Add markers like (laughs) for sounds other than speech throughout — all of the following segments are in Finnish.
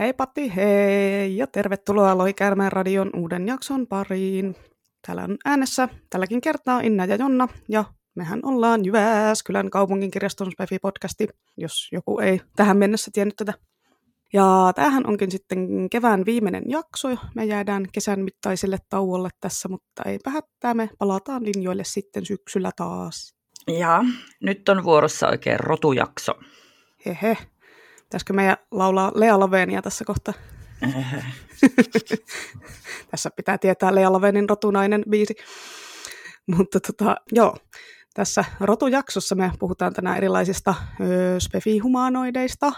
Hei Patti, hei ja tervetuloa Lohikäärmeen radion uuden jakson pariin. Täällä on äänessä tälläkin kertaa Inna ja Jonna ja mehän ollaan Jyväskylän kaupungin kirjaston Spefi-podcasti, jos joku ei tähän mennessä tiennyt tätä. Ja tämähän onkin sitten kevään viimeinen jakso. Me jäädään kesän mittaiselle tauolle tässä, mutta ei hätää, me palataan linjoille sitten syksyllä taas. Ja nyt on vuorossa oikein rotujakso. Hehe. Pitäisikö meidän laulaa Lea Lavenia tässä kohtaa? (laughs) tässä pitää tietää Lea Lavenin rotunainen biisi. Mutta tota, joo, tässä rotujaksossa me puhutaan tänään erilaisista ö, spefihumanoideista,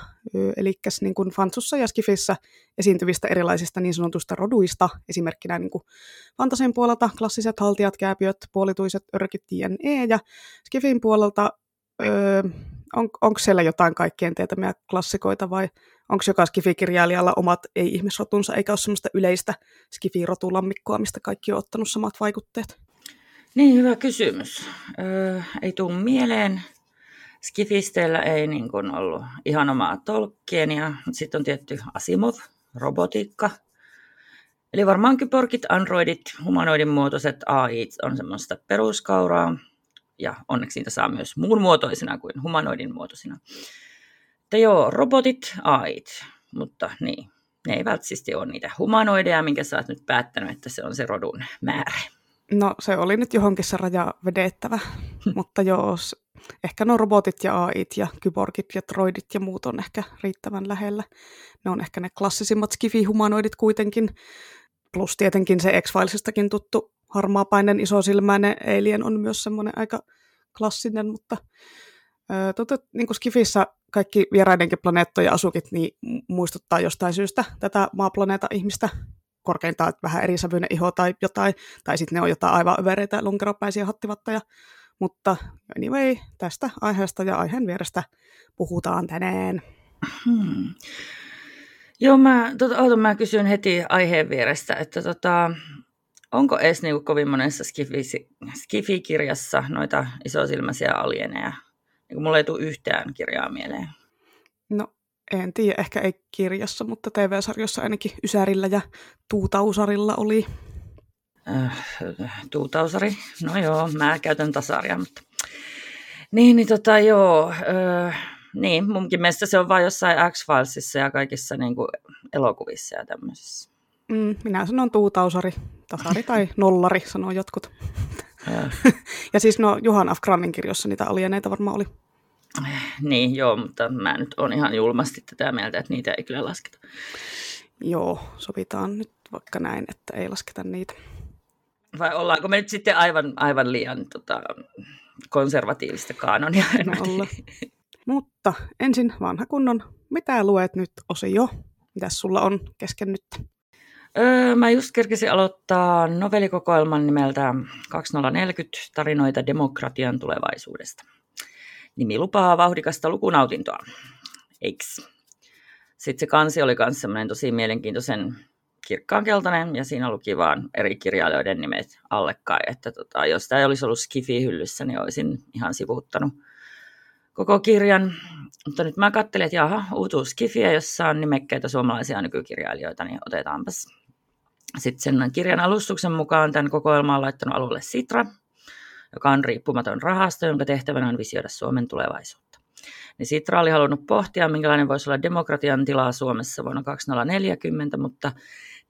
eli niin kuin Fantsussa ja Skifissä esiintyvistä erilaisista niin sanotusta roduista, esimerkkinä niin kuin Fantasin puolelta klassiset haltijat, kääpiöt, puolituiset, örkit, jne. Ja Skifin puolelta ö, on, onko siellä jotain kaikkien tietämiä klassikoita vai onko joka skifikirjailijalla omat ei-ihmisrotunsa, eikä ole sellaista yleistä skifirotulammikkoa, mistä kaikki on ottanut samat vaikutteet? Niin, hyvä kysymys. Öö, ei tule mieleen. Skifisteillä ei niin kuin ollut ihan omaa Tolkienia, mutta sitten on tietty Asimov, robotiikka. Eli varmaankin porkit, androidit, humanoidin muotoiset AI on semmoista peruskauraa, ja onneksi niitä saa myös muun muotoisena kuin humanoidin muotoisina. Että joo, robotit, AIt, mutta niin, ne ei välttämättä ole niitä humanoideja, minkä sä oot nyt päättänyt, että se on se rodun määrä. No se oli nyt johonkin se raja vedettävä, (laughs) mutta joo, ehkä no robotit ja AIt ja kyborgit ja droidit ja muut on ehkä riittävän lähellä. Ne on ehkä ne klassisimmat skifi-humanoidit kuitenkin, plus tietenkin se X-Filesistakin tuttu harmaapainen isosilmäinen alien on myös semmoinen aika klassinen, mutta tota, niin kuin Skifissä kaikki vieraidenkin planeettojen asukit niin muistuttaa jostain syystä tätä maaplaneeta ihmistä korkeintaan että vähän eri sävyinen iho tai jotain, tai sitten ne on jotain aivan övereitä lonkeropäisiä hattivatteja. Mutta anyway, tästä aiheesta ja aiheen vierestä puhutaan tänään. Hmm. Joo, mä, tota, oota, mä kysyn heti aiheen vierestä, että tota, onko edes niin kuin kovin monessa skifi-kirjassa noita isosilmäisiä alieneja? Niin mulla ei tule yhtään kirjaa mieleen. No en tiedä, ehkä ei kirjassa, mutta TV-sarjossa ainakin Ysärillä ja Tuutausarilla oli. Äh, tuutausari, no joo, mä käytän tasaria, mutta... Niin, niin tota joo, äh, niin, munkin mielestä se on vain jossain X-Filesissa ja kaikissa niin kuin, elokuvissa ja tämmöisissä. Mm, minä sanon tuutausari, tasari (laughs) tai nollari, sanoo jotkut. (laughs) ja siis no Johan Af Grannin kirjossa niitä alieneita varmaan oli. Niin, joo, mutta mä nyt on ihan julmasti tätä mieltä, että niitä ei kyllä lasketa. Joo, sovitaan nyt vaikka näin, että ei lasketa niitä. Vai ollaanko me nyt sitten aivan, aivan liian tota, konservatiivista kaanonia? (laughs) No Mutta ensin vanha kunnon, mitä luet nyt osio? Mitäs sulla on kesken nyt? Öö, mä just kerkesin aloittaa novellikokoelman nimeltä 2040 tarinoita demokratian tulevaisuudesta. Nimi lupaa vauhdikasta lukunautintoa. Eiks? Sitten se kansi oli myös semmoinen tosi mielenkiintoisen kirkkaankeltainen, ja siinä luki vaan eri kirjailijoiden nimet allekkain, että tota, jos tämä ei olisi ollut Skifi-hyllyssä, niin olisin ihan sivuuttanut koko kirjan. Mutta nyt mä katselin, että jaha, uutuus Skifiä, jossa on nimekkäitä suomalaisia nykykirjailijoita, niin otetaanpas. Sitten sen kirjan alustuksen mukaan tämän kokoelman on laittanut alueelle Sitra, joka on riippumaton rahasto, jonka tehtävänä on visioida Suomen tulevaisuutta. Niin Sitra oli halunnut pohtia, minkälainen voisi olla demokratian tilaa Suomessa vuonna 2040, mutta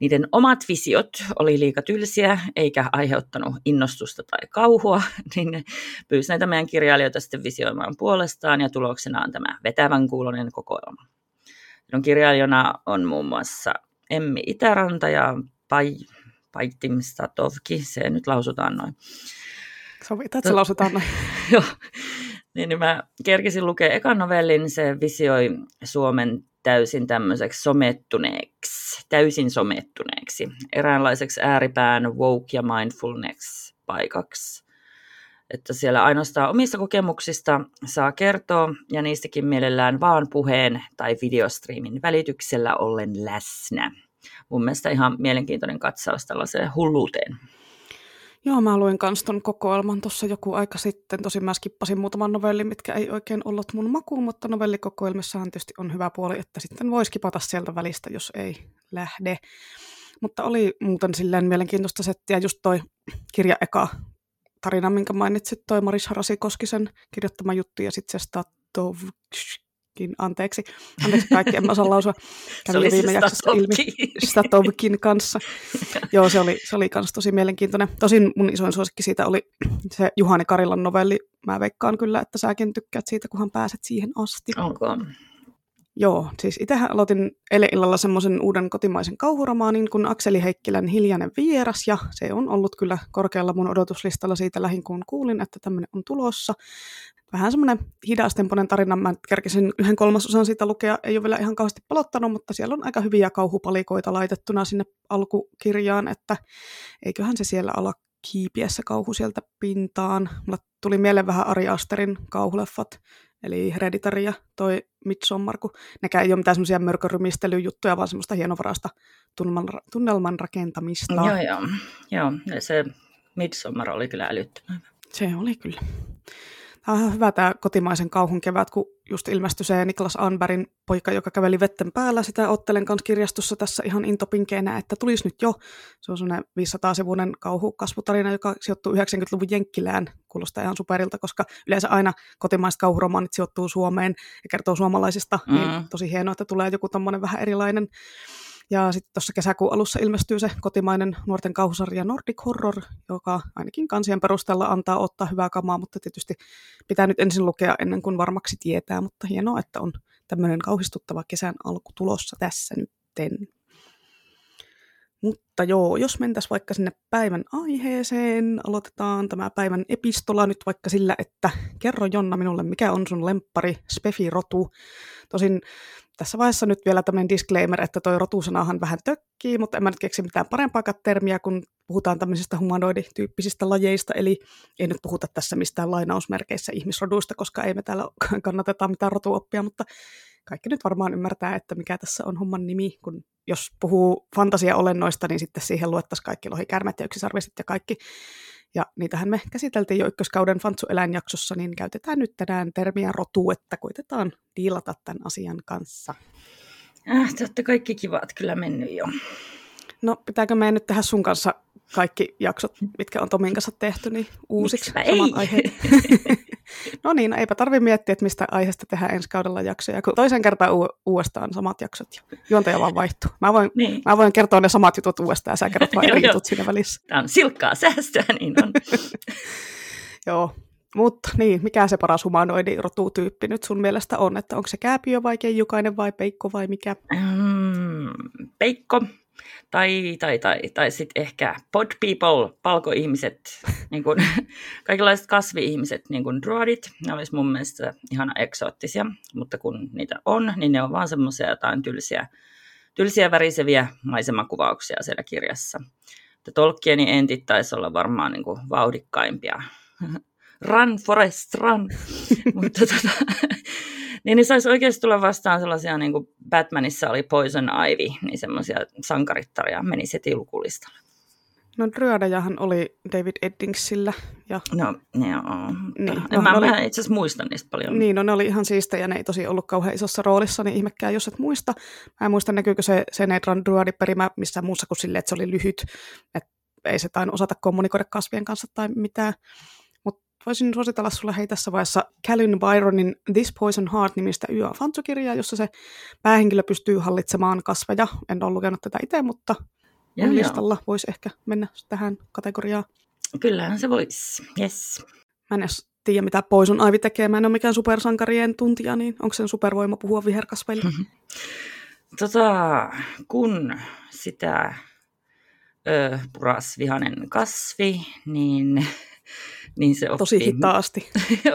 niiden omat visiot oli liika tylsiä eikä aiheuttanut innostusta tai kauhua, (laughs) niin ne pyysi näitä meidän kirjailijoita sitten visioimaan puolestaan ja tuloksena on tämä vetävän kuulonen kokoelma. Sinun kirjailijana on muun muassa Emmi Itäranta ja Pai, Paitim Statovki, se nyt lausutaan noin. Sovitaan, että se lausutaan noin. (laughs) Joo. Niin, niin mä kerkisin lukea ekan novellin, se visioi Suomen täysin tämmöiseksi somettuneeksi, täysin somettuneeksi, eräänlaiseksi ääripään woke ja mindfulness paikaksi. Että siellä ainoastaan omista kokemuksista saa kertoa ja niistäkin mielellään vaan puheen tai videostriimin välityksellä ollen läsnä. Mun mielestä ihan mielenkiintoinen katsaus tällaiseen hulluuteen. Joo, mä luin kans ton kokoelman tuossa joku aika sitten. Tosin mä skippasin muutaman novellin, mitkä ei oikein ollut mun makuun, mutta novellikokoelmissahan tietysti on hyvä puoli, että sitten voisi skipata sieltä välistä, jos ei lähde. Mutta oli muuten silleen mielenkiintoista settiä just toi kirja eka tarina, minkä mainitsit, toi Maris Harasi Koskisen kirjoittama juttu ja sitten se Statovkin, anteeksi, anteeksi kaikki, en osaa lausua, kävi viime jaksossa ilmi Statovkin kanssa. Joo, se oli, se oli kans tosi mielenkiintoinen. Tosin mun isoin suosikki siitä oli se Juhani Karilan novelli. Mä veikkaan kyllä, että säkin tykkäät siitä, kunhan pääset siihen asti. Onko? Joo, siis itsehän aloitin eilen illalla semmoisen uuden kotimaisen kauhuromaanin kuin Akseli Heikkilän Hiljainen vieras, ja se on ollut kyllä korkealla mun odotuslistalla siitä lähin kun kuulin, että tämmöinen on tulossa. Vähän semmoinen hidastempoinen tarina, mä kerkisin yhden kolmasosan siitä lukea, ei ole vielä ihan kauheasti palottanut, mutta siellä on aika hyviä kauhupalikoita laitettuna sinne alkukirjaan, että eiköhän se siellä ala kiipiessä kauhu sieltä pintaan. Mulla tuli mieleen vähän Ari Asterin kauhuleffat, eli Hereditary ja toi Midsommar, kun nekään ei ole mitään semmoisia mörkörymistelyjuttuja, vaan semmoista hienovarasta tunnelman, tunnelman rakentamista. Joo, joo. joo. Se Midsommar oli kyllä älyttömän. Se oli kyllä. Tämä on hyvä tämä kotimaisen kauhun kevät, kun just ilmestyi se Niklas Anbergin poika, joka käveli vetten päällä. Sitä ottelen kanssa kirjastossa tässä ihan intopinkeenä, että tulisi nyt jo. Se on sellainen 500-sivuinen kauhukasvutarina, joka sijoittuu 90-luvun Jenkkilään. Kuulostaa ihan superilta, koska yleensä aina kotimaiset kauhuromaanit sijoittuu Suomeen ja kertoo suomalaisista. Niin mm. Niin tosi hienoa, että tulee joku tämmöinen vähän erilainen ja sitten tuossa kesäkuun alussa ilmestyy se kotimainen nuorten kauhusarja Nordic Horror, joka ainakin kansien perusteella antaa ottaa hyvää kamaa, mutta tietysti pitää nyt ensin lukea ennen kuin varmaksi tietää, mutta hienoa, että on tämmöinen kauhistuttava kesän alku tulossa tässä nytten. Mutta joo, jos mentäisiin vaikka sinne päivän aiheeseen, aloitetaan tämä päivän epistola nyt vaikka sillä, että kerro Jonna minulle, mikä on sun lempari Spefi-rotu. Tosin tässä vaiheessa nyt vielä tämmöinen disclaimer, että toi rotusanahan vähän tökkii, mutta en mä nyt keksi mitään parempaa termiä, kun puhutaan tämmöisistä humanoidityyppisistä lajeista, eli ei nyt puhuta tässä mistään lainausmerkeissä ihmisroduista, koska ei me täällä (laughs) kannateta mitään rotuoppia, mutta kaikki nyt varmaan ymmärtää, että mikä tässä on homman nimi, kun jos puhuu fantasiaolennoista, niin sitten siihen luettaisiin kaikki lohikärmet ja yksisarviset ja kaikki. Ja niitähän me käsiteltiin jo ykköskauden Fantsu-eläinjaksossa, niin käytetään nyt tänään termiä rotu, että koitetaan diilata tämän asian kanssa. Äh, te olette kaikki kivat kyllä mennyt jo. No, pitääkö meidän nyt tehdä sun kanssa kaikki jaksot, mitkä on Tomin kanssa tehty, niin uusiksi Miksipä samat ei? aiheet? (laughs) no niin, no eipä tarvi miettiä, että mistä aiheesta tehdään ensi kaudella jaksoja, kun toisen kertaa u- uudestaan samat jaksot ja juontaja vaan vaihtuu. Mä voin, niin. mä voin kertoa ne samat jutut uudestaan ja sä kerrot vain eri (laughs) jutut siinä välissä. Tämä on silkkaa säästöä, niin on. (laughs) Joo, mutta niin, mikä se paras humanoidi rotutyyppi nyt sun mielestä on? Että onko se kääpiö vai keijukainen vai peikko vai mikä? Mm, peikko. Tai, tai, tai, tai sitten ehkä pod people, palkoihmiset, (laughs) niin kuin, kaikenlaiset kasvi-ihmiset, niin kuin druidit, ne olisi mun mielestä ihan eksoottisia, mutta kun niitä on, niin ne on vaan semmoisia jotain tylsiä, tylsiä väriseviä maisemakuvauksia siellä kirjassa. Tolkienin entit taisi olla varmaan niin kuin vauhdikkaimpia. (laughs) Run, Forest, run! (laughs) mutta tota, niin, niin saisi oikeasti tulla vastaan sellaisia, niin kuin Batmanissa oli Poison Ivy, niin semmoisia sankarittaria meni heti lukulistalle. No Dryadejahan oli David Eddingsillä. Ja... No, joo. Niin, no, mä, oli... mä itse asiassa muistan niistä paljon. Niin, no ne oli ihan siistejä, ne ei tosi ollut kauhean isossa roolissa, niin ihmekään jos et muista. Mä en muista, näkyykö se Senedran Druadiperimä missään muussa kuin silleen, että se oli lyhyt. Että ei se tainnut osata kommunikoida kasvien kanssa tai mitään voisin suositella sulle hei tässä vaiheessa Calvin Byronin This Poison Heart-nimistä yö kirjaa jossa se päähenkilö pystyy hallitsemaan kasveja. En ole lukenut tätä itse, mutta ja, listalla voisi ehkä mennä tähän kategoriaan. Kyllähän se voisi, yes. Mä en edes tiedä, mitä Poison Ivy tekee. Mä en ole mikään supersankarien tuntija, niin onko sen supervoima puhua viherkasveille? (laughs) Tota, kun sitä ö, puras vihanen kasvi, niin niin se oppi. Tosi hitaasti. (laughs)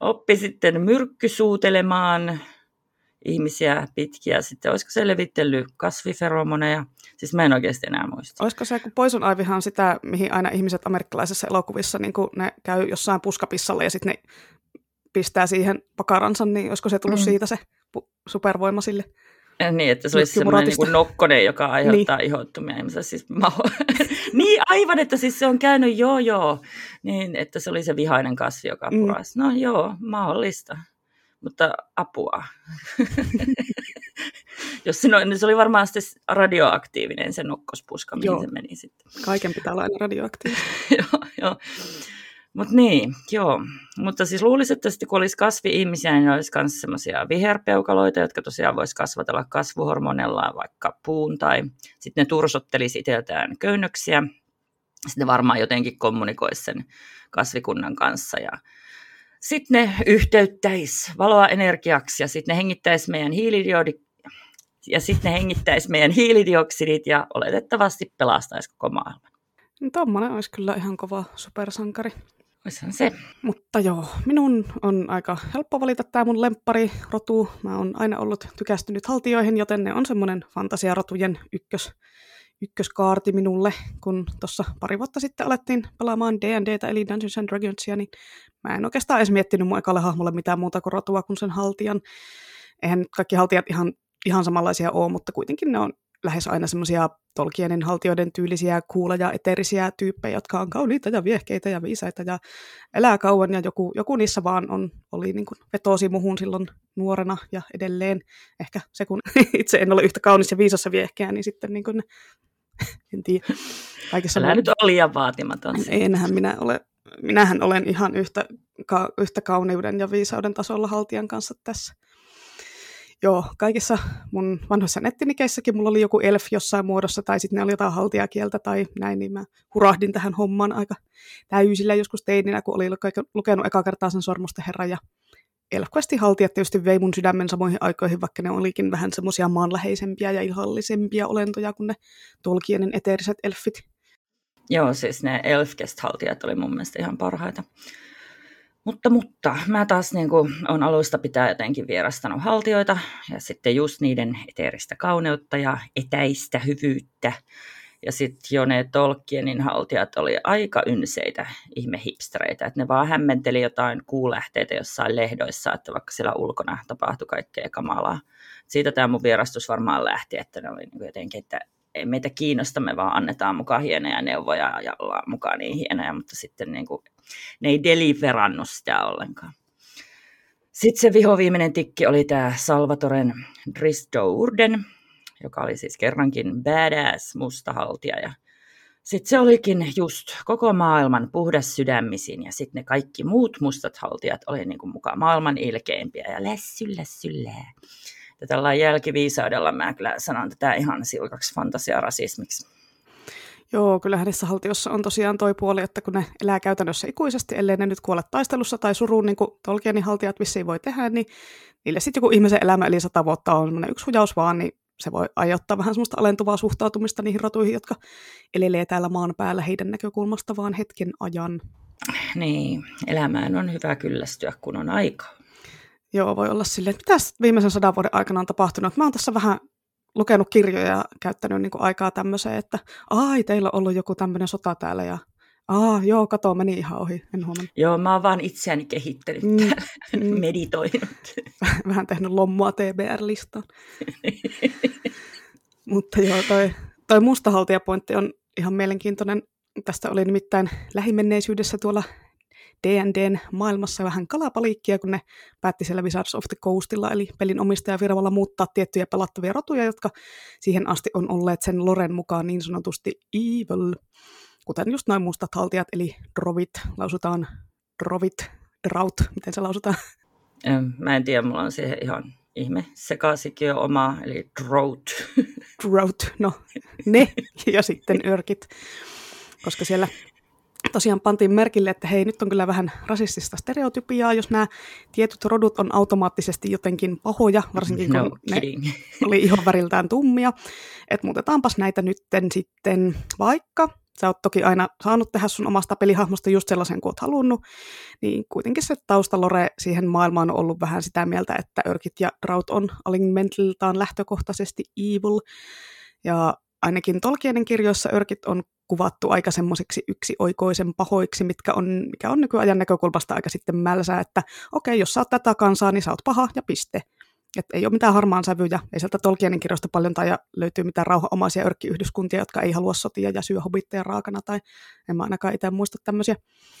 oppi sitten myrkkysuutelemaan ihmisiä pitkiä. Sitten olisiko se levitellyt kasviferomoneja? Siis mä en oikeasti enää muista. Olisiko se, kun Poison Ivyhan on sitä, mihin aina ihmiset amerikkalaisissa elokuvissa, niin kun ne käy jossain puskapissalla ja sitten ne pistää siihen pakaransa, niin olisiko se tullut mm. siitä se supervoima sille? (laughs) Niin, että se olisi semmoinen niin kuin nokkonen, joka aiheuttaa niin. ihottumia. Niin, siis maho- (laughs) niin, aivan, että siis se on käynyt joo joo. Niin, että se oli se vihainen kasvi, joka purasi. Mm. No joo, mahdollista. Mutta apua. (laughs) Jos se, niin se oli varmaan sitten radioaktiivinen se nokkospuska, mihin joo. se meni sitten. Kaiken pitää olla aina radioaktiivinen. joo, joo. Mutta niin, joo. Mutta siis luulisin, että sitten kun olisi kasvi-ihmisiä, niin olisi myös semmoisia viherpeukaloita, jotka tosiaan voisi kasvatella kasvuhormonella vaikka puun, tai sitten ne tursottelisi itseltään köynnöksiä. Sitten varmaan jotenkin kommunikoisi sen kasvikunnan kanssa ja sitten ne yhteyttäisi valoa energiaksi ja sitten ne hengittäisi meidän hiilidiodi, ja sitten ne hengittäisi meidän hiilidioksidit ja oletettavasti pelastaisi koko maailman. Tuommoinen olisi kyllä ihan kova supersankari. Olisihan se. Mutta joo, minun on aika helppo valita tämä mun lemppari rotu. Mä oon aina ollut tykästynyt haltioihin, joten ne on semmoinen fantasiarotujen ykkös, ykköskaarti minulle. Kun tuossa pari vuotta sitten alettiin pelaamaan D&Dtä eli Dungeons and Dragonsia, niin mä en oikeastaan edes miettinyt mun ekalle hahmolle mitään muuta kuin rotua kuin sen haltijan. Eihän kaikki haltijat ihan, ihan samanlaisia ole, mutta kuitenkin ne on lähes aina semmoisia Tolkienin haltioiden tyylisiä kuuleja eteerisiä tyyppejä, jotka on kauniita ja viehkeitä ja viisaita ja elää kauan ja joku, joku niissä vaan on, oli niin kuin vetosi muhun silloin nuorena ja edelleen ehkä se, kun (laughs) itse en ole yhtä kaunis ja viisassa viehkeä, niin sitten niin kuin, (laughs) en tiedä. Kaikessa Älä nyt ole liian vaatimaton. Enhän minä ole, minähän olen ihan yhtä, ka, yhtä kauniuden ja viisauden tasolla haltijan kanssa tässä joo, kaikissa mun vanhoissa nettinikeissäkin mulla oli joku elf jossain muodossa, tai sitten ne oli jotain haltijakieltä tai näin, niin mä hurahdin tähän hommaan aika täysillä joskus teininä, kun oli lukenut eka kertaa sen Sormusten herran, ja Elfquestin haltijat tietysti vei mun sydämen samoihin aikoihin, vaikka ne olikin vähän semmoisia maanläheisempiä ja ihallisempia olentoja kuin ne Tolkienin eteeriset elfit. Joo, siis ne Elfquest-haltijat oli mun mielestä ihan parhaita. Mutta, mutta mä taas niin kuin, on alusta pitää jotenkin vierastanut haltioita ja sitten just niiden eteeristä kauneutta ja etäistä hyvyyttä. Ja sitten jo ne Tolkienin haltijat oli aika ynseitä ihmehipstereitä, että ne vaan hämmenteli jotain kuulähteitä jossain lehdoissa, että vaikka siellä ulkona tapahtui kaikkea kamalaa. Siitä tämä mun vierastus varmaan lähti, että ne oli niin jotenkin, että ei meitä kiinnosta, me vaan annetaan mukaan hienoja neuvoja ja ollaan mukaan niin hienoja, mutta sitten niin kuin, ne ei deliverannut sitä ollenkaan. Sitten se vihoviimeinen tikki oli tämä Salvatoren Urden, joka oli siis kerrankin badass mustahaltija. Ja sitten se olikin just koko maailman puhdas sydämisin ja sitten ne kaikki muut mustat haltijat oli niin kuin mukaan maailman ilkeimpiä ja lässy, lässy, ja tällä jälkiviisaudella mä kyllä sanon tätä ihan silkaksi fantasiarasismiksi. Joo, kyllä hänessä haltiossa on tosiaan toi puoli, että kun ne elää käytännössä ikuisesti, ellei ne nyt kuole taistelussa tai suruun, niin kuin Tolkienin haltijat vissiin voi tehdä, niin niille sitten joku ihmisen elämä, eli sata vuotta on yksi hujaus vaan, niin se voi aiheuttaa vähän semmoista alentuvaa suhtautumista niihin rotuihin, jotka elelee täällä maan päällä heidän näkökulmasta vaan hetken ajan. Niin, elämään on hyvä kyllästyä, kun on aikaa. Joo, voi olla silleen, että mitä viimeisen sadan vuoden aikana on tapahtunut. Mä oon tässä vähän lukenut kirjoja ja käyttänyt niin kuin aikaa tämmöiseen, että ai, teillä on ollut joku tämmöinen sota täällä ja Aa, joo, kato, meni ihan ohi, en huomannut. Joo, mä oon vaan itseäni kehittänyt mm, mm. (laughs) meditoinut. (laughs) Vähän tehnyt lommua TBR-listaan. (laughs) Mutta joo, toi, toi mustahaltijapointti on ihan mielenkiintoinen. Tästä oli nimittäin lähimenneisyydessä tuolla D&Dn maailmassa vähän kalapaliikkia, kun ne päätti siellä Wizards of the Coastilla, eli pelin omistajafirmalla muuttaa tiettyjä pelattavia rotuja, jotka siihen asti on olleet sen Loren mukaan niin sanotusti evil. Kuten just noin mustat haltijat, eli drovit, lausutaan drovit, drought, miten se lausutaan? Mä en tiedä, mulla on siihen ihan ihme sekaisinkin oma, eli drought. drought, no ne ja sitten örkit, koska siellä tosiaan pantiin merkille, että hei, nyt on kyllä vähän rasistista stereotypiaa, jos nämä tietyt rodut on automaattisesti jotenkin pahoja, varsinkin no kun kidding. ne (laughs) oli ihon väriltään tummia. Että muutetaanpas näitä nytten sitten vaikka. Sä oot toki aina saanut tehdä sun omasta pelihahmosta just sellaisen kuin oot halunnut, niin kuitenkin se taustalore siihen maailmaan on ollut vähän sitä mieltä, että Örkit ja Draut on alignmentiltaan lähtökohtaisesti evil. Ja ainakin Tolkienin kirjoissa Örkit on kuvattu aika semmoisiksi yksioikoisen pahoiksi, mitkä on, mikä on nykyajan näkökulmasta aika sitten mälsää, että okei, okay, jos sä oot tätä kansaa, niin sä oot paha ja piste. Että ei ole mitään harmaan sävyjä, ei sieltä Tolkienin kirjoista paljon tai löytyy mitään rauhanomaisia örkkiyhdyskuntia, jotka ei halua sotia ja syö hobitteja raakana, tai en mä ainakaan itse muista tämmöisiä.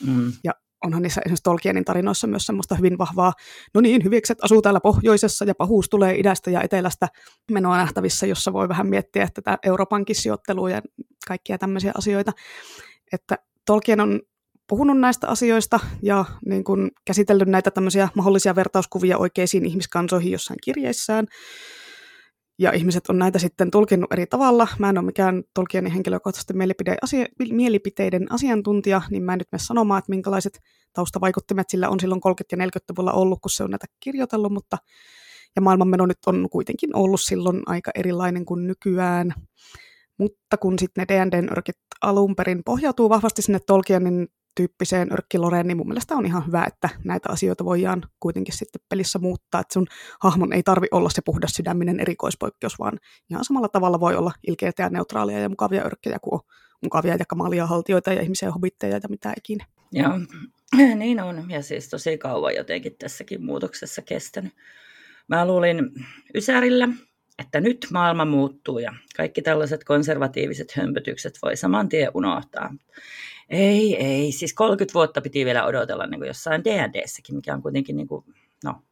Mm. Ja onhan niissä esimerkiksi Tolkienin tarinoissa myös semmoista hyvin vahvaa, no niin, hyvikset asuu täällä pohjoisessa ja pahuus tulee idästä ja etelästä menoa nähtävissä, jossa voi vähän miettiä tätä Euroopan sijoittelua ja kaikkia tämmöisiä asioita. Että Tolkien on puhunut näistä asioista ja niin kuin käsitellyt näitä tämmöisiä mahdollisia vertauskuvia oikeisiin ihmiskansoihin jossain kirjeissään. Ja ihmiset on näitä sitten tulkinnut eri tavalla. Mä en ole mikään Tolkienin henkilökohtaisesti mielipide, asia, mielipiteiden asiantuntija, niin mä en nyt mene sanomaan, että minkälaiset taustavaikuttimet sillä on silloin 30- ja 40-luvulla ollut, kun se on näitä kirjoitellut, mutta ja maailmanmeno nyt on kuitenkin ollut silloin aika erilainen kuin nykyään. Mutta kun sitten ne D&D-örkit alun perin pohjautuu vahvasti sinne Tolkienin tyyppiseen örkkiloreen, niin mun mielestä on ihan hyvä, että näitä asioita voidaan kuitenkin sitten pelissä muuttaa, että sun hahmon ei tarvi olla se puhdas sydäminen erikoispoikkeus, vaan ihan samalla tavalla voi olla ilkeitä ja neutraalia ja mukavia örkkejä kuin on mukavia ja kamalia haltioita ja ihmisiä hobitteja ja mitä ikinä. Joo, (clears throat) niin on. Ja siis tosi kauan jotenkin tässäkin muutoksessa kestänyt. Mä luulin Ysärillä, että nyt maailma muuttuu ja kaikki tällaiset konservatiiviset hömpötykset voi saman tien unohtaa. Ei, ei. Siis 30 vuotta piti vielä odotella niin kuin jossain D&Dssäkin, mikä on kuitenkin niin kuin, no,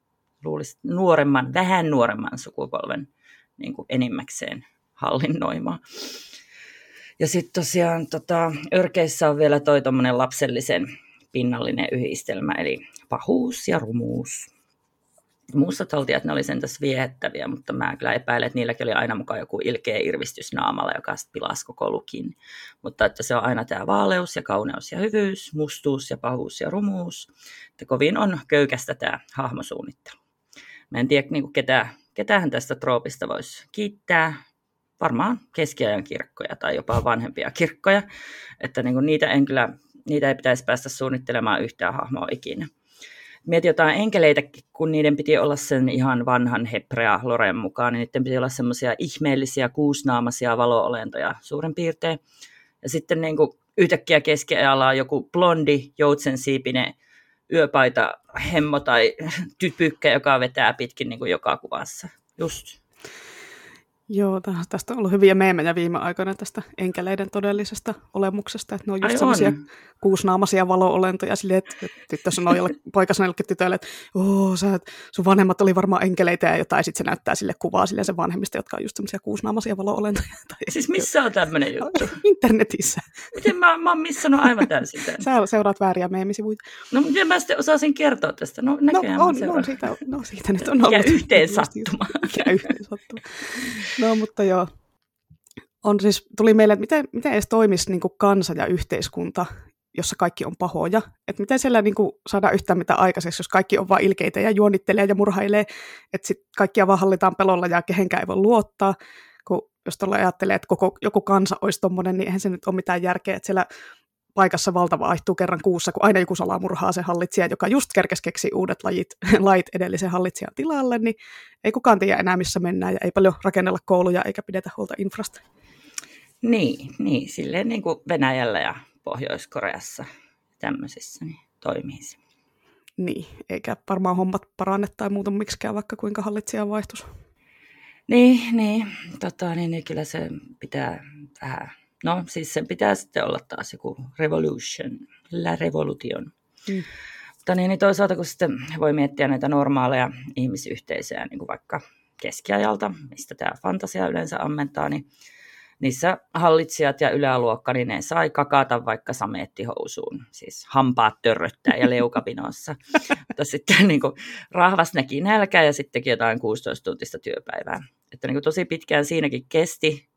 luulisi nuoremman, vähän nuoremman sukupolven niin kuin enimmäkseen hallinnoimaa. Ja sitten tosiaan tota, Örkeissä on vielä toi lapsellisen pinnallinen yhdistelmä, eli pahuus ja rumuus. Muustat oltiin, että ne oli sen tässä viehättäviä, mutta mä kyllä epäilen, että niilläkin oli aina mukaan joku ilkeä irvistys naamalla, joka sitten pilasi koko lukin. Mutta että se on aina tämä vaaleus ja kauneus ja hyvyys, mustuus ja pahuus ja rumuus. Että kovin on köykästä tämä hahmosuunnittelu. Mä en tiedä, niin ketä, ketähän tästä troopista voisi kiittää. Varmaan keskiajan kirkkoja tai jopa vanhempia kirkkoja. Että niin niitä, en kyllä, niitä ei pitäisi päästä suunnittelemaan yhtään hahmoa ikinä mietin jotain enkeleitä, kun niiden piti olla sen ihan vanhan Hebrea Loren mukaan, niin niiden piti olla semmoisia ihmeellisiä kuusnaamaisia valoolentoja suurin piirtein. Ja sitten niin kuin yhtäkkiä keskiajalla on joku blondi joutsensiipinen yöpaita hemmo tai typykkä, joka vetää pitkin niin kuin joka kuvassa. Just Joo, tästä on ollut hyviä meemejä viime aikoina tästä enkeleiden todellisesta olemuksesta, että ne on just sellaisia kuusnaamaisia valo-olentoja silleen, että tyttö sanoo jolle, (laughs) poika sanoo jollekin tytölle, että Oo, sä, et, sun vanhemmat oli varmaan enkeleitä ja jotain, sitten se näyttää sille kuvaa sille sen vanhemmista, jotka on just sellaisia kuusnaamaisia valo-olentoja. (laughs) Tai siis missä on tämmöinen juttu? (laughs) Internetissä. Miten mä, mä oon missannut aivan täysin tämän? Sä seuraat vääriä meemisivuja. No, miten mä sitten osasin kertoa tästä? No, no, on, no, siitä, no siitä nyt on ollut. Ja yhteen sattuma. Ja yhteen sattuma. No, mutta joo. On siis, tuli meille, että miten, miten edes toimisi niin kansa ja yhteiskunta, jossa kaikki on pahoja. Että miten siellä niin kuin, saadaan yhtään mitä aikaiseksi, jos kaikki on vain ilkeitä ja juonittelee ja murhailee, että sitten kaikkia vaan hallitaan pelolla ja kehenkään ei voi luottaa. Kun jos tuolla ajattelee, että koko, joku kansa olisi tuommoinen, niin eihän se nyt ole mitään järkeä, että siellä paikassa valta vaihtuu kerran kuussa, kun aina joku salamurhaa se hallitsija, joka just kerkesi keksi uudet lajit, (laughs) lait edellisen hallitsijan tilalle, niin ei kukaan tiedä enää, missä mennään, ja ei paljon rakennella kouluja eikä pidetä huolta infrasta. Niin, niin silleen niin kuin Venäjällä ja Pohjois-Koreassa tämmöisissä niin toimii se. Niin, eikä varmaan hommat paranne tai muuta miksikään, vaikka kuinka hallitsija vaihtuisi. Niin, niin, tota, niin, niin kyllä se pitää vähän No siis sen pitää sitten olla taas joku revolution, la revolution. Mm. Mutta niin, niin toisaalta kun sitten voi miettiä näitä normaaleja ihmisyhteisöjä, niin kuin vaikka keskiajalta, mistä tämä fantasia yleensä ammentaa, niin niissä hallitsijat ja yläluokka, niin ne sai kakata vaikka sameettihousuun, siis hampaat törröttää ja leukapinossa. (laughs) Mutta sitten niin kuin, rahvas näki nälkää ja sittenkin jotain 16-tuntista työpäivää. Että niin kuin, tosi pitkään siinäkin kesti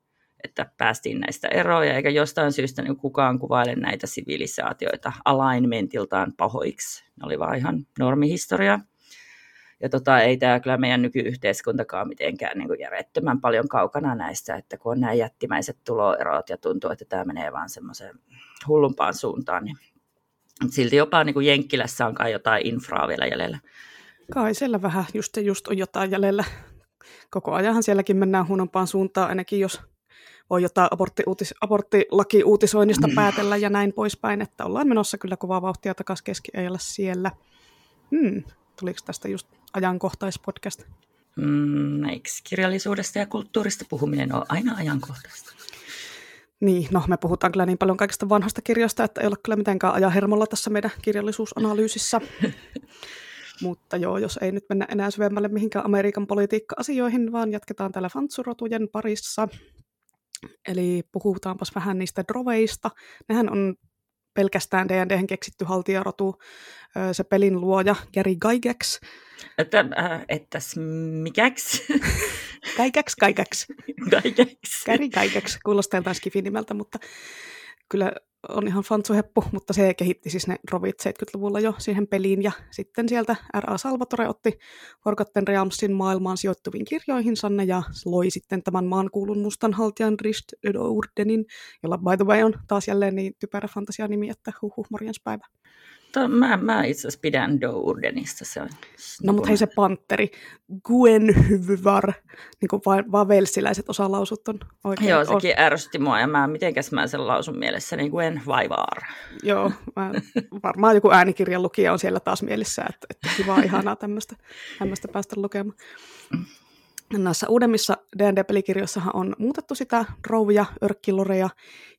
että päästiin näistä eroja, eikä jostain syystä niin kukaan kuvaile näitä sivilisaatioita alignmentiltaan pahoiksi. Ne oli vaan ihan normihistoria. Ja tota, ei tämä kyllä meidän nykyyhteiskuntakaan mitenkään niin järjettömän paljon kaukana näistä, että kun on nämä jättimäiset tuloerot ja tuntuu, että tämä menee vaan semmoiseen hullumpaan suuntaan, niin silti jopa niin kuin Jenkkilässä on kai jotain infraa vielä jäljellä. Kai siellä vähän just, just on jotain jäljellä. Koko ajanhan sielläkin mennään huonompaan suuntaan, ainakin jos voi jotain abortti-uutis, aborttilaki-uutisoinnista mm. päätellä ja näin poispäin, että ollaan menossa kyllä kovaa vauhtia takaisin keskiajalla siellä. Hmm, tuliko tästä just ajankohtaispodcast? Mm, eikö kirjallisuudesta ja kulttuurista puhuminen ole aina ajankohtaista? Niin, no me puhutaan kyllä niin paljon kaikista vanhasta kirjasta, että ei ole kyllä mitenkään ajahermolla tässä meidän kirjallisuusanalyysissä. (laughs) Mutta joo, jos ei nyt mennä enää syvemmälle mihinkään Amerikan politiikka-asioihin, vaan jatketaan täällä fantsurotujen parissa. Eli puhutaanpas vähän niistä droveista. Nehän on pelkästään D&D keksitty haltijarotu, se pelin luoja Gary Gygax. Että, äh, ettäs mikäks? (laughs) Gygax, Gygax. Gygax. Gary Gygax, kuulostaa jotain nimeltä, mutta kyllä on ihan fantsuheppu, mutta se kehitti siis ne rovit 70-luvulla jo siihen peliin, ja sitten sieltä R.A. Salvatore otti Forgotten Realmsin maailmaan sijoittuviin kirjoihinsa ja loi sitten tämän maankuulun mustan haltijan Rist Urdenin, jolla by the way on taas jälleen niin typerä fantasia-nimi, että huhuh, morjenspäivä. To, mä, mä itse asiassa pidän Dourdenista. Se on no mutta hei se panteri, Gwenhwyvar, niin kuin vaan, vaan velsiläiset osaa lausut on oikein. Joo, sekin on... ärsytti mua ja mä, mitenkäs mä sen lausun mielessä, niin Gwen Vaivar. Joo, mä, varmaan joku äänikirjan lukija on siellä taas mielessä, että, että kiva ihanaa tämmöistä, tämmöistä päästä lukemaan. Näissä uudemmissa D&D-pelikirjoissahan on muutettu sitä rouvia, örkkiloreja,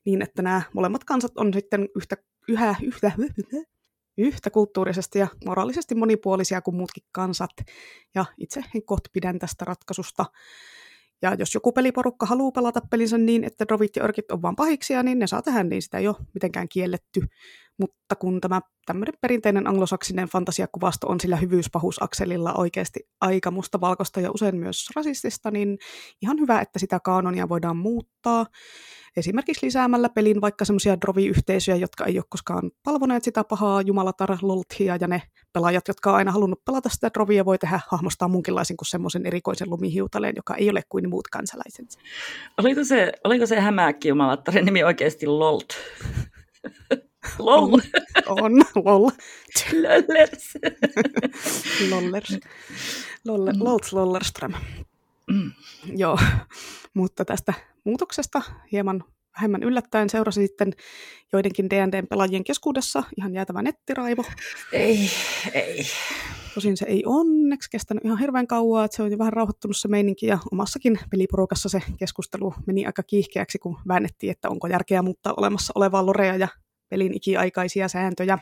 niin että nämä molemmat kansat on sitten yhtä, yhä, yhtä, yhtä kulttuurisesti ja moraalisesti monipuolisia kuin muutkin kansat. Ja itse en kohta pidän tästä ratkaisusta. Ja jos joku peliporukka haluaa pelata pelinsä niin, että drovit ja örkit on vain pahiksia, niin ne saa tehdä, niin sitä ei ole mitenkään kielletty. Mutta kun tämä tämmöinen perinteinen anglosaksinen fantasiakuvasto on sillä hyvyyspahuusakselilla oikeasti aika mustavalkoista ja usein myös rasistista, niin ihan hyvä, että sitä kaanonia voidaan muuttaa. Esimerkiksi lisäämällä pelin vaikka semmoisia drovi-yhteisöjä, jotka ei ole koskaan palvoneet sitä pahaa jumalatar lolthia, ja ne pelaajat, jotka on aina halunnut pelata sitä drovia, voi tehdä hahmostaa munkinlaisen kuin semmoisen erikoisen lumihiutaleen, joka ei ole kuin muut kansalaisensa. Oliko se, oliko se hämääkki jumalattaren nimi oikeasti Lolt? (laughs) (laughs) Lol. On, on lol. Lollers. (laughs) Lollers. Lolle, mm. Lolt Lollerström. Mm. Joo, mutta tästä muutoksesta hieman vähemmän yllättäen seurasi sitten joidenkin D&Dn pelaajien keskuudessa ihan jäätävä nettiraivo. Ei, ei. Tosin se ei onneksi kestänyt ihan hirveän kauan, että se on jo vähän rauhoittunut se meininki ja omassakin peliporukassa se keskustelu meni aika kiihkeäksi, kun väännettiin, että onko järkeä muuttaa olemassa olevaa lorea ja pelin ikiaikaisia sääntöjä.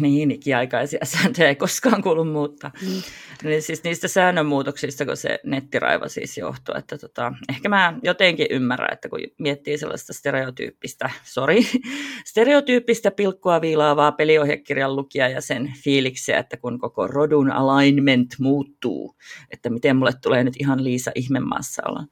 Niin, ikiaikaisia (laughs) sääntöjä ei koskaan kuulu muuttaa. Mm. Niin siis niistä säännönmuutoksista, kun se nettiraiva siis johtuu. Että tota, ehkä mä jotenkin ymmärrän, että kun miettii sellaista stereotyyppistä, sorry, (laughs) stereotyyppistä pilkkua viilaavaa peliohjekirjan lukija ja sen fiiliksiä, että kun koko rodun alignment muuttuu, että miten mulle tulee nyt ihan Liisa ihmemaassa olla.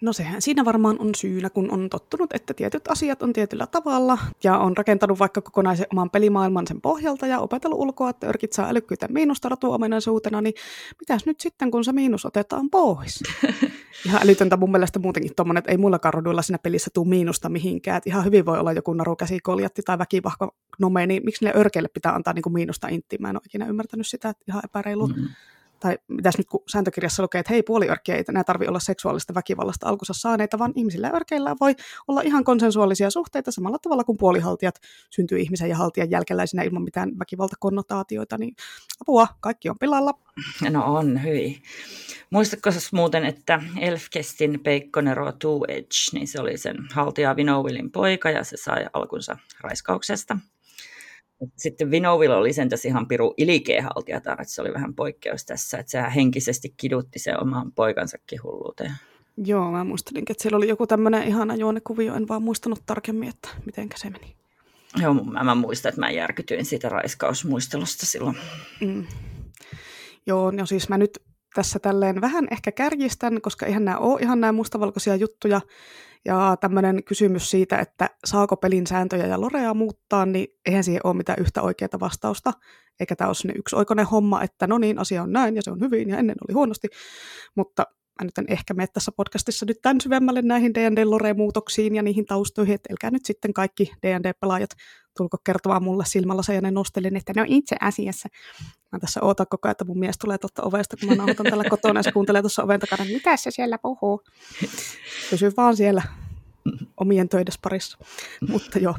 No sehän siinä varmaan on syynä, kun on tottunut, että tietyt asiat on tietyllä tavalla ja on rakentanut vaikka kokonaisen oman pelimaailman sen pohjalta ja opetellut ulkoa, että örkit saa älykkyitä miinusta ratuominaisuutena, niin mitäs nyt sitten, kun se miinus otetaan pois? (laughs) Ihan älytöntä mun mielestä muutenkin tuommoinen, että ei muillakaan roduilla siinä pelissä tule miinusta mihinkään. Että ihan hyvin voi olla joku narukäsikoljatti tai väkivahko nome, niin miksi ne örkeille pitää antaa niin kuin miinusta inttiin? Mä en ole ikinä ymmärtänyt sitä, että ihan epäreilu. Mm-hmm tai mitäs nyt kun sääntökirjassa lukee, että hei, puoliörkkiä ei enää tarvitse olla seksuaalista väkivallasta alkunsa saaneita, vaan ihmisillä örkeillä voi olla ihan konsensuaalisia suhteita samalla tavalla kuin puolihaltijat syntyy ihmisen ja haltijan jälkeläisinä ilman mitään väkivaltakonnotaatioita, niin apua, kaikki on pilalla. No on, hyi. Muistatko muuten, että Elfkestin Peikkonero Two Edge, niin se oli sen haltija Vinowillin poika ja se sai alkunsa raiskauksesta. Sitten Vinovilla oli sentäs ihan piru ilikeehaltijatar, että se oli vähän poikkeus tässä, että sehän henkisesti kidutti sen oman poikansakin hulluuteen. Joo, mä muistelin, että siellä oli joku tämmöinen ihana juonekuvio, en vaan muistanut tarkemmin, että miten se meni. Joo, mä, mä muistan, että mä järkytyin siitä raiskausmuistelusta silloin. Mm. Joo, no siis mä nyt tässä tälleen vähän ehkä kärjistän, koska eihän nämä ole ihan nämä mustavalkoisia juttuja, ja tämmöinen kysymys siitä, että saako pelin sääntöjä ja lorea muuttaa, niin eihän siihen ole mitään yhtä oikeaa vastausta. Eikä tämä ole yksi oikoinen homma, että no niin, asia on näin ja se on hyvin ja ennen oli huonosti. Mutta mä nyt en ehkä mene tässä podcastissa nyt tämän syvemmälle näihin D&D-lore-muutoksiin ja niihin taustoihin, että älkää nyt sitten kaikki D&D-pelaajat tulko kertomaan mulle silmällä ja ne nostelin, että no itse asiassa. Mä tässä ootan koko ajan, että mun mies tulee tuolta ovesta, kun mä nauhoitan tällä kotona ja se kuuntelee tuossa oven takana, mitä se siellä puhuu. Pysy vaan siellä omien töides parissa. Mutta joo.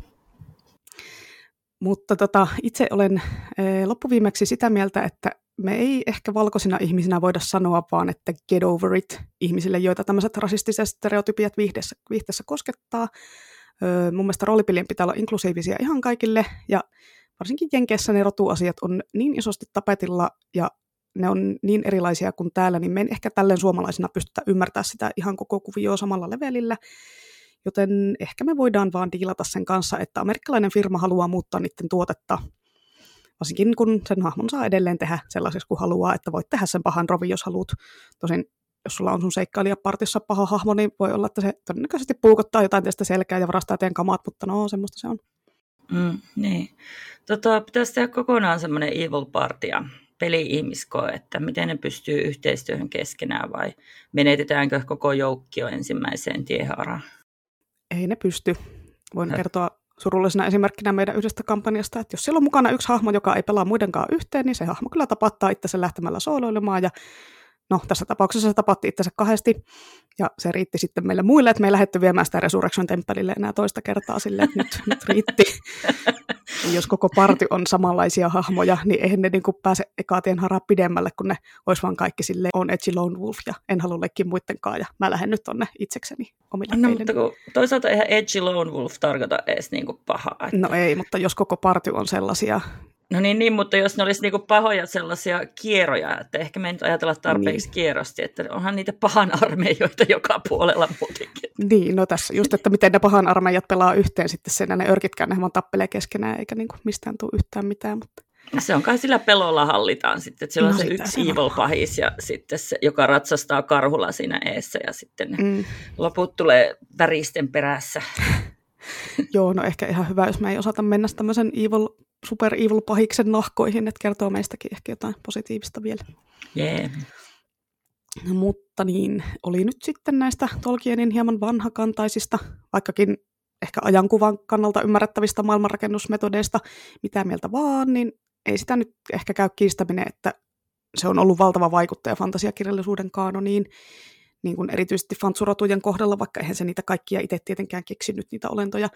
Mutta tota, itse olen e, loppuviimeksi sitä mieltä, että me ei ehkä valkoisina ihmisinä voida sanoa vaan, että get over it ihmisille, joita tämmöiset rasistiset stereotypiat viihteessä, viihteessä koskettaa. Öö, mun mielestä roolipelien pitää olla inklusiivisia ihan kaikille, ja varsinkin Jenkeissä ne rotuasiat on niin isosti tapetilla, ja ne on niin erilaisia kuin täällä, niin me ei ehkä tälleen suomalaisina pystytä ymmärtämään sitä ihan koko kuvioa samalla levelillä. Joten ehkä me voidaan vaan diilata sen kanssa, että amerikkalainen firma haluaa muuttaa niiden tuotetta varsinkin kun sen hahmon saa edelleen tehdä sellaiseksi kuin haluaa, että voit tehdä sen pahan rovi, jos haluat. Tosin jos sulla on sun seikkailijapartissa paha hahmo, niin voi olla, että se todennäköisesti puukottaa jotain tästä selkää ja varastaa teidän kamat, mutta no, semmoista se on. Mm, niin. Tota, pitäisi tehdä kokonaan semmoinen evil party ja peli-ihmiskoe, että miten ne pystyy yhteistyöhön keskenään vai menetetäänkö koko joukkio ensimmäiseen tiehaaraan? Ei ne pysty. Voin kertoa surullisena esimerkkinä meidän yhdestä kampanjasta, että jos siellä on mukana yksi hahmo, joka ei pelaa muidenkaan yhteen, niin se hahmo kyllä tapattaa itsensä lähtemällä sooloilemaan ja no tässä tapauksessa se tapatti itsensä kahdesti ja se riitti sitten meille muille, että me ei lähdetty viemään sitä Resurrection Temppelille enää toista kertaa silleen, että nyt, nyt riitti. Ja (laughs) jos koko party on samanlaisia hahmoja, niin eihän ne niinku pääse tien haraa pidemmälle, kun ne olisi vaan kaikki sille on Edgy Lone Wolf ja en halua leikkiä muittenkaan ja mä lähden nyt tonne itsekseni omille No mutta kun toisaalta eihän Edgy Lone Wolf tarkoita edes niinku pahaa. Että... No ei, mutta jos koko party on sellaisia, No niin, niin, mutta jos ne olisi niinku pahoja sellaisia kierroja, että ehkä me ei nyt ajatella tarpeeksi niin. kierrosti, että onhan niitä pahan armeijoita joka puolella muutenkin. Niin, no tässä just, että miten ne pahan armeijat pelaa yhteen sitten sen, ne örkitkään ne vaan tappelee keskenään, eikä niinku mistään tule yhtään mitään. Mutta... Se on kai sillä pelolla hallitaan sitten, että siellä no, on se yksi evil pahis ja sitten se, joka ratsastaa karhulla siinä eessä ja sitten mm. loput tulee väristen perässä. (laughs) Joo, no ehkä ihan hyvä, jos me ei osata mennä tämmöisen evil super evil pahiksen nahkoihin, että kertoo meistäkin ehkä jotain positiivista vielä. Yeah. Mutta niin, oli nyt sitten näistä Tolkienin hieman vanhakantaisista, vaikkakin ehkä ajankuvan kannalta ymmärrettävistä maailmanrakennusmetodeista, mitä mieltä vaan, niin ei sitä nyt ehkä käy kiistäminen, että se on ollut valtava vaikuttaja fantasiakirjallisuuden kaanoniin, niin kuin erityisesti fantsurotujen kohdalla, vaikka eihän se niitä kaikkia itse tietenkään keksinyt niitä olentoja,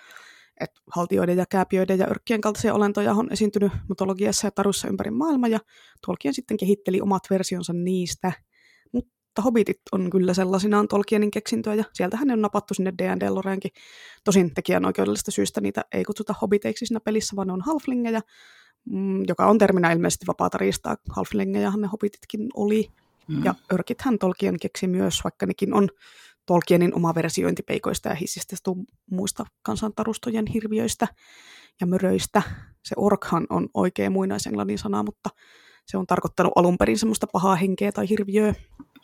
että haltioiden ja kääpiöiden ja örkkien kaltaisia olentoja on esiintynyt mytologiassa ja tarussa ympäri maailmaa, ja Tolkien sitten kehitteli omat versionsa niistä. Mutta hobbitit on kyllä sellaisinaan Tolkienin keksintöä, ja sieltähän ne on napattu sinne D&D Loreenkin. Tosin tekijän oikeudellisesta syystä niitä ei kutsuta hobbiteiksi siinä pelissä, vaan ne on halflingeja, mm, joka on terminä ilmeisesti vapaata riistaa. Halflingejahan ne hobbititkin oli. Mm. Ja örkithän Tolkien keksi myös, vaikka nekin on Tolkienin oma versiointi peikoista ja hissistä muista kansantarustojen hirviöistä ja möröistä. Se orkhan on oikea muinaisenglannin sana, mutta se on tarkoittanut alun perin semmoista pahaa henkeä tai hirviöä.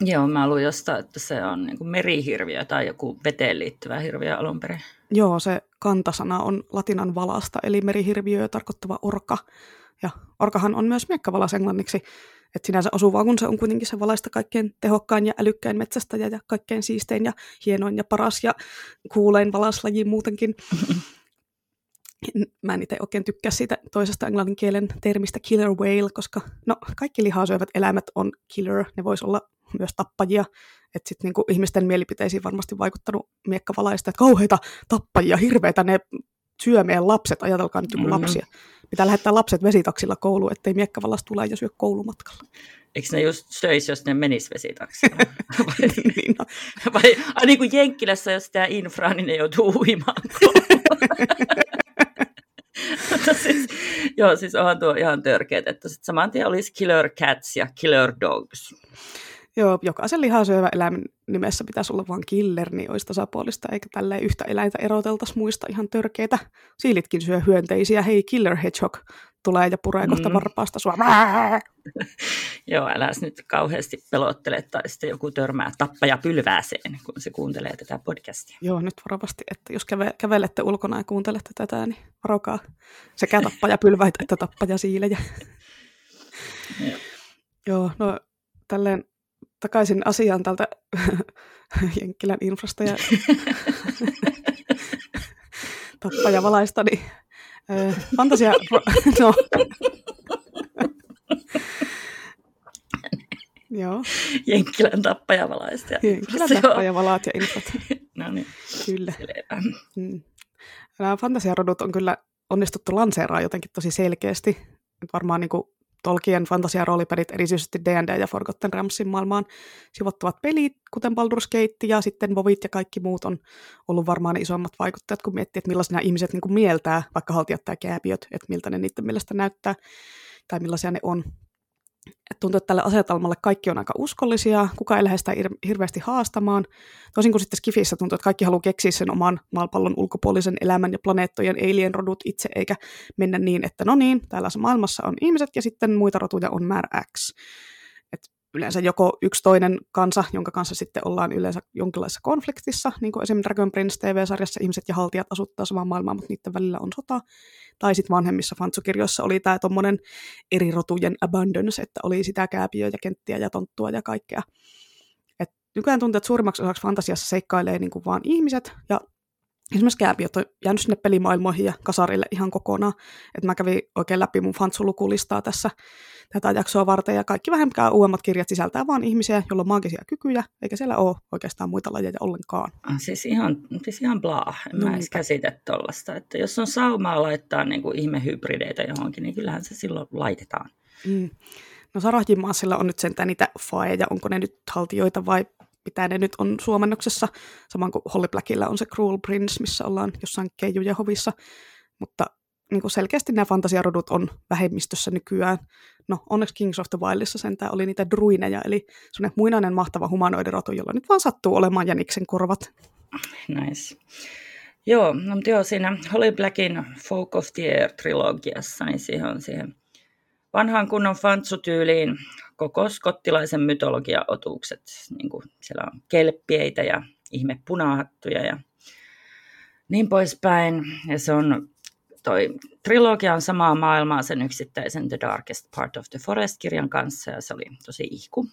Joo, mä luin jostain, että se on niin kuin merihirviö tai joku veteen liittyvä hirviö alun perin. Joo, se kantasana on latinan valasta, eli merihirviö tarkoittava orka. Ja orkahan on myös miekkavalas englanniksi, et sinänsä osuvaa, kun se on kuitenkin se valaista kaikkein tehokkain ja älykkäin metsästäjä ja kaikkein siistein ja hienoin ja paras ja kuulein valaslaji muutenkin. Mä en itse oikein tykkää siitä toisesta englannin kielen termistä killer whale, koska no, kaikki lihaa syövät eläimet on killer, ne vois olla myös tappajia. Että sitten niinku ihmisten mielipiteisiin varmasti vaikuttanut miekkavalaista, että kauheita tappajia, hirveitä ne syö meidän lapset, ajatelkaa nyt joku mm-hmm. lapsia. Pitää lähettää lapset vesitaksilla kouluun, ettei miekkavallas tule ja syö koulumatkalla. Eikö ne just söisi, jos ne menis vesitaksilla? (laughs) vai, niin, no. vai a, niin kuin Jenkkilässä, jos tämä infra, niin ne joutuu uimaan Mutta (laughs) siis, joo, siis onhan tuo ihan törkeät, että sitten saman tien olisi killer cats ja killer dogs. Joo, jokaisen lihasyövä eläimen nimessä pitäisi olla vain killer, niin olisi tasapuolista, eikä tälleen yhtä eläintä eroteltaisi muista ihan törkeitä. Siilitkin syö hyönteisiä, hei killer hedgehog tulee ja puree kohta mm. varpaasta sua. (laughs) Joo, älä nyt kauheasti pelottele, tai sitten joku törmää tappaja pylvääseen, kun se kuuntelee tätä podcastia. Joo, nyt varovasti, että jos käve, kävelette ulkona ja kuuntelette tätä, niin varokaa sekä tappaja pylväitä että tappaja siilejä. (laughs) Joo. Joo, no tälleen takaisin asiaan tältä (laughs) Jenkkilän infrasta ja (laughs) tappajavalaista, niin fantasia... (laughs) no. Joo. Jenkkilän tappajavalaista. Jenkkilän tappajavalaat ja infot. no niin. Kyllä. Mm. Nämä fantasiarodut on kyllä onnistuttu lanseeraamaan jotenkin tosi selkeästi. Varmaan niin kuin Tolkien fantasia-roolipelit, erityisesti D&D ja Forgotten Ramsin maailmaan sijoittavat pelit, kuten Baldur's Gate ja sitten Vovit ja kaikki muut on ollut varmaan isommat vaikuttajat, kun miettii, että millaisia ihmiset niin kuin mieltää, vaikka haltijat tai kääpiöt, että miltä ne niiden mielestä näyttää tai millaisia ne on. Et tuntuu, että tälle asetelmalle kaikki on aika uskollisia, kuka ei lähde sitä hirveästi haastamaan. Toisin kuin sitten Skifissä tuntuu, että kaikki haluaa keksiä sen oman maapallon ulkopuolisen elämän ja planeettojen alien-rodut itse, eikä mennä niin, että no niin, täällä maailmassa on ihmiset ja sitten muita rotuja on määrä X yleensä joko yksi toinen kansa, jonka kanssa sitten ollaan yleensä jonkinlaisessa konfliktissa, niin kuin esimerkiksi Dragon Prince TV-sarjassa ihmiset ja haltijat asuttaa samaa maailmaa, mutta niiden välillä on sota. Tai sitten vanhemmissa fantsukirjoissa oli tämä tuommoinen eri rotujen abundance, että oli sitä kääpiöä ja kenttiä ja tonttua ja kaikkea. Et nykyään tuntuu, että suurimmaksi osaksi fantasiassa seikkailee niin kuin vaan ihmiset, ja esimerkiksi kääpiöt on jäänyt sinne pelimaailmoihin ja kasarille ihan kokonaan. Et mä kävin oikein läpi mun fantsulukulistaa tässä tätä jaksoa varten, ja kaikki vähemmän uudemmat kirjat sisältää vain ihmisiä, joilla on maagisia kykyjä, eikä siellä ole oikeastaan muita lajeja ollenkaan. Ah, siis ihan, siis ihan bla, en no, mä edes käsitä tuollaista, että jos on saumaa laittaa niin kuin ihmehybrideitä johonkin, niin kyllähän se silloin laitetaan. Mm. No Sarahjimaasilla on nyt sentään niitä faeja, onko ne nyt haltioita vai mitä ne nyt on suomennoksessa, saman kuin Holly Blackilla on se Cruel Prince, missä ollaan jossain keijujen hovissa, mutta niin kuin selkeästi nämä fantasiarodut on vähemmistössä nykyään. No onneksi Kings of the Wildissa sentään oli niitä druineja, eli semmoinen muinainen mahtava humanoidirotu, jolla nyt vaan sattuu olemaan jäniksen korvat. Nice. Joo, no, mutta joo, siinä Holly Blackin Folk of the Air-trilogiassa, niin siihen on siihen vanhaan kunnon fantsutyyliin koko skottilaisen mytologian otukset. Niin kuin siellä on kelppieitä ja ihme punahattuja ja niin poispäin. Ja se on toi trilogia on samaa maailmaa sen yksittäisen The Darkest Part of the Forest-kirjan kanssa, ja se oli tosi ihku.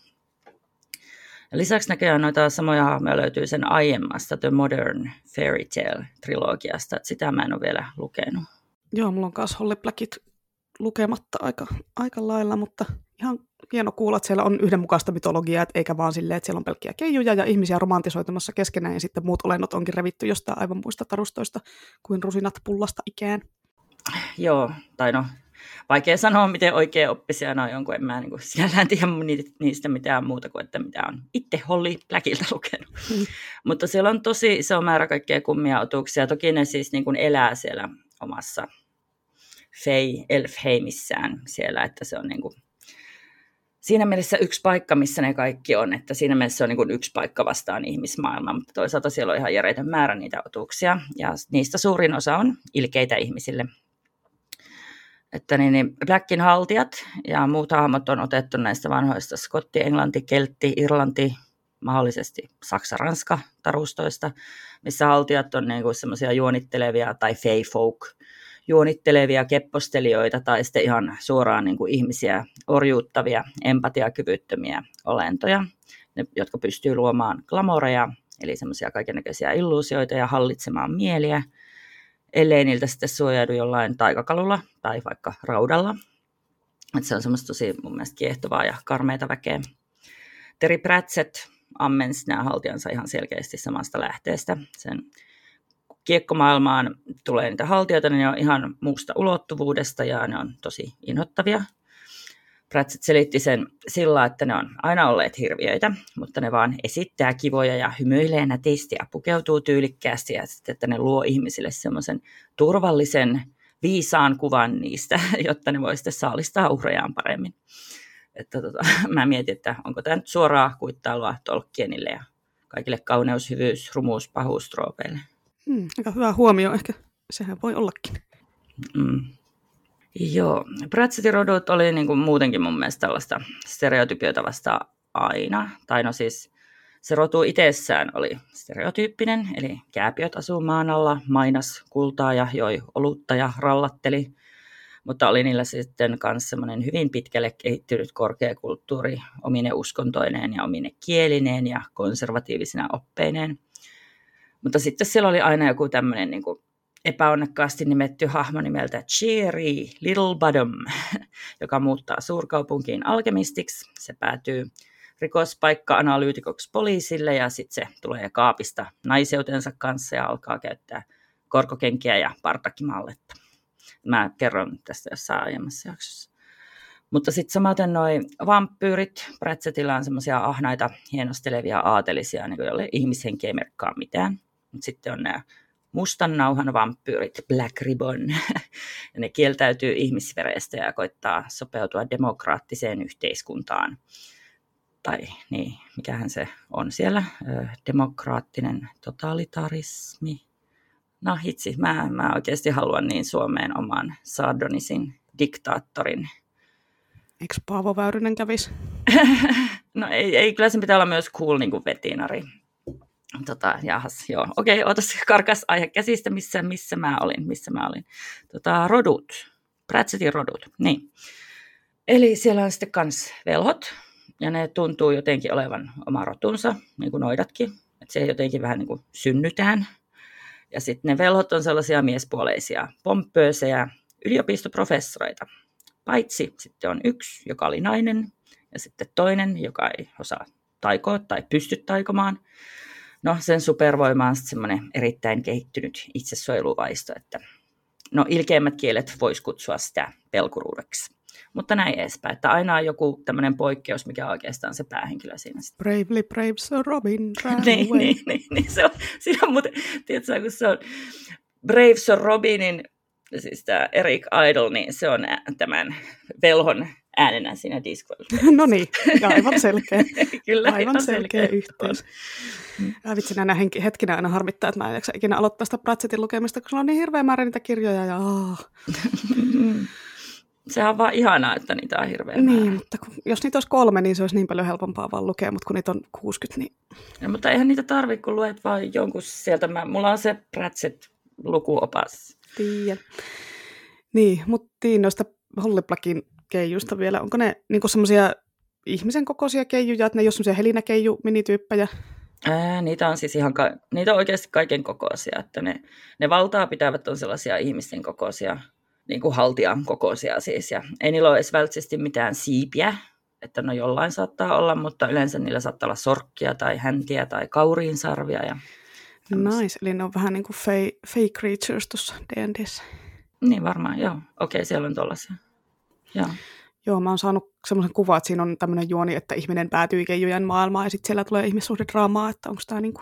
Ja lisäksi näköjään noita samoja hahmoja löytyy sen aiemmasta The Modern Fairy Tale-trilogiasta, sitä mä en ole vielä lukenut. Joo, mulla on myös Holly Blackit lukematta aika, aika lailla, mutta ihan hieno kuulla, että siellä on yhdenmukaista mytologiaa, eikä vaan silleen, että siellä on pelkkiä keijuja ja ihmisiä romantisoitumassa keskenään, ja sitten muut olennot onkin revitty jostain aivan muista tarustoista kuin rusinat pullasta ikään. Joo, tai no, vaikea sanoa, miten oikein oppisia on jonkun, en mä niin kuin, siellä tiedä niistä mitään muuta kuin, että mitä on itse Holly Blackilta lukenut. Mm. (laughs) Mutta siellä on tosi iso määrä kaikkea kummia otuksia. Toki ne siis niin kuin elää siellä omassa Fey Elfheimissään siellä, että se on niin kuin, siinä mielessä yksi paikka, missä ne kaikki on, että siinä mielessä se on niin kuin yksi paikka vastaan ihmismaailma, mutta toisaalta siellä on ihan järjetön määrä niitä otuksia, ja niistä suurin osa on ilkeitä ihmisille. Että niin, niin Blackin haltijat ja muut hahmot on otettu näistä vanhoista Skotti, Englanti, Keltti, Irlanti, mahdollisesti Saksa-Ranska tarustoista, missä haltijat on niin semmoisia juonittelevia tai fey folk, juonittelevia keppostelijoita tai sitten ihan suoraan niin kuin ihmisiä orjuuttavia, empatiakyvyttömiä olentoja, jotka pystyy luomaan glamoreja, eli semmoisia kaikenlaisia illuusioita ja hallitsemaan mieliä, ellei niiltä sitten suojaudu jollain taikakalulla tai vaikka raudalla. Et se on semmoista tosi mun mielestä kiehtovaa ja karmeita väkeä. Terry Pratchett ammensi nämä haltijansa ihan selkeästi samasta lähteestä. Sen kiekkomaailmaan tulee niitä haltijoita, niin ne on ihan muusta ulottuvuudesta ja ne on tosi inhottavia. Pratchett selitti sen sillä, että ne on aina olleet hirviöitä, mutta ne vaan esittää kivoja ja hymyilee nätisti ja pukeutuu tyylikkäästi ja sitten, että ne luo ihmisille semmoisen turvallisen, viisaan kuvan niistä, (laughs) jotta ne voi sitten saalistaa uhrejaan paremmin. Että tota, (laughs) mä mietin, että onko tämä nyt suoraa kuittailua Tolkienille ja kaikille kauneus, hyvyys, rumuus, pahuus, troopeille. Hmm, aika hyvä huomio ehkä. Sehän voi ollakin. Mm. Joo, Pratsettin rodut oli niin kuin muutenkin mun mielestä tällaista stereotypioita vasta aina. Tai no siis se rotu itsessään oli stereotyyppinen, eli kääpiöt asuu maan alla, mainas kultaa ja joi olutta ja rallatteli. Mutta oli niillä sitten myös semmoinen hyvin pitkälle kehittynyt korkeakulttuuri omine uskontoineen ja omine kielineen ja konservatiivisina oppeineen. Mutta sitten siellä oli aina joku tämmöinen niin epäonnekkaasti nimetty hahmo nimeltä Cherry Little Bottom, (laughs) joka muuttaa suurkaupunkiin alkemistiksi. Se päätyy rikospaikka-analyytikoksi poliisille ja sitten se tulee kaapista naiseutensa kanssa ja alkaa käyttää korkokenkiä ja partakimalletta. Mä kerron tästä jossain aiemmassa jaksossa. Mutta sitten samaten noin vampyyrit, Pratchettilla on semmoisia ahnaita, hienostelevia aatelisia, niin joille ihmishenki ei merkkaa mitään. Mutta sitten on nämä mustan nauhan vampyyrit, Black Ribbon, (laughs) ja ne kieltäytyy ihmisverestä ja koittaa sopeutua demokraattiseen yhteiskuntaan. Tai niin, mikähän se on siellä, demokraattinen totalitarismi. No hitsi, mä, mä oikeasti haluan niin Suomeen oman Sardonisin diktaattorin. Eikö Paavo Väyrynen kävisi? (laughs) no ei, ei, kyllä sen pitää olla myös cool niin kuin vetinari. Tota, jahas, joo. Okei, otas karkas aihe käsistä, missä, missä mä olin, missä mä olin. Tota, rodut, Pratchettin rodut, niin. Eli siellä on sitten kans velhot, ja ne tuntuu jotenkin olevan oma rotunsa, niin kuin noidatkin. Että se jotenkin vähän niin kuin synnytään. Ja sitten ne velhot on sellaisia miespuoleisia, pomppöösejä yliopistoprofessoreita. Paitsi sitten on yksi, joka oli nainen, ja sitten toinen, joka ei osaa taikoa tai pysty taikomaan. No sen supervoima on semmoinen erittäin kehittynyt itsesuojeluvaisto, että no ilkeimmät kielet vois kutsua sitä pelkuruudeksi. Mutta näin edespäin, että aina on joku tämmöinen poikkeus, mikä on oikeastaan se päähenkilö siinä. Sitten. Bravely brave Sir Robin (laughs) niin, niin, niin, niin, se on, siinä on muuten, tiedätkö, kun se on Brave Sir Robinin, siis tämä Eric Idle, niin se on tämän velhon äänenä siinä Discworld. (laughs) no niin, aivan selkeä. (laughs) Kyllä, aivan selkeä, selkeä yhteys. Ja vitsi, näinä hetkinä aina harmittaa, että mä en ikinä aloittaa sitä Pratsettin lukemista, koska on niin hirveä määrä niitä kirjoja. Ja... (laughs) Sehän on vaan ihanaa, että niitä on hirveä Niin, määrä. mutta kun, jos niitä olisi kolme, niin se olisi niin paljon helpompaa vaan lukea, mutta kun niitä on 60, niin... Ja, mutta eihän niitä tarvitse, kun luet vaan jonkun sieltä. Mä, mulla on se Pratchett lukuopas. Tiedän. Niin, mutta noista Holliplakin keijusta vielä. Onko ne niin semmoisia ihmisen kokoisia keijuja, että ne ei ole semmoisia helinäkeiju-minityyppejä? Ää, niitä on siis ihan, ka- niitä on oikeasti kaiken kokoisia, että ne, ne valtaa pitävät on sellaisia ihmisten kokoisia, niin kuin haltijan kokoisia siis, ja ei niillä ole edes välttämättä mitään siipiä, että no jollain saattaa olla, mutta yleensä niillä saattaa olla sorkkia tai häntiä tai kauriinsarvia. Ja nice, eli ne on vähän niin kuin fake, creatures tuossa D&Dssä. Niin varmaan, joo. Okei, siellä on tollaisia. Joo. Joo, mä oon saanut semmoisen kuvan, että siinä on tämmöinen juoni, että ihminen päätyy keijujen maailmaan ja sitten siellä tulee ihmissuhdedraamaa, että onko tämä niin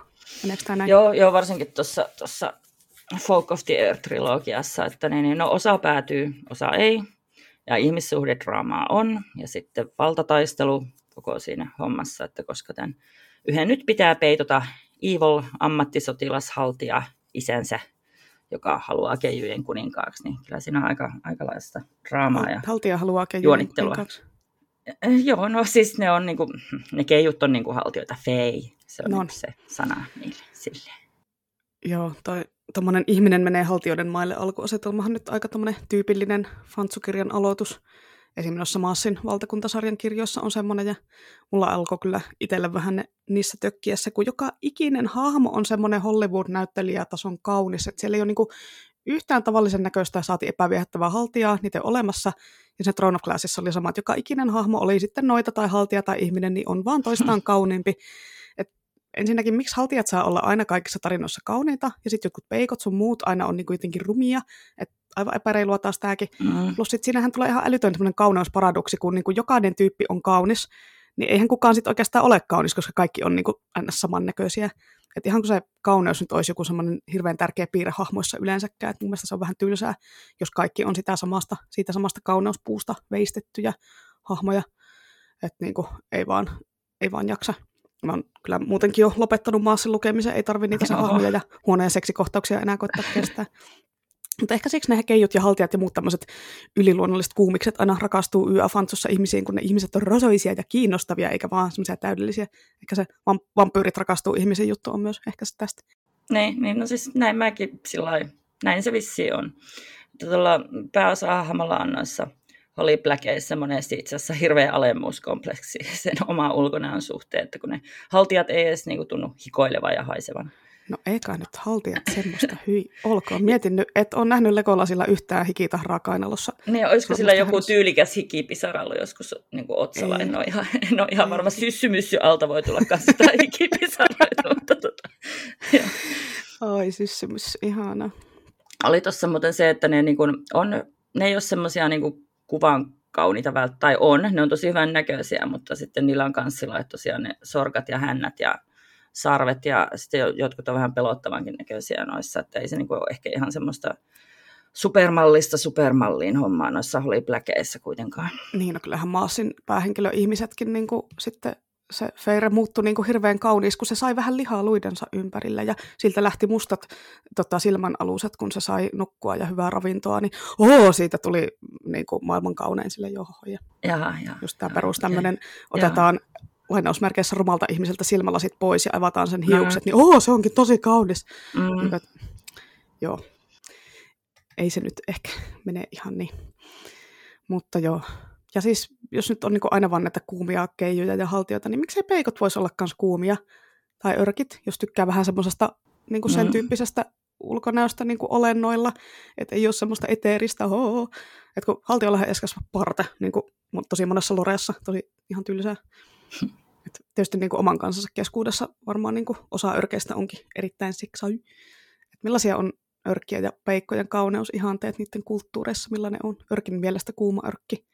meneekö tämä näin? Joo, joo varsinkin tuossa Folk of the Earth-trilogiassa, että niin, niin, no osa päätyy, osa ei, ja ihmissuhdedraamaa on, ja sitten valtataistelu koko siinä hommassa, että koska tämän yhden nyt pitää peitota evil ammattisotilashaltija isänsä joka haluaa keijujen kuninkaaksi, niin kyllä siinä on aika, aikalaista draamaa ja Haltija haluaa keijujen kuninkaaksi? Joo, no siis ne, on niinku, ne keijut on niinku haltioita, fei, se on no. Niinku se sana niille silleen. Joo, toi tuommoinen ihminen menee haltioiden maille alkuasetelmahan nyt aika tyypillinen fantsukirjan aloitus esimerkiksi noissa Maassin valtakuntasarjan kirjoissa on semmoinen, ja mulla alkoi kyllä itselle vähän ne, niissä tökkiessä, kun joka ikinen hahmo on semmoinen Hollywood-näyttelijätason kaunis, että siellä ei ole niinku yhtään tavallisen näköistä ja saati epäviehättävää haltijaa, niitä olemassa, ja se Throne of Glassissa oli sama, että joka ikinen hahmo oli sitten noita tai haltija tai ihminen, niin on vaan toistaan (laughs) kauniimpi. Et ensinnäkin, miksi haltijat saa olla aina kaikissa tarinoissa kauniita, ja sitten jotkut peikot sun muut aina on niinku jotenkin rumia, että aivan epäreilua taas tämäkin. Mm. Plus sitten siinähän tulee ihan älytön semmoinen kauneusparadoksi, kun niin kuin jokainen tyyppi on kaunis, niin eihän kukaan sitten oikeastaan ole kaunis, koska kaikki on niin kuin samannäköisiä. Että ihan kun se kauneus nyt olisi joku semmoinen hirveän tärkeä piirre hahmoissa yleensäkään, että mun mielestä se on vähän tylsää, jos kaikki on sitä samasta, siitä samasta kauneuspuusta veistettyjä hahmoja. Että niin kuin, ei, vaan, ei vaan jaksa. Mä oon kyllä muutenkin jo lopettanut maassa lukemisen, ei tarvi niitä (laughs) hahmoja ja huoneen seksikohtauksia enää koittaa kestää. Mutta ehkä siksi ne keijut ja haltijat ja muut tämmöiset yliluonnolliset kuumikset aina rakastuu YA-fantsussa ihmisiin, kun ne ihmiset on rosoisia ja kiinnostavia, eikä vaan semmoisia täydellisiä. Ehkä se vampyyrit rakastuu ihmisen juttu on myös ehkä se tästä. Niin, niin no siis näin mäkin sillä näin se vissi on. Tuolla pääosa-hahmolla on noissa Holly Blackeissä monesti itse asiassa hirveä alemmuuskompleksi (laughs) sen oma ulkonäön suhteen, että kun ne haltijat ei edes niinku tunnu hikoilevan ja haisevan. No eikä nyt haltijat semmoista, hyi olkoon. Mietin nyt, että on nähnyt Legolasilla yhtään hikitahraa kainalossa. Niin, olisiko sillä joku hänestä. tyylikäs hikipisara ollut joskus niin kuin otsalla? En ole ihan, en ole ihan varma. Syssymyssy alta voi tulla kanssa (laughs) hikipisaroita, mutta tota, Ai syssymys, ihana. Oli tuossa muuten se, että ne, niin kuin, on, ne ei ole semmoisia niin kuvan kauniita vält- tai on, ne on tosi hyvän näköisiä, mutta sitten niillä on myös sillä tosiaan ne sorkat ja hännät ja sarvet ja sitten jotkut on vähän pelottavankin näköisiä noissa, että ei se niinku ole ehkä ihan semmoista supermallista supermalliin hommaa noissa holipläkeissä kuitenkaan. Niin, no kyllähän Maasin päähenkilöihmisetkin niin kuin, sitten se Feire muuttui niin kuin hirveän kauniis, kun se sai vähän lihaa luidensa ympärillä ja siltä lähti mustat tota, silmän aluset, kun se sai nukkua ja hyvää ravintoa, niin oo, siitä tuli niin kuin, maailman kaunein sille johon. Ja Jaha, ja, just tämä perus tämmöinen, otetaan lainausmerkeissä rumalta ihmiseltä silmälasit pois ja avataan sen hiukset, mm. niin oo, se onkin tosi kaunis. Mm. Niin, joo, ei se nyt ehkä mene ihan niin. Mutta joo, ja siis jos nyt on niin aina vaan näitä kuumia keijuja ja haltioita, niin miksei peikot voisi olla myös kuumia? Tai örkit, jos tykkää vähän semmoisesta niin sen mm. tyyppisestä ulkonäöstä niin olennoilla, että ei ole semmoista eteeristä, hoo. että kun haltiolla ei kasva parte, niin kuin tosi monessa loreessa, tosi ihan tylsää. (laughs) Et tietysti niin kuin oman kansansa keskuudessa varmaan niin kuin osa örkeistä onkin erittäin siksai. Et millaisia on örkkiä ja peikkojen kauneusihanteet niiden kulttuureissa, millainen on örkin mielestä kuuma örkki?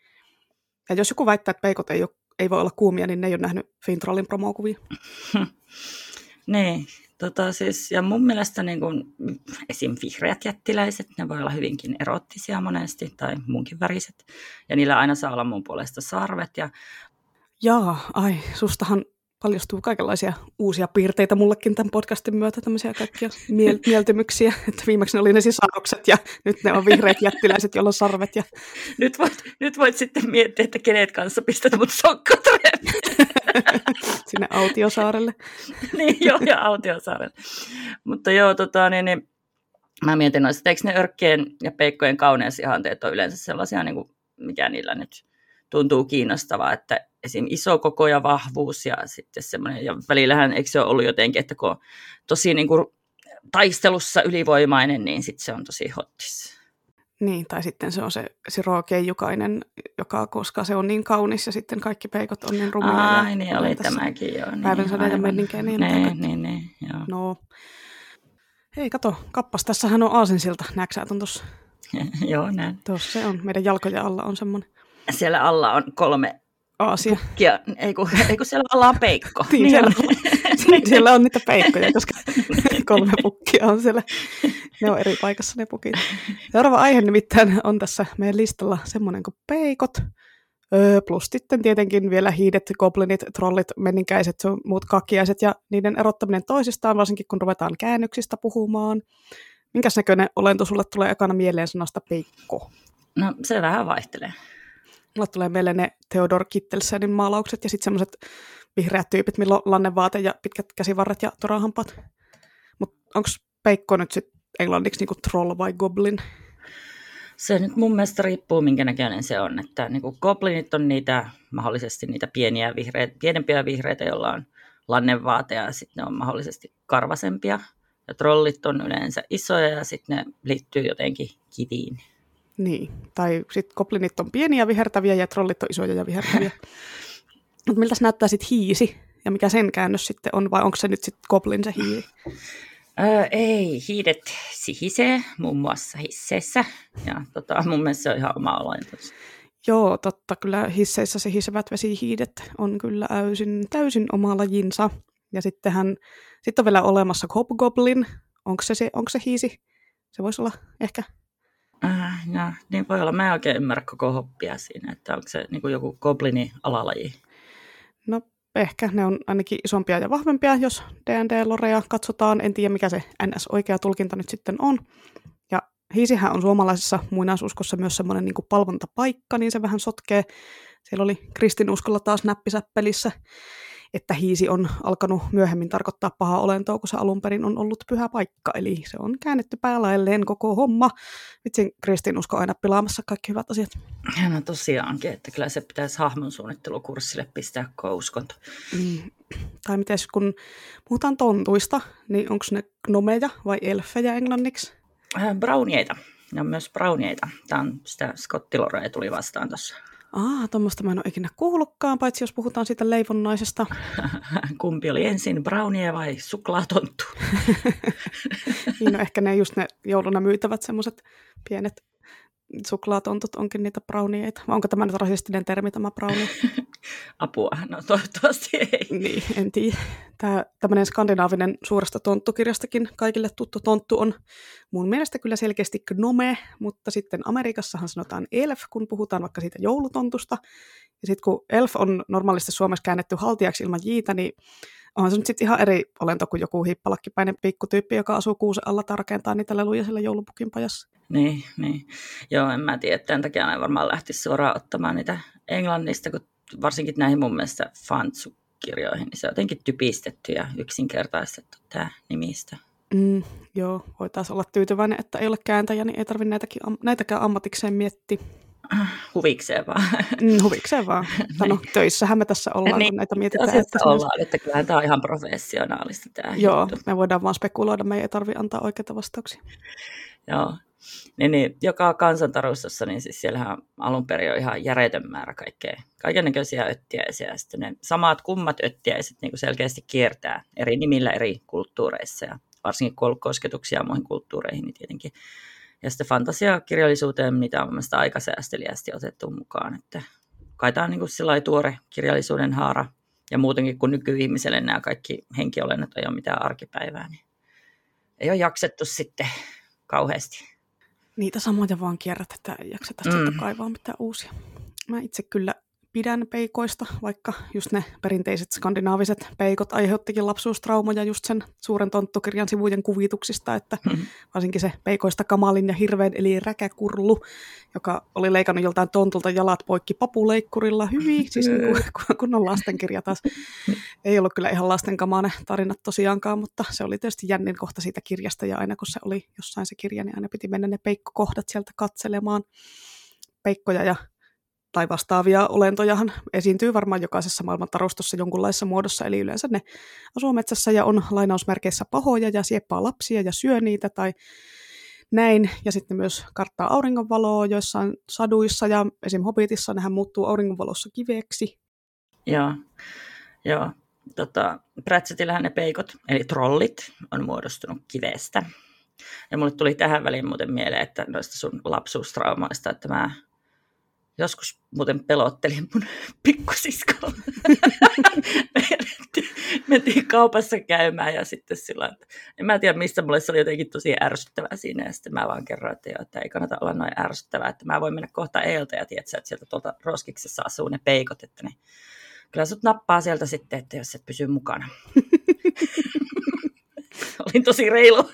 Ja jos joku väittää, että peikot ei, ole, ei voi olla kuumia, niin ne ei ole nähnyt Fintrollin promokuvia. (laughs) niin, tota siis, ja mun mielestä niin kun, esim. vihreät jättiläiset, ne voi olla hyvinkin erottisia monesti, tai munkin väriset. Ja niillä aina saa olla mun puolesta sarvet. Ja... Jaa, ai, sustahan paljastuu kaikenlaisia uusia piirteitä mullekin tämän podcastin myötä, tämmöisiä kaikkia miel- (laughs) mieltymyksiä, että viimeksi ne oli ne sisarukset ja nyt ne on vihreät jättiläiset, joilla on sarvet. Ja... (laughs) Nyt, voit, nyt voit sitten miettiä, että kenet kanssa pistät mut sokkotreen. (laughs) Sinne Autiosaarelle. niin, joo, ja Autiosaarelle. Mutta joo, tota, niin, niin, mä mietin noista, että eikö ne örkkien ja peikkojen kauneusihanteet on yleensä sellaisia, niin kuin, mikä niillä nyt tuntuu kiinnostavaa, että esim. iso koko ja vahvuus ja sitten semmoinen, ja välillähän eikö se ole ollut jotenkin, että kun on tosi niin kuin taistelussa ylivoimainen, niin sitten se on tosi hottis. Niin, tai sitten se on se Siro Keijukainen, joka, koska se on niin kaunis ja sitten kaikki peikot on niin rumia. Ai, niin oli tämäkin joo. Niin, päivän sadan ja menninkään. Niin, niin, niin, niin, joo. No. Hei, kato, kappas, tässähän on aasinsilta, näetkö sä tuossa? (laughs) joo, näin. Tuossa se on, meidän jalkojen alla on semmoinen. Siellä alla on kolme Aasia. Pukkia. Ei kun, ei kun siellä alla on peikko. niin, niin siellä, on, siellä on niitä peikkoja, koska kolme pukkia on siellä. Ne on eri paikassa ne pukit. Seuraava aihe nimittäin on tässä meidän listalla semmoinen kuin peikot. Öö, plus sitten tietenkin vielä hiidet, goblinit, trollit, menninkäiset, muut kakiaiset ja niiden erottaminen toisistaan, varsinkin kun ruvetaan käännöksistä puhumaan. Minkäs näköinen olento sulle tulee ekana mieleen sanasta peikko? No se vähän vaihtelee. Mulle tulee mieleen ne Theodor Kittelsenin maalaukset ja sitten semmoiset vihreät tyypit, millä on lannevaate ja pitkät käsivarret ja torahampat. Mutta onko peikko nyt sitten englanniksi niinku troll vai goblin? Se nyt mun mielestä riippuu, minkä näköinen se on. Että niin goblinit on niitä mahdollisesti niitä pieniä vihreitä, pienempiä vihreitä, joilla on lannenvaate ja sitten ne on mahdollisesti karvasempia. Ja trollit on yleensä isoja ja sitten ne liittyy jotenkin kiviin. Niin, tai sitten goblinit on pieniä vihertäviä ja trollit on isoja ja vihertäviä. (laughs) Mutta miltä näyttää sitten hiisi? Ja mikä sen käännös sitten on, vai onko se nyt sitten goblin se hiiri? Öö, ei, hiidet sihisee muun muassa hisseissä. Ja tota, mun mielestä se on ihan oma olentos. Joo, totta. Kyllä hisseissä se hisevät vesihiidet on kyllä täysin, täysin oma lajinsa. Ja sittenhän, sitten on vielä olemassa hobgoblin. Onko se, se, onko se hiisi? Se voisi olla ehkä Äh, ja, niin voi olla. Mä en oikein ymmärrä koko hoppia siinä, että onko se niin kuin joku goblini alalaji. No ehkä ne on ainakin isompia ja vahvempia, jos D&D-loreja katsotaan. En tiedä, mikä se NS-oikea tulkinta nyt sitten on. Ja hiisihän on suomalaisessa muinaisuskossa myös semmoinen niin palvontapaikka, niin se vähän sotkee. Siellä oli kristinuskolla taas näppisäppelissä että hiisi on alkanut myöhemmin tarkoittaa pahaa olentoa, kun se alun perin on ollut pyhä paikka. Eli se on käännetty päälailleen koko homma. Vitsin kristinusko aina pilaamassa kaikki hyvät asiat. No tosiaankin, että kyllä se pitäisi hahmon suunnittelukurssille pistää kouskonto. Mm. Tai miten kun puhutaan tontuista, niin onko ne gnomeja vai elfejä englanniksi? Äh, brownieita. Ne on myös brownieita. Tämä on sitä skottilorea tuli vastaan tuossa Aa, tuommoista mä en ole ikinä kuullutkaan, paitsi jos puhutaan siitä leivonnaisesta. (laughs) Kumpi oli ensin, brownie vai suklaatonttu? (laughs) niin, no ehkä ne just ne jouluna myytävät semmoiset pienet suklaatontut onkin niitä brownieita. Vai onko tämä nyt rasistinen termi, tämä brownie? (laughs) Apua, no toivottavasti ei. Niin, en tiedä. Tämä tämmöinen skandinaavinen suuresta tonttukirjastakin kaikille tuttu tonttu on mun mielestä kyllä selkeästi gnome, mutta sitten Amerikassahan sanotaan elf, kun puhutaan vaikka siitä joulutontusta. Ja sitten kun elf on normaalisti Suomessa käännetty haltijaksi ilman jiitä, niin onhan se nyt sitten ihan eri olento kuin joku hippalakkipäinen pikkutyyppi, joka asuu kuusen alla tarkentaa niitä leluja siellä joulupukin pajassa. Niin, niin. Joo, en mä tiedä, tämän takia en varmaan lähtisi suoraan ottamaan niitä englannista, kun varsinkin näihin mun mielestä Fantsu-kirjoihin, niin se on jotenkin typistetty ja yksinkertaistettu tämä nimistä. Mm, joo, voitaisiin olla tyytyväinen, että ei ole kääntäjä, niin ei tarvitse näitäkin, näitäkään ammatikseen miettiä. Huvikseen vaan. Mm, huvikseen vaan. (laughs) No, niin. töissähän me tässä ollaan, niin, kun näitä mietitään. Että ollaan, että kyllähän tämä on ihan professionaalista tämä Joo, juttu. me voidaan vaan spekuloida, me ei tarvitse antaa oikeita vastauksia. Joo, niin, niin, joka kansantarustossa, niin siis siellähän alun perin on ihan järjetön määrä kaikkea, kaikenlaisia öttiäisiä. Ja sitten ne samat kummat öttiäiset niin kuin selkeästi kiertää eri nimillä eri kulttuureissa ja varsinkin kun on ollut kosketuksia muihin kulttuureihin, niin tietenkin. Ja sitten fantasiakirjallisuuteen, niitä on mielestäni aika säästeliästi otettu mukaan, että kai tämä on niin kuin tuore kirjallisuuden haara, ja muutenkin kun nykyihmiselle nämä kaikki henkiolennot ei ole mitään arkipäivää, niin ei ole jaksettu sitten kauheasti niitä samoja vaan kierrätetään, ei jakseta mm. kaivaa mitään uusia. Mä itse kyllä pidän peikoista, vaikka just ne perinteiset skandinaaviset peikot aiheuttikin lapsuustraumoja just sen suuren tonttukirjan sivujen kuvituksista, että mm-hmm. (laughs) varsinkin se peikoista kamalin ja hirveän eli räkäkurlu, joka oli leikannut joltain tontulta jalat poikki papuleikkurilla hyvin, siis niin kuin, (laughs) kunnon lastenkirja taas. Ei ollut kyllä ihan lastenkamainen tarinat tosiaankaan, mutta se oli tietysti jännin kohta siitä kirjasta ja aina kun se oli jossain se kirja, niin aina piti mennä ne peikkokohdat sieltä katselemaan peikkoja ja tai vastaavia olentojahan esiintyy varmaan jokaisessa maailman tarustossa jonkunlaisessa muodossa, eli yleensä ne asuu metsässä ja on lainausmerkeissä pahoja ja sieppaa lapsia ja syö niitä tai näin, ja sitten myös karttaa auringonvaloa joissain saduissa, ja esim. Hobbitissa nehän muuttuu auringonvalossa kiveksi. Joo, joo. Tota, Pratchettillähän ne peikot, eli trollit, on muodostunut kivestä. Ja mulle tuli tähän väliin muuten mieleen, että noista sun lapsuustraumaista, että mä Joskus muuten pelottelin mun (laughs) pikkusiskoa. mentiin kaupassa käymään ja sitten sillä että en mä tiedä mistä mulle se oli jotenkin tosi ärsyttävää siinä ja sitten mä vaan kerroin, että, jo, että ei kannata olla noin ärsyttävää, että mä voin mennä kohta eiltä ja tiedät että sieltä tuolta roskiksessa asuu ne peikot, että ne kyllä sut nappaa sieltä sitten, että jos et pysy mukana. (laughs) Olin tosi reilu.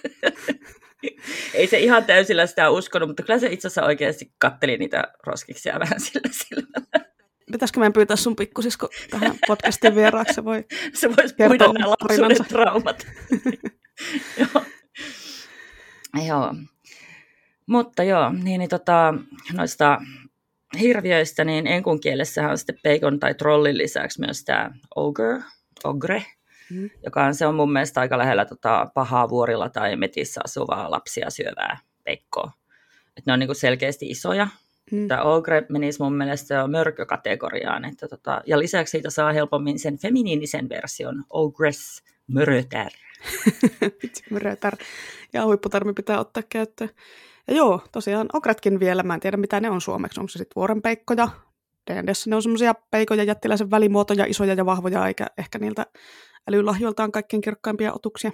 (laughs) ei se ihan täysillä sitä uskonut, mutta kyllä se itse asiassa oikeasti katteli niitä roskiksia vähän sillä silmällä. Pitäisikö meidän pyytää sun pikkusisko tähän podcastin vieraaksi? Se, voi (laughs) se voisi puhua nämä lapsuuden traumat. (laughs) joo. joo. Mutta joo, niin, niin tota, noista hirviöistä, niin enkun kielessähän on sitten peikon tai trollin lisäksi myös tämä ogre, ogre, mm. joka on, se on mun mielestä aika lähellä tota, pahaa vuorilla tai metissä asuvaa lapsia syövää peikkoa. Et ne on niinku selkeästi isoja. Mm. Tämä ogre menisi mun mielestä mörkökategoriaan. Että tota, ja lisäksi siitä saa helpommin sen feminiinisen version, ogress mörötär. (laughs) mörötär. Ja huipputarmi pitää ottaa käyttöön. Ja joo, tosiaan ogretkin vielä, mä en tiedä mitä ne on suomeksi, onko se sitten vuorenpeikkoja, D&Dssä ne on semmoisia peikoja jättiläisen välimuotoja, isoja ja vahvoja, eikä ehkä niiltä älylahjoiltaan kaikkein kirkkaimpia otuksia.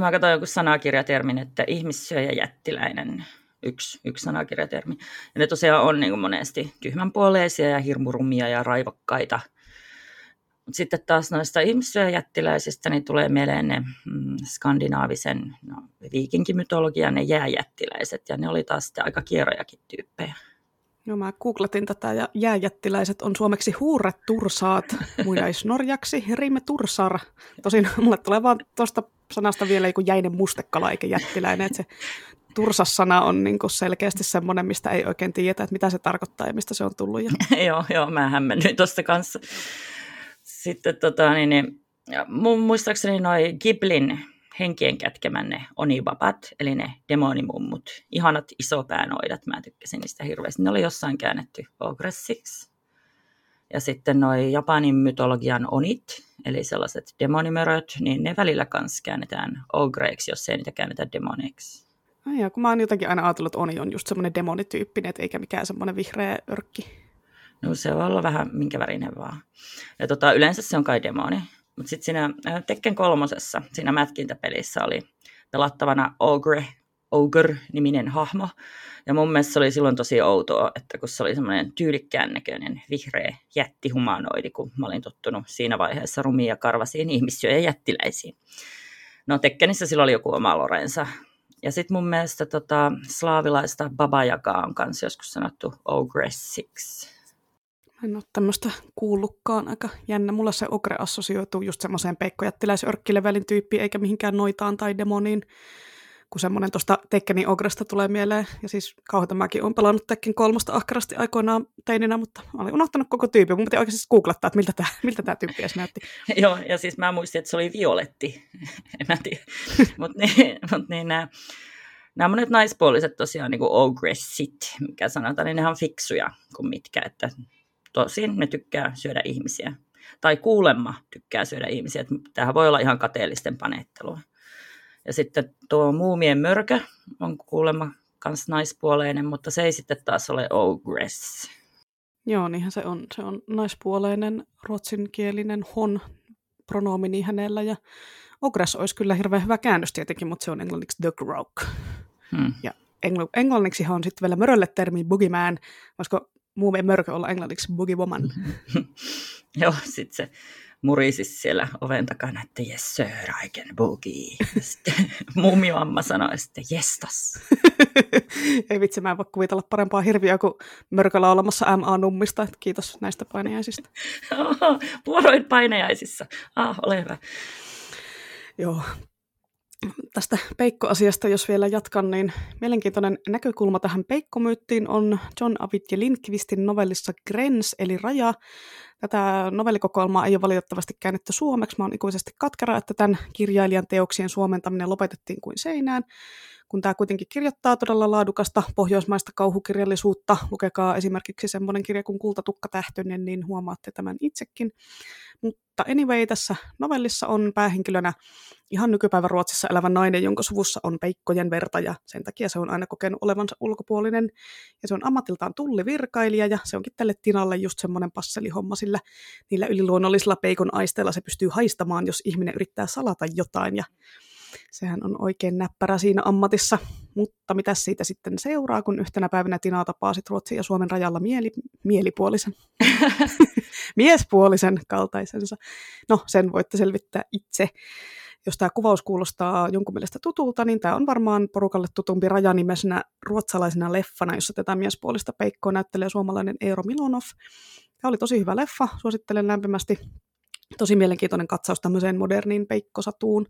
Mä katsoin joku sanakirjatermin, että ihmissyöjä jättiläinen, yksi, yksi sanakirjatermi. Ja ne tosiaan on niin monesti tyhmänpuoleisia ja hirmurumia ja raivokkaita. Mut sitten taas noista ihmissyöjättiläisistä niin tulee mieleen ne mm, skandinaavisen no, viikinkimytologian ne jääjättiläiset, ja ne oli taas sitten aika kierrojakin tyyppejä. No mä googlatin tätä ja jääjättiläiset on suomeksi huuretursaat, muinaisnorjaksi rime tursar. Tosin mulle tulee vaan tuosta sanasta vielä joku jäinen mustekala eikä jättiläinen, että se tursas-sana on niin selkeästi semmoinen, mistä ei oikein tiedetä, että mitä se tarkoittaa ja mistä se on tullut. Ja... (laughs) joo, joo, mä hämmennyin tuosta kanssa. Sitten tota, niin, niin, muistaakseni noin Giblin henkien kätkemän ne onibabat, eli ne demonimummut. Ihanat isopäänoidat, mä tykkäsin niistä hirveästi. Ne oli jossain käännetty ogressiksi. Ja sitten noin Japanin mytologian onit, eli sellaiset demonimöröt, niin ne välillä kanssa käännetään ogreiksi, jos ei niitä käännetä demoneiksi. Ai ja, kun mä oon jotenkin aina ajatellut, että Oni on just semmoinen demonityyppinen, eikä mikään semmoinen vihreä örkki. No se voi olla vähän minkä värinen vaan. Ja tota, yleensä se on kai demoni. Mutta sitten siinä äh, Tekken kolmosessa, siinä mätkintäpelissä oli pelattavana Ogre, Ogre-niminen hahmo. Ja mun mielestä se oli silloin tosi outoa, että kun se oli semmoinen tyylikkään näköinen vihreä jättihumanoidi, kun mä olin tottunut siinä vaiheessa rumia karvasiin ihmissyöjä jättiläisiin. No Tekkenissä sillä oli joku oma lorensa. Ja sitten mun mielestä tota, slaavilaista babajakaa on kanssa joskus sanottu Ogressiksi. En ole tämmöistä kuullutkaan. Aika jännä. Mulla se ogre assosioituu just semmoiseen peikkojättiläisörkkilevelin tyyppiin, eikä mihinkään noitaan tai demoniin. Kun semmoinen tuosta Tekkenin ogresta tulee mieleen. Ja siis kauheita mäkin olen pelannut Tekken kolmosta ahkerasti aikoinaan teininä, mutta olin unohtanut koko tyypin. Mun pitää oikeasti googlettaa, että miltä tämä, (laughs) miltä tämä tyyppi edes näytti. (laughs) Joo, ja siis mä muistin, että se oli violetti. (laughs) en mä tiedä. mutta niin, mut niin nämä, nämä monet naispuoliset tosiaan niin kuin ogressit, mikä sanotaan, niin ne on fiksuja kuin mitkä, että tosin ne tykkää syödä ihmisiä. Tai kuulemma tykkää syödä ihmisiä. Tämähän voi olla ihan kateellisten panettelua. Ja sitten tuo muumien mörkö on kuulemma myös naispuoleinen, mutta se ei sitten taas ole ogress. Joo, niinhän se on. Se on naispuoleinen ruotsinkielinen hon pronomini hänellä. Ja ogress olisi kyllä hirveän hyvä käännös tietenkin, mutta se on englanniksi the grok. Hmm. Ja engl- englanniksi on sitten vielä mörölle termi boogeyman. Voisiko muumien mörkö olla englanniksi boogie woman? (laughs) Joo, sitten se murisi siellä oven takana, että yes sir, I can boogie. Sitten (laughs) muumimamma sanoi sitten, jestas. (laughs) Ei vitsi, mä en voi kuvitella parempaa hirviä kuin mörköllä olemassa MA-nummista. Että kiitos näistä painajaisista. Vuoroin painajaisissa. Ah, ole hyvä. Joo, tästä peikkoasiasta, jos vielä jatkan, niin mielenkiintoinen näkökulma tähän peikkomyyttiin on John Avitje Lindqvistin novellissa Grens, eli Raja. Tätä novellikokoelmaa ei ole valitettavasti käännetty suomeksi. Mä oon ikuisesti katkera, että tämän kirjailijan teoksien suomentaminen lopetettiin kuin seinään kun tämä kuitenkin kirjoittaa todella laadukasta pohjoismaista kauhukirjallisuutta, lukekaa esimerkiksi semmoinen kirja kuin Kultatukka Tähtönen, niin huomaatte tämän itsekin. Mutta anyway, tässä novellissa on päähenkilönä ihan nykypäivän Ruotsissa elävä nainen, jonka suvussa on peikkojen verta, ja sen takia se on aina kokenut olevansa ulkopuolinen. Ja se on ammatiltaan tullivirkailija, ja se onkin tälle Tinalle just semmoinen passelihomma, sillä niillä yliluonnollisilla peikon aisteilla se pystyy haistamaan, jos ihminen yrittää salata jotain, ja Sehän on oikein näppärä siinä ammatissa, mutta mitä siitä sitten seuraa, kun yhtenä päivänä Tina tapaa sit Ruotsin ja Suomen rajalla mieli, mielipuolisen, (laughs) miespuolisen kaltaisensa. No, sen voitte selvittää itse. Jos tämä kuvaus kuulostaa jonkun mielestä tutulta, niin tämä on varmaan porukalle tutumpi rajanimesenä ruotsalaisena leffana, jossa tätä miespuolista peikkoa näyttelee suomalainen Eero Milonov. Tämä oli tosi hyvä leffa, suosittelen lämpimästi tosi mielenkiintoinen katsaus tämmöiseen moderniin peikkosatuun.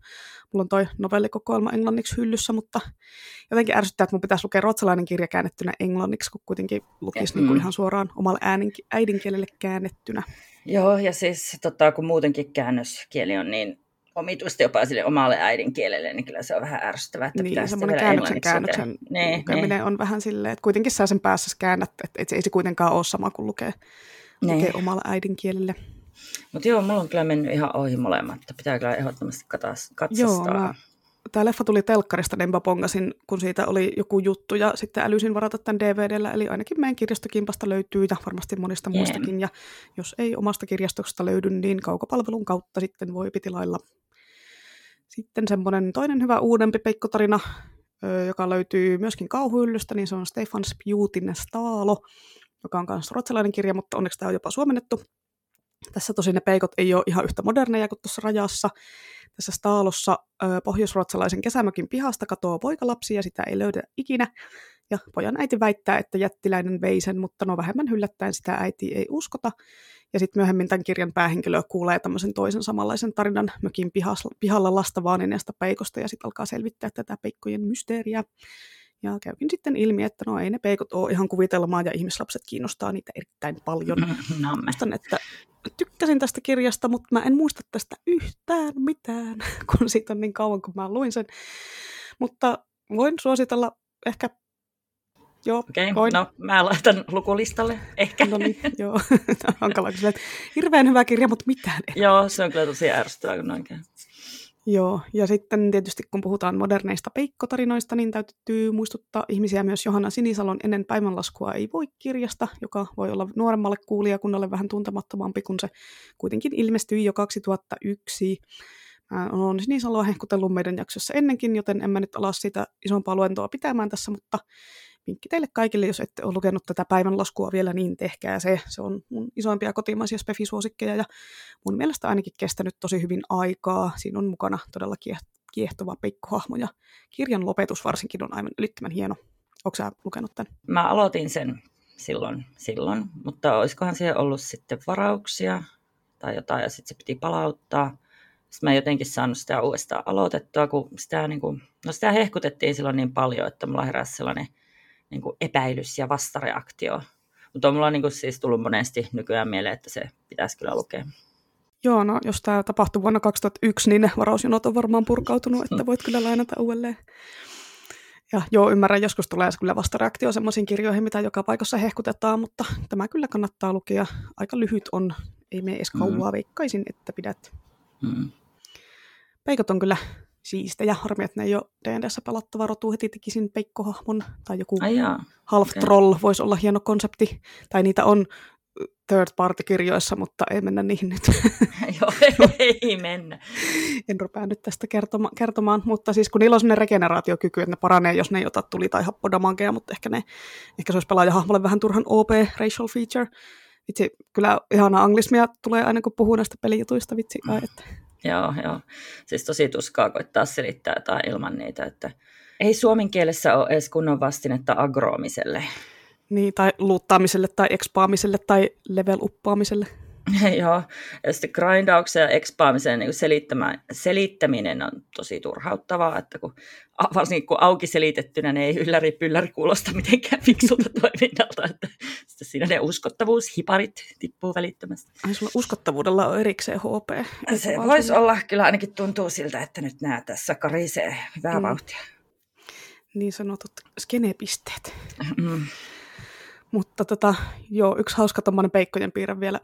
Mulla on toi novellikokoelma englanniksi hyllyssä, mutta jotenkin ärsyttää, että mun pitäisi lukea ruotsalainen kirja käännettynä englanniksi, kun kuitenkin lukisi mm. niin ihan suoraan omalle äänin, äidinkielelle käännettynä. Joo, ja siis tota, kun muutenkin käännöskieli on niin omituista jopa sille omalle äidinkielelle, niin kyllä se on vähän ärsyttävää, että niin, semmoinen käännöksen, käännöksen niin, lukeminen niin. on vähän silleen, että kuitenkin saa sen päässä käännät, että ei se kuitenkaan ole sama kuin lukee, niin. lukee omalla äidinkielelle. Mutta joo, mulla on kyllä mennyt ihan ohi molemmat. Pitää kyllä ehdottomasti katsastaa. Joo, mä, tämä leffa tuli telkkarista, niin mä pongasin, kun siitä oli joku juttu, ja sitten älysin varata tämän DVDllä, eli ainakin meidän kirjastokimpasta löytyy, ja varmasti monista yeah. muistakin, ja jos ei omasta kirjastosta löydy, niin kaukopalvelun kautta sitten voi pitilailla. Sitten semmoinen toinen hyvä uudempi peikkotarina, joka löytyy myöskin kauhuyllistä, niin se on Stefan Spjutin Staalo, joka on myös ruotsalainen kirja, mutta onneksi tämä on jopa suomennettu. Tässä tosin ne peikot ei ole ihan yhtä moderneja kuin tuossa rajassa. Tässä Staalossa pohjoisruotsalaisen kesämökin pihasta katoaa poikalapsi ja sitä ei löydä ikinä. Ja pojan äiti väittää, että jättiläinen vei sen, mutta no vähemmän hyllättäen sitä äiti ei uskota. Ja sitten myöhemmin tämän kirjan päähenkilö kuulee tämmöisen toisen samanlaisen tarinan mökin pihalla lasta vaanineesta peikosta ja sitten alkaa selvittää tätä peikkojen mysteeriä. Ja käykin sitten ilmi, että no ei ne peikot ole ihan kuvitelmaa ja ihmislapset kiinnostaa niitä erittäin paljon. (laughs) No, Muistan, että tykkäsin tästä kirjasta, mutta mä en muista tästä yhtään mitään, (laughs) kun siitä on niin kauan, kun mä luin sen. Mutta voin suositella ehkä Joo, Okei, okay, no mä laitan lukulistalle ehkä. No niin, (laughs) joo. Hankala kysyä, että hirveän hyvä kirja, mutta mitään Joo, se on kyllä tosi ärsyttävää, kun noin käy. Joo, ja sitten tietysti kun puhutaan moderneista peikkotarinoista, niin täytyy muistuttaa ihmisiä myös Johanna Sinisalon Ennen päivänlaskua ei voi kirjasta, joka voi olla nuoremmalle kuulijakunnalle vähän tuntemattomampi, kun se kuitenkin ilmestyi jo 2001. Mä olen Sinisaloa hehkutellut meidän jaksossa ennenkin, joten en mä nyt ala sitä isompaa luentoa pitämään tässä, mutta vinkki teille kaikille, jos ette ole lukenut tätä päivän laskua vielä, niin tehkää se. Se on mun isoimpia kotimaisia spefisuosikkeja ja mun mielestä ainakin kestänyt tosi hyvin aikaa. Siinä on mukana todella kiehtova peikkohahmo ja kirjan lopetus varsinkin on aivan ylittämän hieno. Onko sä lukenut tämän? Mä aloitin sen silloin, silloin, mutta olisikohan siihen ollut sitten varauksia tai jotain ja sitten se piti palauttaa. Sitten mä jotenkin saanut sitä uudestaan aloitettua, kun sitä, niin kuin, no sitä hehkutettiin silloin niin paljon, että mulla heräsi sellainen niin kuin epäilys ja vastareaktio. Mutta on mulla niin kuin siis tullut monesti nykyään mieleen, että se pitäisi kyllä lukea. Joo, no jos tämä tapahtui vuonna 2001, niin ne varausjonot on varmaan purkautunut, että voit kyllä lainata uudelleen. Ja joo, ymmärrän, joskus tulee kyllä vastareaktio semmoisiin kirjoihin, mitä joka paikassa hehkutetaan, mutta tämä kyllä kannattaa lukea. Aika lyhyt on, ei mene edes kauaa, mm. veikkaisin, että pidät. Mm. Peikot on kyllä siistejä. Harmi, että ne ei ole D&Dssä pelattava rotu. Heti tekisin peikkohahmon tai joku half troll voisi olla hieno konsepti. Tai niitä on third party kirjoissa, mutta ei mennä niihin nyt. (laughs) Joo, ei mennä. En rupea nyt tästä kertoma- kertomaan, mutta siis kun niillä on sellainen regeneraatiokyky, että ne paranee, jos ne ei ota tuli- tai happodamankeja, mutta ehkä, ne, ehkä se olisi pelaajahahmolle vähän turhan OP, racial feature. Vitsi, kyllä ihana anglismia tulee aina kun puhuu näistä pelijutuista, vitsi. Ai, että Joo, joo. Siis tosi tuskaa koittaa selittää jotain ilman niitä, että ei suomen kielessä ole edes kunnon vastinetta agroomiselle. Niin, tai luuttaamiselle tai ekspaamiselle tai level-uppaamiselle. (laughs) Joo, ja sitten grindauksen ja expaamisen niin selittäminen on tosi turhauttavaa, että kun, varsinkin kun auki selitettynä ne ei ylläri pylläri kuulosta mitenkään fiksulta (laughs) toiminnalta, että sitten siinä ne uskottavuushiparit tippuu välittömästi. Ai sulla uskottavuudella on erikseen HP. Se voisi olla, kyllä ainakin tuntuu siltä, että nyt nämä tässä karisee hyvää mm. vauhtia. Niin sanotut skenepisteet. Mm. Mutta tota, joo, yksi hauska tuommoinen peikkojen piirre vielä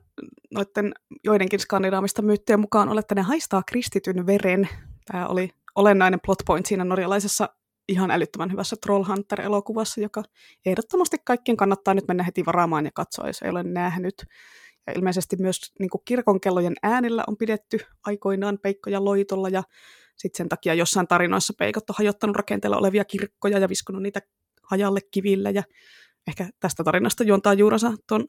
noiden joidenkin skandinaavista myyttien mukaan on, että ne haistaa kristityn veren. Tämä oli olennainen plot point siinä norjalaisessa ihan älyttömän hyvässä Trollhunter-elokuvassa, joka ehdottomasti kaikkien kannattaa nyt mennä heti varaamaan ja katsoa, jos ei ole nähnyt. Ja ilmeisesti myös niin kirkonkellojen äänillä on pidetty aikoinaan peikkoja loitolla ja sitten sen takia jossain tarinoissa peikot on hajottanut rakenteella olevia kirkkoja ja viskunut niitä hajalle kivillä ja ehkä tästä tarinasta juontaa juuransa tuon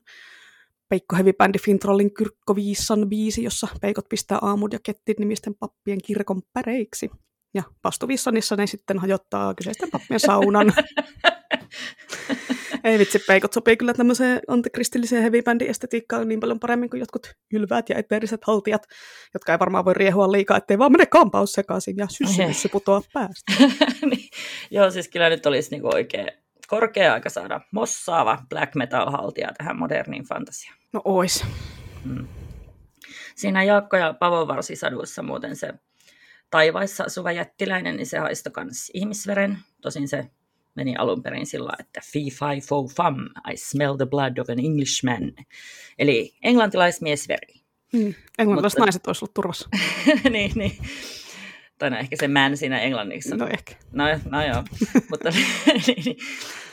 Peikko Heavy Bandi Fintrollin Kyrkko Viissan biisi, jossa Peikot pistää aamut ja kettit nimisten pappien kirkon päreiksi. Ja Pastu Vissonissa ne sitten hajottaa kyseisten pappien saunan. (laughs) Ei vitsi, peikot sopii kyllä tämmöiseen antikristilliseen heavy estetiikkaan niin paljon paremmin kuin jotkut ylväät ja eteeriset haltijat, jotka ei varmaan voi riehua liikaa, ettei vaan mene kampaus sekaisin ja syssy putoaa päästä. (laughs) niin. Joo, siis kyllä nyt olisi niinku oikein korkea aika saada mossaava black metal-haltija tähän moderniin fantasiaan. No ois. Hmm. Siinä Jaakko ja Pavovarsisaduissa muuten se taivaissa asuva jättiläinen, niin se haistoi myös ihmisveren. Tosin se meni alun perin sillä että fee fi fo fam, I smell the blood of an Englishman. Eli englantilaismiesveri. Mm, englantilaiset Mutta... naiset olisivat ollut turvassa. (laughs) niin, niin. Tai no ehkä se man siinä englanniksi. No ehkä. No, no joo, (laughs) mutta (laughs) niin,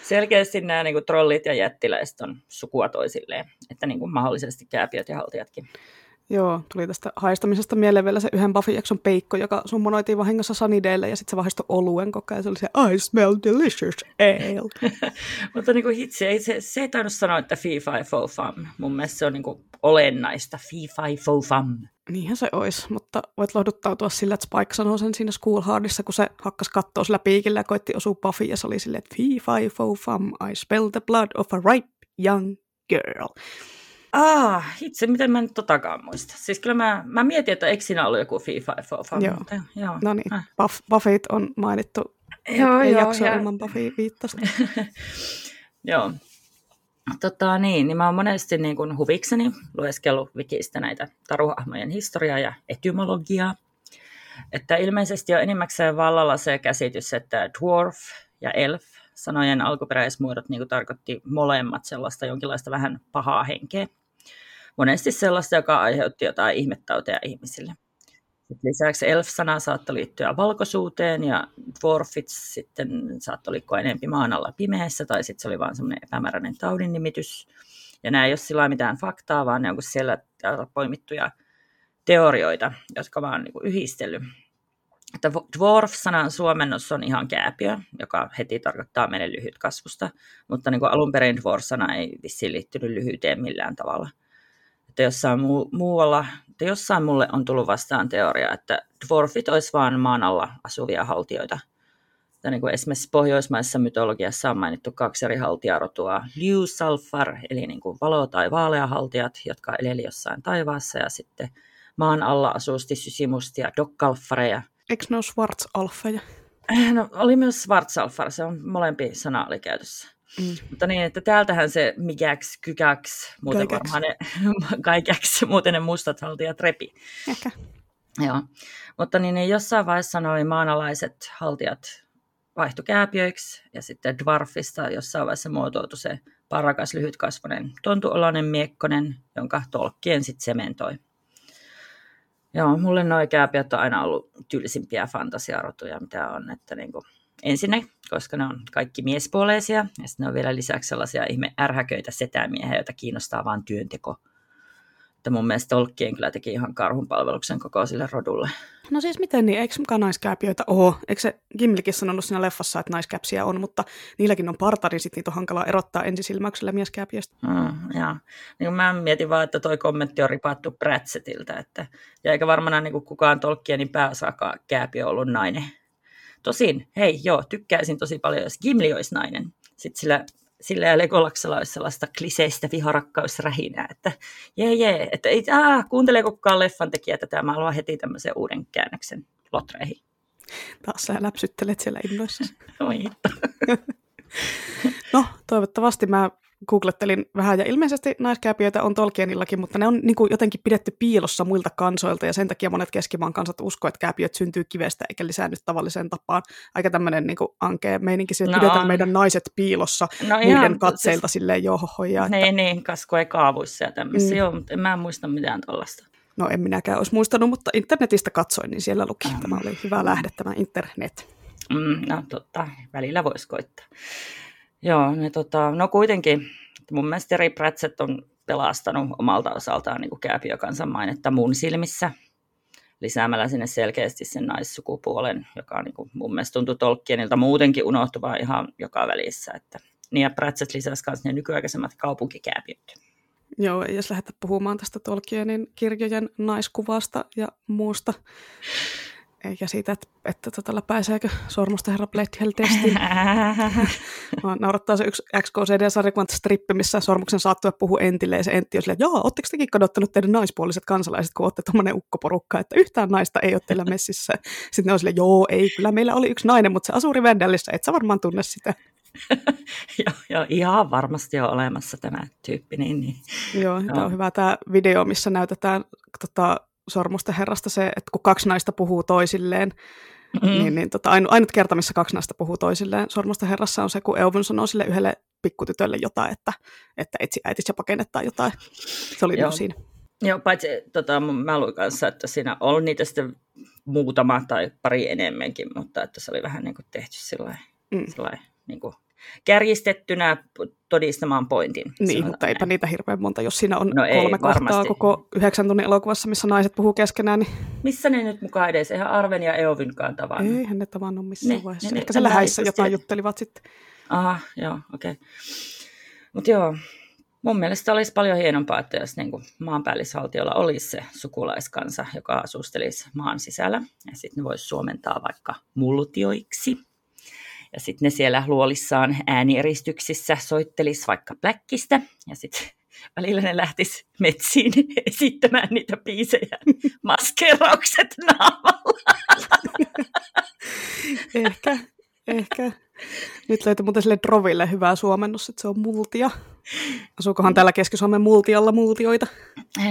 selkeästi nämä niin kuin, trollit ja jättiläiset on sukua toisilleen, että niin kuin, mahdollisesti kääpiöt ja haltijatkin. Joo, tuli tästä haistamisesta mieleen vielä se yhden Buffy-jakson peikko, joka summonoitiin vahingossa Sunnydale ja sitten se vahistoi oluen koko ajan. Se oli se I smell delicious ale. (laughs) Mutta niin kuin hitsi, ei, se, se ei tainnut sanoa, että fee fi fo fam. Mun mielestä se on niin kuin olennaista. Fee fi fo fam. Niinhän se olisi, mutta voit lohduttautua sillä, että Spike sanoi sen siinä School Hardissa, kun se hakkas kattoa sillä piikillä ja koitti osua Buffy ja se oli silleen, että fee fi fo fam, I spell the blood of a ripe young girl. Ah, itse miten mä en totakaan muista. Siis kyllä mä, mä mietin, että eikö siinä ollut joku FIFA fan. Joo. Mutta, joo. No niin, äh. Buff, Buffet on mainittu. Joo, ei joo, jakso ja... ilman Buffy viittasta. (laughs) joo. Tota, niin, niin mä oon monesti niin kuin huvikseni lueskellut wikistä näitä taruhahmojen historiaa ja etymologiaa. Että ilmeisesti on enimmäkseen vallalla se käsitys, että dwarf ja elf sanojen alkuperäismuodot niin tarkoitti molemmat sellaista jonkinlaista vähän pahaa henkeä monesti sellaista, joka aiheutti jotain ihmettauteja ihmisille. Sitten lisäksi elf-sana saattoi liittyä valkoisuuteen ja dwarfit sitten saattoi liikkua enemmän maan alla pimeässä tai sitten se oli vain semmoinen epämääräinen taudin nimitys. Ja nämä ei ole sillä mitään faktaa, vaan ne on siellä poimittuja teorioita, jotka vaan niin yhdistellyt. Että dwarf-sanan suomennos on ihan kääpiö, joka heti tarkoittaa meille lyhyt kasvusta, mutta niin alun perin dwarf-sana ei vissiin liittynyt lyhyyteen millään tavalla. Että jossain mu- muualla, että jossain mulle on tullut vastaan teoria, että dwarfit olisi vain maan alla asuvia haltioita. Että niin kuin esimerkiksi pohjoismaisessa mytologiassa on mainittu kaksi eri haltijarotua, liu salfar, eli niin kuin valo- tai vaaleahaltijat, jotka eleli jossain taivaassa, ja sitten maan alla asusti sysimustia dokkalfareja. Eikö ne ole schwarzalfeja? No, oli myös schwarzalfar, se on molempi sana oli käytössä. Mm. Mutta niin, että täältähän se mikäks, kykäks, muuten kaikäks. varmaan ne, (laughs) kaikäks, muuten ne mustat haltijat repi. Ehkä. Joo, mutta niin, niin jossain vaiheessa noin maanalaiset haltijat vaihtui kääpiöiksi ja sitten dwarfista jossain vaiheessa muotoutui se parakas lyhytkasvoinen tontuoloinen miekkonen, jonka tolkkien sitten sementoi. Joo, mulle nuo kääpiöt on aina ollut tylsimpiä fantasiarotuja, mitä on. Että niin kuin, ensinnä, koska ne on kaikki miespuoleisia, ja sitten ne on vielä lisäksi sellaisia ihme ärhäköitä setämiehiä, joita kiinnostaa vain työnteko. Että mun mielestä Tolkien kyllä teki ihan karhunpalveluksen koko sille rodulle. No siis miten niin, eikö mukaan naiskääpiöitä ole? Eikö se Gimlikin sanonut siinä leffassa, että naiskäpsiä on, mutta niilläkin on partari, sitten niitä on hankala erottaa ensisilmäyksellä mieskääpiöstä. Mm, ja. Niin mä mietin vaan, että toi kommentti on ripattu Pratsettiltä, että ja eikä varmaan niin kukaan Tolkienin pääosakaan kääpiö ollut nainen. Tosin, hei joo, tykkäisin tosi paljon, jos Gimli olisi nainen. Sitten sillä sillä ja Legolaksella olisi sellaista kliseistä viharakkausrähinää, että jee jee, että ei, aah, kuuntele kukaan leffan tekijä tätä, mä haluan heti tämmöisen uuden käännöksen lotreihin. Taas sä läpsyttelet siellä innoissa. (laughs) Oi (laughs) No, toivottavasti mä googlettelin vähän, ja ilmeisesti naiskääpiöitä on Tolkienillakin, mutta ne on niin kuin jotenkin pidetty piilossa muilta kansoilta, ja sen takia monet keskimaan kansat uskoo, että kääpiöt syntyy kivestä eikä lisäänny tavalliseen tapaan. Aika tämmöinen niin ankea meininki, että no, pidetään meidän naiset piilossa no, muiden ihan, katseilta siis, silleen johohoja. Että... Niin, niin, kasku kaavuissa ja tämmöisiä, mm. joo, mutta en mä muista mitään tuollaista. No en minäkään olisi muistanut, mutta internetistä katsoin, niin siellä luki. Mm. Tämä oli hyvä lähde, tämä internet. Mm, no totta, välillä voisi koittaa. Joo, ne, tota, no kuitenkin mun mielestä Terry Pratchett on pelastanut omalta osaltaan niin kääpiökansan mainetta mun silmissä lisäämällä sinne selkeästi sen naissukupuolen, joka on, niin kuin, mun mielestä tuntui Tolkienilta muutenkin unohtuvaa ihan joka välissä. Että, niin ja Pratchett lisäsi myös ne nykyaikaisemmat kaupunkikääpiöt. Joo, jos lähdetään puhumaan tästä Tolkienin kirjojen naiskuvasta ja muusta, eikä siitä, että, että tota, pääseekö sormusta herra Bledhel-testiin. (laughs) naurattaa se yksi XKCD-sarjakuvan strippi, missä sormuksen saattua puhuu Entille, ja se Entti on silleen, että joo, ootteko tekin kadottanut teidän naispuoliset kansalaiset, kun olette tuommoinen ukkoporukka, että yhtään naista ei ole teillä messissä. Sitten ne on silleen, joo, ei, kyllä meillä oli yksi nainen, mutta se asuu Rivendellissa, et sä varmaan tunne sitä. (laughs) joo, joo, ihan varmasti on olemassa tämä tyyppi. Niin, niin. Joo, joo. tämä on hyvä tämä video, missä näytetään tota, sormusten herrasta se, että kun kaksi naista puhuu toisilleen, mm. niin, niin tota, ainut, ainut kerta, missä kaksi naista puhuu toisilleen sormusten herrassa on se, kun Euvun sanoo sille yhdelle pikkutytölle jotain, että, että etsi äitis ja pakene jotain. Se oli niin siinä. Joo, paitsi tota, mä luin kanssa, että siinä on niitä sitten muutama tai pari enemmänkin, mutta että se oli vähän niin kuin tehty sillä mm. niin kuin kärjistettynä todistamaan pointin. Niin, mutta eipä niitä hirveän monta, jos siinä on no kolme ei, kohtaa koko yhdeksän tunnin elokuvassa, missä naiset puhuu keskenään. Niin... Missä ne nyt mukaan edes? Eihän Arven ja Eovinkaan tavannut. Eihän ne tavannut missään ne, vaiheessa. Ne, Ehkä ne, siellä häissä jotain juttelivat sitten. Aha, joo, okei. Okay. Mutta joo, mun mielestä olisi paljon hienompaa, että jos niin maanpäällisvaltiolla olisi se sukulaiskansa, joka asustelisi maan sisällä. Ja sitten ne voisi suomentaa vaikka multioiksi ja sitten ne siellä luolissaan äänieristyksissä soittelis vaikka pläkkistä. Ja sitten välillä ne lähtis metsiin esittämään niitä biisejä maskeraukset naamalla. ehkä, ehkä. Nyt löytyy muuten sille Droville hyvää suomennus, että se on multia. Asuukohan täällä Keski-Suomen multialla multioita?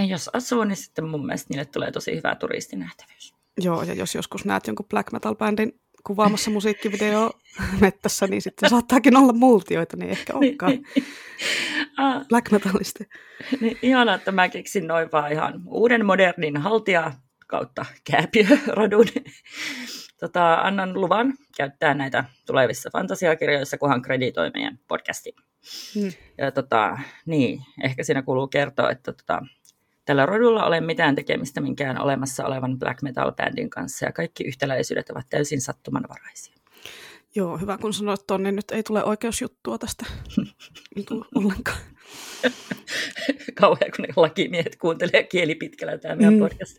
Jos asuu, niin sitten mun mielestä niille tulee tosi hyvä turistinähtävyys. Joo, ja jos joskus näet jonkun black metal-bändin kuvaamassa musiikkivideo (laughs) mettässä, niin sitten saattaakin olla multioita, niin ehkä onkaan niin. (laughs) black metallisti. Niin, ihanaa, että mä keksin noin vaan ihan uuden modernin haltija kautta kääpiörodun. (laughs) tota, annan luvan käyttää näitä tulevissa fantasiakirjoissa, kunhan kreditoi meidän podcastiin. Hmm. Ja tota, niin, ehkä siinä kuuluu kertoa, että tota, tällä rodulla ole mitään tekemistä minkään olemassa olevan black metal-bändin kanssa, ja kaikki yhtäläisyydet ovat täysin sattumanvaraisia. Joo, hyvä kun sanoit tuon, niin nyt ei tule oikeusjuttua tästä (laughs) niin ollenkaan. (laughs) Kauhean, kun ne lakimiehet kuuntelee kieli pitkällä tämä meidän mm. podcast.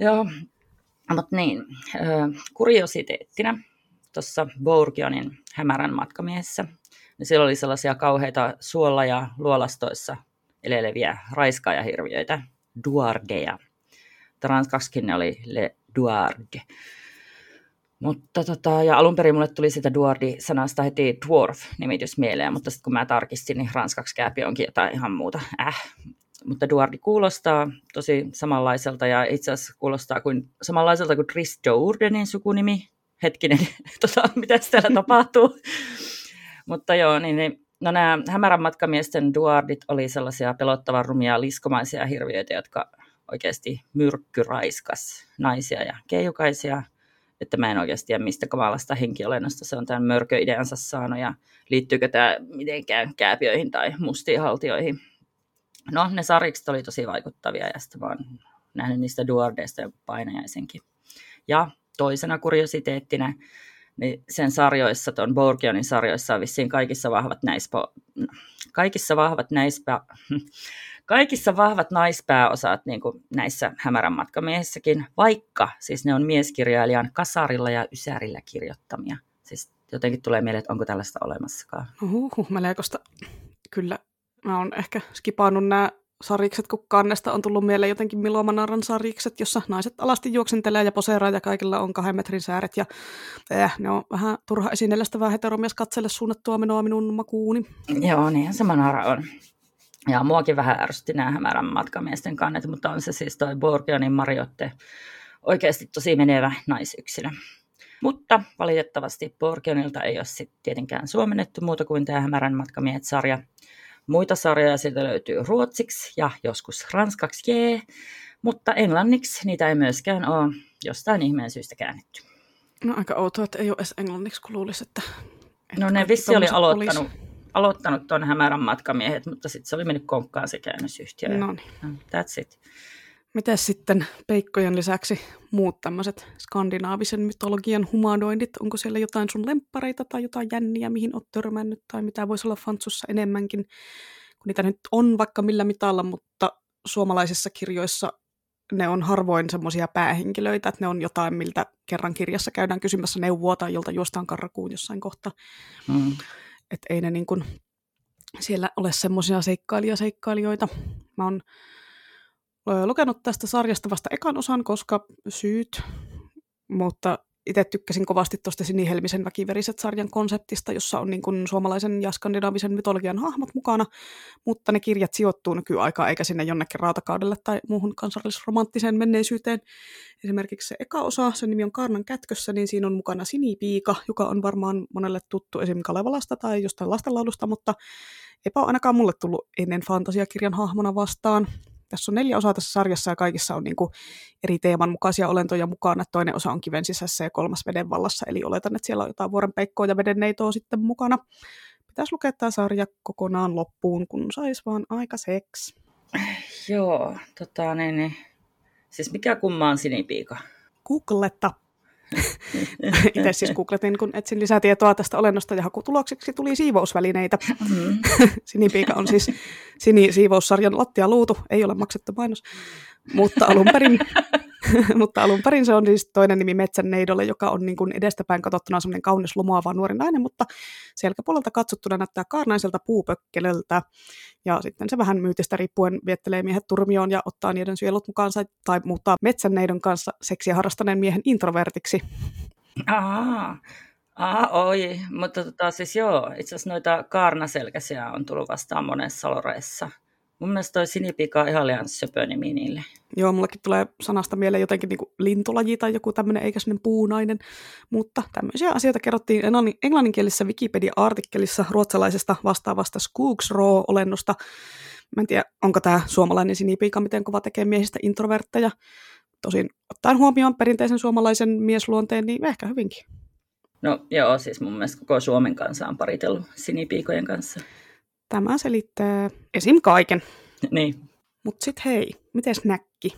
Joo, mutta niin, kuriositeettina tuossa Bourgionin hämärän matkamiehessä, niin siellä oli sellaisia kauheita suolla- ja luolastoissa eleleviä raiskaajahirviöitä, duardeja. Ranskaksikin ne oli le duarde. Mutta tota, ja alun perin mulle tuli sitä duardi-sanasta heti dwarf-nimitys mieleen, mutta sitten kun mä tarkistin, niin ranskaksi kääpi onkin jotain ihan muuta. Äh. Mutta duardi kuulostaa tosi samanlaiselta ja itse asiassa kuulostaa kuin, samanlaiselta kuin Tris Dourdenin sukunimi. Hetkinen, (laughs) tota, mitä täällä tapahtuu? mutta joo, niin, niin no nämä hämärän matkamiesten duardit oli sellaisia pelottavan rumia liskomaisia hirviöitä, jotka oikeasti myrkkyraiskas naisia ja keijukaisia – että mä en oikeasti tiedä, mistä kamalasta henkiolennosta se on tämän mörköideansa saanut ja liittyykö tämä mitenkään kääpiöihin tai mustiin haltioihin. No, ne sarikset oli tosi vaikuttavia ja sitten oon nähnyt niistä duardeista ja painajaisenkin. Ja toisena kuriositeettina, niin sen sarjoissa, tuon Borgionin sarjoissa on vissiin kaikissa vahvat näispo, kaikissa vahvat näispä, (laughs) kaikissa vahvat naispääosat niin kuin näissä hämärän matkamiehissäkin, vaikka siis ne on mieskirjailijan kasarilla ja ysärillä kirjoittamia. Siis jotenkin tulee mieleen, että onko tällaista olemassakaan. Uhuhu, melkoista. Kyllä, mä oon ehkä skipannut nämä sarikset, kun kannesta on tullut mieleen jotenkin Milomanaran sarikset, jossa naiset alasti juoksentelee ja poseeraa ja kaikilla on kahden metrin sääret. Ja äh, ne on vähän turha esineellistävää heteromies katselle suunnattua menoa minun makuuni. Joo, niin se Manara on. Ja muakin vähän ärsytti nämä hämärän matkamiesten kannet, mutta on se siis toi Borgionin Mariotte oikeasti tosi menevä naisyksilö. Mutta valitettavasti Borgionilta ei ole sitten tietenkään suomennettu muuta kuin tämä hämärän matkamiehet-sarja. Muita sarjoja sieltä löytyy ruotsiksi ja joskus ranskaksi, jee, mutta englanniksi niitä ei myöskään ole jostain ihmeen syystä käännetty. No aika outoa, että ei ole edes englanniksi, kun luulisi, että... että no ne vissi oli aloittanut, olisi aloittanut tuon hämärän matkamiehet, mutta sitten se oli mennyt konkkaan se käännösyhtiö. No niin. That's it. Miten sitten peikkojen lisäksi muut tämmöiset skandinaavisen mytologian humanoidit? Onko siellä jotain sun lemppareita tai jotain jänniä, mihin oot törmännyt tai mitä voisi olla Fantsussa enemmänkin? Kun niitä nyt on vaikka millä mitalla, mutta suomalaisissa kirjoissa ne on harvoin semmoisia päähenkilöitä, että ne on jotain, miltä kerran kirjassa käydään kysymässä neuvoa tai jolta juostaan karkuun jossain kohtaa. Mm että ei ne niin kuin siellä ole semmoisia seikkailijaseikkailijoita. Mä oon lukenut tästä sarjasta vasta ekan osan, koska syyt, mutta itse tykkäsin kovasti tuosta Sinihelmisen väkiveriset sarjan konseptista, jossa on niin kuin suomalaisen ja skandinaavisen mytologian hahmot mukana, mutta ne kirjat sijoittuu nykyaikaan eikä sinne jonnekin raatakaudelle tai muuhun kansallisromanttiseen menneisyyteen. Esimerkiksi se eka osa, sen nimi on Karnan kätkössä, niin siinä on mukana Sinipiika, joka on varmaan monelle tuttu esimerkiksi Kalevalasta tai jostain lastenlaulusta, mutta eipä ole ainakaan mulle tullut ennen fantasiakirjan hahmona vastaan. Tässä on neljä osaa tässä sarjassa ja kaikissa on niin kuin eri teeman mukaisia olentoja mukana. Toinen osa on kiven sisässä ja kolmas veden vallassa, eli oletan, että siellä on jotain vuorenpeikkoa ja vedenneitoa sitten mukana. Pitäisi lukea tämä sarja kokonaan loppuun, kun saisi vaan aikaiseksi. Joo, tota niin, niin. Siis mikä kumma on sinipiika? Googletta. (laughs) Itse siis googletin, kun etsin lisää tietoa tästä olennosta ja hakutulokseksi tuli siivousvälineitä. Mm-hmm. (laughs) Sinipiika on siis Sini-siivoussarjan lattialuutu, ei ole maksettu mainos, mutta alun perin (laughs) mutta alun perin se on siis toinen nimi Metsän joka on niin kuin edestäpäin katsottuna semmoinen kaunis lumoava nuori nainen, mutta selkäpuolelta katsottuna näyttää kaarnaiselta puupökkelöltä. Ja sitten se vähän myytistä riippuen viettelee miehet turmioon ja ottaa niiden sielut mukaansa tai muuttaa Metsän kanssa seksiä harrastaneen miehen introvertiksi. Aa, Ah, oi, mutta tota, siis joo, itse asiassa noita kaarnaselkäisiä on tullut vastaan monessa loreissa. Mun mielestä toi sinipika on ihan liian söpö nimi niille. Joo, mullekin tulee sanasta mieleen jotenkin niin lintulaji tai joku tämmöinen, eikä sellainen puunainen. Mutta tämmöisiä asioita kerrottiin englanninkielisessä Wikipedia-artikkelissa ruotsalaisesta vastaavasta Skooksraw-olennosta. Mä en tiedä, onko tämä suomalainen sinipika miten kova tekee miehistä introvertteja. Tosin ottaen huomioon perinteisen suomalaisen miesluonteen, niin ehkä hyvinkin. No joo, siis mun mielestä koko Suomen kanssa on paritellut sinipiikojen kanssa. Tämä selittää esim. kaiken. (laughs) niin. Mutta sitten hei, miten näkki?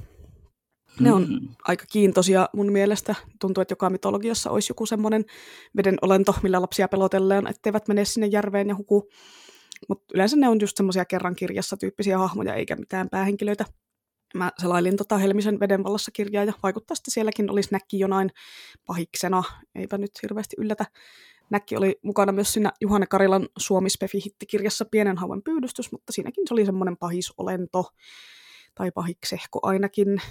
Ne on mm-hmm. aika kiintoisia mun mielestä. Tuntuu, että joka mitologiassa olisi joku semmoinen veden olento, millä lapsia pelotellaan, etteivät mene sinne järveen ja huku. Mutta yleensä ne on just semmoisia kerran kirjassa tyyppisiä hahmoja, eikä mitään päähenkilöitä. Mä selailin tota Helmisen vedenvallassa kirjaa ja vaikuttaa, että sielläkin olisi näkki jonain pahiksena. Eipä nyt hirveästi yllätä. Näkki oli mukana myös siinä Juhane Karilan Suomi-spefi-hittikirjassa Pienen hauen pyydystys, mutta siinäkin se oli semmoinen pahisolento tai pahiksehko ainakin.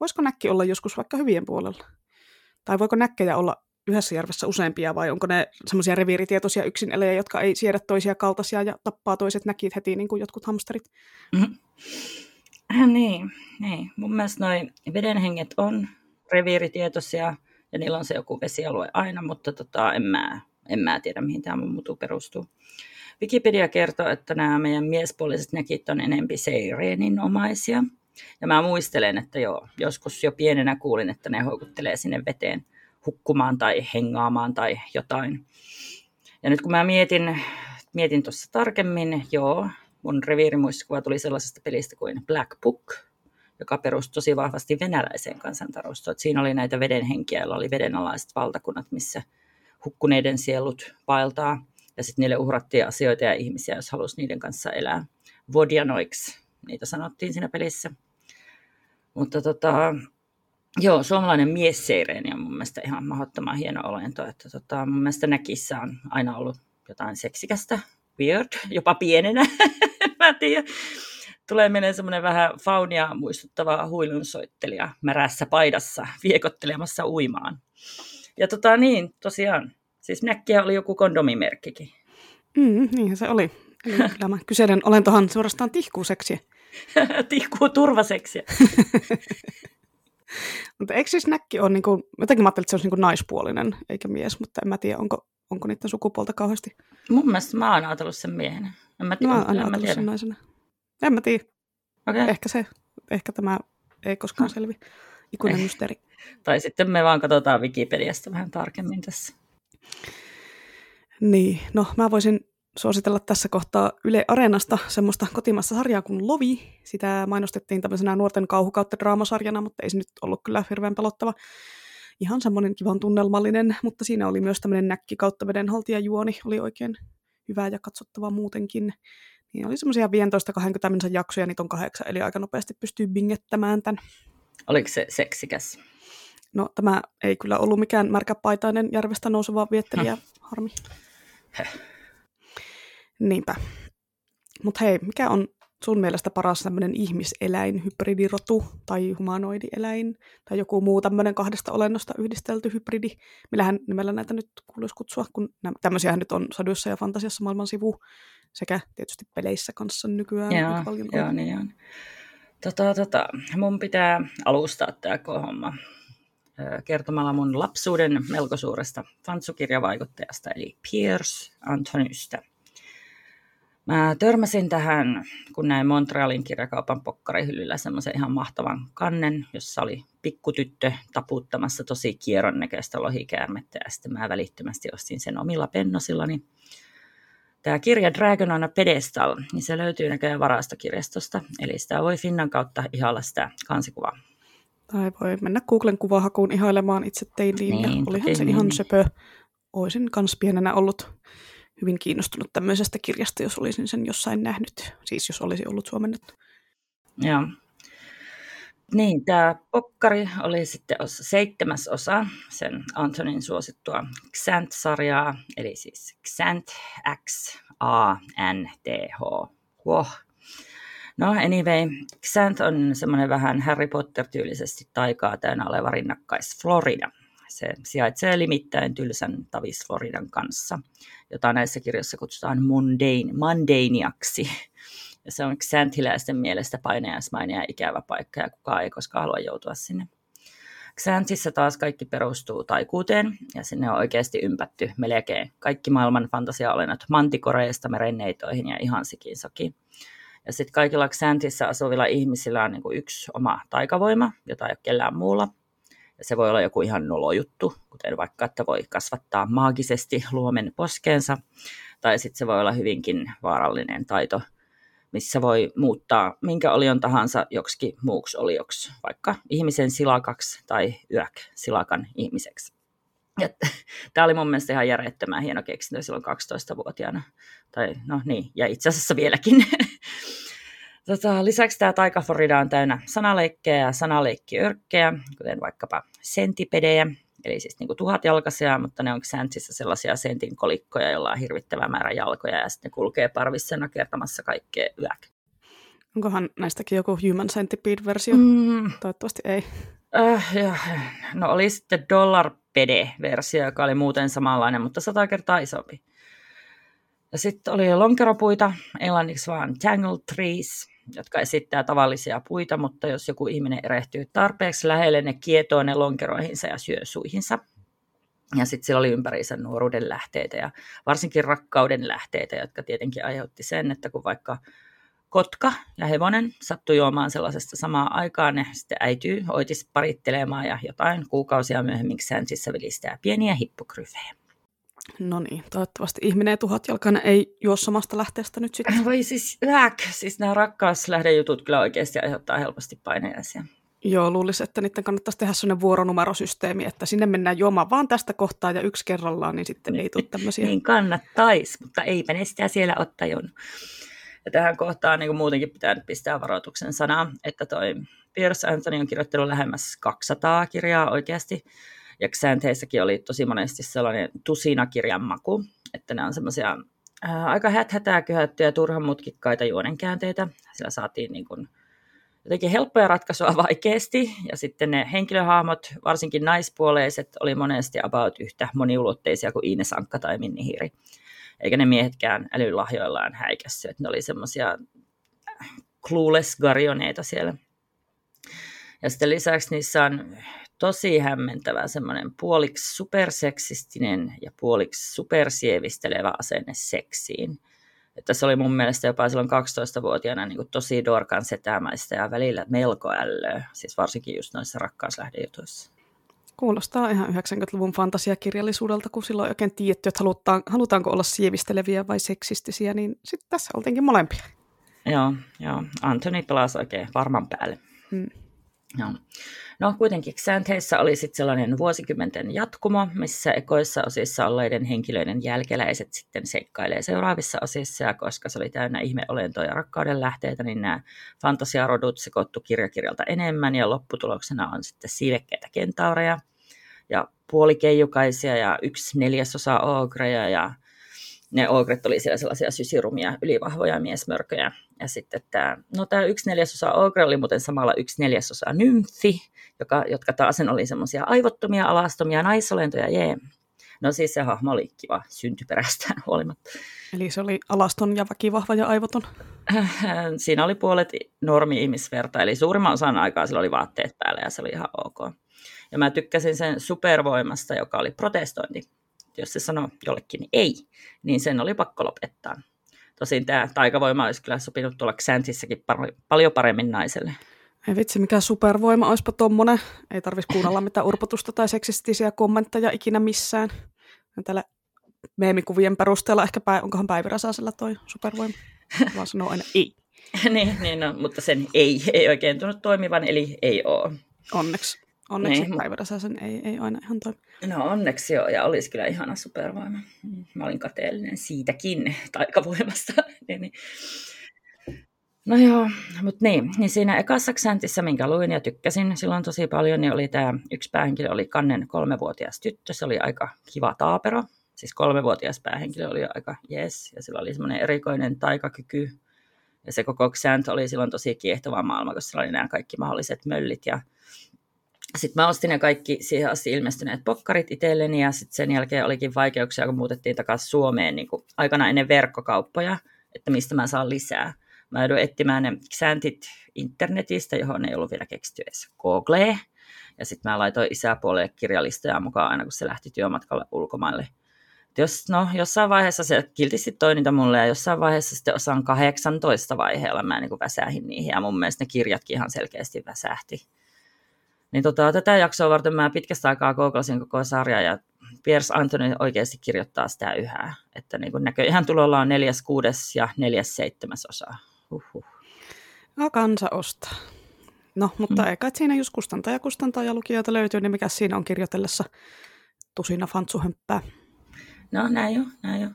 Voisiko näkki olla joskus vaikka hyvien puolella? Tai voiko näkkejä olla yhdessä järvessä useampia vai onko ne semmoisia reviiritietoisia yksinelejä, jotka ei siedä toisia kaltaisia ja tappaa toiset näkit heti niin kuin jotkut hamsterit? Mm-hmm. Äh, niin, niin, mun mielestä noin vedenhenget on reviiritietoisia ja niillä on se joku vesialue aina, mutta tota, en, mä, en mä tiedä, mihin tämä mun mutu perustuu. Wikipedia kertoo, että nämä meidän miespuoliset näkit on enempi seireenin omaisia. Ja mä muistelen, että joo, joskus jo pienenä kuulin, että ne houkuttelee sinne veteen hukkumaan tai hengaamaan tai jotain. Ja nyt kun mä mietin, mietin tuossa tarkemmin, joo, mun reviirimuistikuva tuli sellaisesta pelistä kuin Black Book, joka perustui tosi vahvasti venäläiseen kansantarustoon. Siinä oli näitä vedenhenkiä, joilla oli vedenalaiset valtakunnat, missä hukkuneiden sielut vaeltaa. Ja sitten niille uhrattiin asioita ja ihmisiä, jos halusi niiden kanssa elää. Vodjanoiksi, niitä sanottiin siinä pelissä. Mutta tota, joo, suomalainen miesseireeni on mun mielestä ihan mahdottoman hieno olento. Että tota, mun mielestä näkissä on aina ollut jotain seksikästä, weird, jopa pienenä. (laughs) Mä tiedän. Tulee menee semmoinen vähän faunia muistuttava huilunsoittelija märässä paidassa viekottelemassa uimaan. Ja tota niin, tosiaan, siis näkkiä oli joku kondomimerkkikin. Mm, niinhän se oli. Eli (laughs) tämä kyseinen olentohan suorastaan (laughs) tihkuu seksiä. tihkuu turvaseksiä. (laughs) mutta eikö siis näkki ole, niin kuin, jotenkin mä ajattelin, että se olisi niin kuin naispuolinen eikä mies, mutta en mä tiedä, onko, onko niiden sukupuolta kauheasti. Mun mielestä mä oon ajatellut sen miehenä. En mä, tiedä, mä oon ajatellut sen naisena. En mä tiedä. Okay. Ehkä se, ehkä tämä ei koskaan selvi. Ikuinen mysteeri. Tai sitten me vaan katsotaan Wikipediasta vähän tarkemmin tässä. Niin, no mä voisin suositella tässä kohtaa Yle Areenasta semmoista kotimassa sarjaa kuin Lovi. Sitä mainostettiin tämmöisenä nuorten kauhukautta draamasarjana, mutta ei se nyt ollut kyllä hirveän pelottava. Ihan semmoinen kivan tunnelmallinen, mutta siinä oli myös tämmöinen näkki kautta vedenhaltijajuoni. Oli oikein hyvää ja katsottavaa muutenkin. Niin oli semmoisia 15-20 minuutin jaksoja, niitä on kahdeksan, eli aika nopeasti pystyy bingettämään tämän. Oliko se seksikäs? No tämä ei kyllä ollut mikään märkäpaitainen järvestä nouseva viettelijä, hm. harmi. Heh. Niinpä. Mutta hei, mikä on sun mielestä paras tämmöinen ihmiseläin, hybridirotu tai humanoidieläin tai joku muu tämmöinen kahdesta olennosta yhdistelty hybridi? Millähän nimellä näitä nyt kuuluisi kutsua, kun tämmöisiä nyt on saduissa ja fantasiassa maailman sivu sekä tietysti peleissä kanssa nykyään. Joo, paljon joo niin on. Tota, tota, mun pitää alustaa tämä homma kertomalla mun lapsuuden melko suuresta fantsukirjavaikuttajasta, eli Piers Antonystä. Mä törmäsin tähän, kun näin Montrealin kirjakaupan pokkarihyllyllä semmoisen ihan mahtavan kannen, jossa oli pikkutyttö taputtamassa tosi kierron näköistä lohikäärmettä, ja sitten mä välittömästi ostin sen omilla pennosillani tämä kirja Dragon on a Pedestal, niin se löytyy näköjään varastokirjastosta, eli sitä voi Finnan kautta ihailla sitä kansikuvaa. Tai voi mennä Googlen kuvahakuun ihailemaan itse teiliin, niin, ja olihan se niin, ihan niin. söpö. Oisin kans pienenä ollut hyvin kiinnostunut tämmöisestä kirjasta, jos olisin sen jossain nähnyt, siis jos olisi ollut suomennettu. Joo. Niin, tämä pokkari oli sitten osa, seitsemäs osa sen Antonin suosittua Xant-sarjaa, eli siis Xant X A N T H. Wow. No anyway, Xant on semmoinen vähän Harry Potter-tyylisesti taikaa täynnä oleva rinnakkais Florida. Se sijaitsee limittäin tylsän Tavis Floridan kanssa, jota näissä kirjoissa kutsutaan mundane, mundaneaksi ja se on xanthiläisten mielestä painajaismainen ja ikävä paikka ja kukaan ei koskaan halua joutua sinne. Xanthissa taas kaikki perustuu taikuuteen ja sinne on oikeasti ympätty melkein kaikki maailman fantasiaolennot mantikoreista merenneitoihin ja ihan sikin soki. Ja sitten kaikilla Xantissä asuvilla ihmisillä on niin kuin yksi oma taikavoima, jota ei ole kellään muulla. Se voi olla joku ihan nolojuttu, kuten vaikka, että voi kasvattaa maagisesti luomen poskeensa. Tai sitten se voi olla hyvinkin vaarallinen taito, missä voi muuttaa minkä olion tahansa joksikin muuksi olioksi, vaikka ihmisen silakaksi tai yök silakan ihmiseksi. Tämä oli mun mielestä ihan järjettömän hieno keksintö silloin 12-vuotiaana. Tai no niin, ja itse asiassa vieläkin. (laughs) Tota, lisäksi tämä taikaflorida on täynnä sanaleikkejä ja sanaleikkiörkkejä, kuten vaikkapa sentipedejä, eli siis niin tuhatjalkaisia, mutta ne on Xantsissä sellaisia sentin kolikkoja, joilla on hirvittävä määrä jalkoja ja sitten ne kulkee parvissa nakertamassa kaikkea yök. Onkohan näistäkin joku Human Centipede-versio? Mm. Toivottavasti ei. Äh, ja, no oli sitten Dollar Pede-versio, joka oli muuten samanlainen, mutta sata kertaa isompi. Ja sitten oli lonkeropuita, englanniksi vaan tangle trees, jotka esittää tavallisia puita, mutta jos joku ihminen erehtyy tarpeeksi lähelle, ne kietoo ne lonkeroihinsa ja syö suihinsa. Ja sitten siellä oli ympäriinsä nuoruuden lähteitä ja varsinkin rakkauden lähteitä, jotka tietenkin aiheutti sen, että kun vaikka kotka ja hevonen sattui juomaan sellaisesta samaa aikaa, ne sitten äityy oitis parittelemaan ja jotain kuukausia myöhemmin sänsissä vilistää pieniä hippokryfejä. No niin, toivottavasti ihminen tuhatjalkainen ei juo samasta lähteestä nyt sitten. Voi siis, ääk, siis nämä rakkauslähdejutut kyllä oikeasti aiheuttaa helposti painejaisia. Joo, luulisin, että niiden kannattaisi tehdä sellainen vuoronumerosysteemi, että sinne mennään juomaan vaan tästä kohtaa ja yksi kerrallaan, niin sitten ei tule tämmöisiä. niin kannattaisi, mutta eipä ne sitä siellä ole tajunnut. Ja tähän kohtaan niin muutenkin pitää nyt pistää varoituksen sanaa, että toi Pierce Anthony on kirjoittanut lähemmäs 200 kirjaa oikeasti, ja Xantheissäkin oli tosi monesti sellainen tusinakirjan maku, että ne on semmoisia aika häthätää kyhättyjä turhan mutkikkaita juonenkäänteitä. Sillä saatiin niin kuin, jotenkin helppoja ratkaisua (laughs) vaikeasti, ja sitten ne henkilöhahmot, varsinkin naispuoleiset, oli monesti about yhtä moniulotteisia kuin Ines Ankka tai Minni Hiiri. Eikä ne miehetkään älylahjoillaan häikässy, että ne oli semmoisia clueless garioneita siellä. Ja sitten lisäksi niissä on tosi hämmentävä semmoinen puoliksi superseksistinen ja puoliksi supersievistelevä asenne seksiin. Että se oli mun mielestä jopa silloin 12-vuotiaana niin kuin tosi dorkan setämäistä ja välillä melko ällöä, siis varsinkin just noissa rakkauslähdejutuissa. Kuulostaa ihan 90-luvun fantasiakirjallisuudelta, kun silloin oikein tiedetty, että halutaan, halutaanko olla sievisteleviä vai seksistisiä, niin sitten tässä oltiinkin molempia. Joo, joo. Anthony pelasi oikein varman päälle. Hmm. Joo. No kuitenkin Xantheissä oli sitten sellainen vuosikymmenten jatkumo, missä ekoissa osissa olleiden henkilöiden jälkeläiset sitten seikkailee seuraavissa osissa, ja koska se oli täynnä ihmeolentoja ja rakkauden lähteitä, niin nämä fantasiarodut sekoittu kirjakirjalta enemmän, ja lopputuloksena on sitten siivekkeitä kentaureja, ja puolikeijukaisia, ja yksi neljäsosa ogreja, ja ne ogret oli siellä sellaisia sysirumia, ylivahvoja miesmörköjä. Ja sitten tämä, no tämä yksi neljäsosa ogre oli muuten samalla yksi neljäsosa nymfi, joka, jotka taas oli semmoisia aivottomia, alastomia naisolentoja, jee. No siis se hahmo oli kiva syntyperästään (laughs) huolimatta. Eli se oli alaston ja väkivahva ja aivoton? (laughs) Siinä oli puolet normi-ihmisverta, eli suurimman osan aikaa sillä oli vaatteet päällä ja se oli ihan ok. Ja mä tykkäsin sen supervoimasta, joka oli protestointi jos se sanoi jollekin ei, niin sen oli pakko lopettaa. Tosin tämä taikavoima olisi kyllä sopinut tuolla Xantissakin par- paljon paremmin naiselle. Ei vitsi, mikä supervoima, olisipa tommonen. Ei tarvitsisi kuunnella mitään urpotusta tai seksistisiä kommentteja ikinä missään. Ja tällä meemikuvien perusteella ehkä päin, onkohan Päivi Räsäsellä toi supervoima. Vaan sanoo aina ei. (laughs) niin, niin no, mutta sen ei ei oikein tunnu toimivan, eli ei ole. Onneksi. Onneksi niin. päiväräsäsen ei, ei aina ihan toimi. No onneksi joo, ja olisi kyllä ihana supervoima. Mä olin kateellinen siitäkin taikavoimasta. (laughs) niin, niin. No joo, mutta niin, niin siinä ekassa Xantissä, minkä luin ja tykkäsin silloin tosi paljon, niin oli tämä yksi päähenkilö, oli Kannen kolmevuotias tyttö, se oli aika kiva taapero. Siis kolmevuotias päähenkilö oli aika jes, ja sillä oli semmoinen erikoinen taikakyky. Ja se koko Xant oli silloin tosi kiehtova maailma, koska sillä oli nämä kaikki mahdolliset möllit ja sitten mä ostin ne kaikki siihen asti ilmestyneet pokkarit itselleni ja sitten sen jälkeen olikin vaikeuksia, kun muutettiin takaisin Suomeen niin kuin aikana ennen verkkokauppoja, että mistä mä saan lisää. Mä joudun etsimään ne xantit internetistä, johon ei ollut vielä keksitty edes Google. Ja sitten mä laitoin isäpuolelle kirjalistoja mukaan aina, kun se lähti työmatkalle ulkomaille jos, no, jossain vaiheessa se kiltisti toi niitä mulle ja jossain vaiheessa sitten osaan 18 vaiheella mä niin väsähin niihin ja mun mielestä ne kirjatkin ihan selkeästi väsähti. Niin tota, tätä jaksoa varten mä pitkästä aikaa googlasin koko sarja ja Piers Anthony oikeasti kirjoittaa sitä yhä. Että niin näköjään tulolla on neljäs, kuudes ja neljäs, seitsemäs osa. Uhuh. No kansa ostaa. No, mutta mm. eikä siinä just kustantaa ja kustantaa ja lukijoita löytyy, niin mikä siinä on kirjoitellessa tusina fantsuhömppää. No näin jo, näin jo.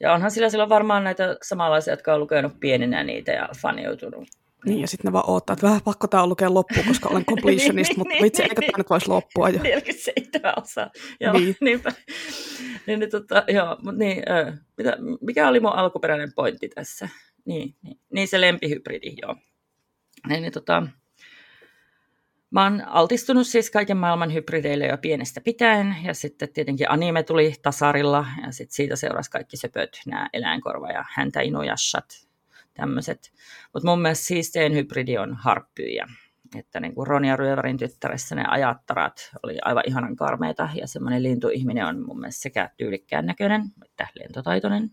Ja onhan sillä silloin varmaan näitä samanlaisia, jotka on lukenut pieninä niitä ja fanioitunut. Niin, ja sitten ne vaan odottaa, että vähän pakko tämä on lukea loppuun, koska olen (laughs) completionist, niin, mutta niin, vitsi, eikö tämä nyt voisi loppua jo. 47 osaa. Joo, niin. niinpä. Niin, niin, tota, joo, mutta niin, äh, mitä, mikä oli mun alkuperäinen pointti tässä? Niin, niin, niin se lempihybridi, joo. Niin, niin tota, Mä oon altistunut siis kaiken maailman hybrideille jo pienestä pitäen, ja sitten tietenkin anime tuli tasarilla, ja sitten siitä seurasi kaikki söpöt, nämä eläinkorva ja häntä inujashat, tämmöiset. Mutta mun mielestä siistein hybridi on harppyjä. Että niin kuin Ronja Ryövärin tyttäressä ne ajattarat oli aivan ihanan karmeita, ja semmoinen lintuihminen on mun mielestä sekä tyylikkään näköinen että lentotaitoinen.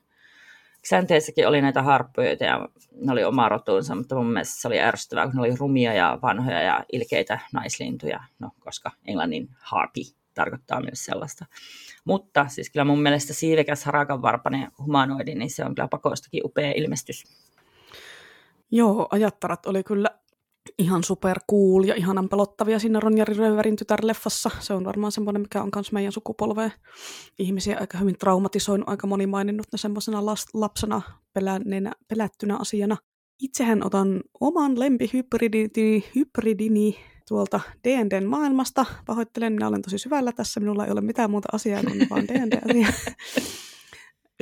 Xänteissäkin oli näitä harppuja ja ne oli oma rotuunsa, mutta mun mielestä se oli ärsyttävää, kun ne oli rumia ja vanhoja ja ilkeitä naislintuja, no, koska englannin harpi tarkoittaa myös sellaista. Mutta siis kyllä mun mielestä siivekäs harakanvarpainen humanoidi, niin se on kyllä pakoistakin upea ilmestys. Joo, ajattarat oli kyllä ihan super cool ja ihanan pelottavia siinä Ronjari Röverin tytärleffassa. Se on varmaan semmoinen, mikä on myös meidän sukupolveen ihmisiä aika hyvin traumatisoinut, aika moni maininnut ne semmoisena lapsena pelänneenä, pelättynä asiana. Itsehän otan oman lempihybridini hybridini tuolta D&Dn maailmasta. Pahoittelen, minä olen tosi syvällä tässä, minulla ei ole mitään muuta asiaa kuin vaan D&D-asia. (laughs)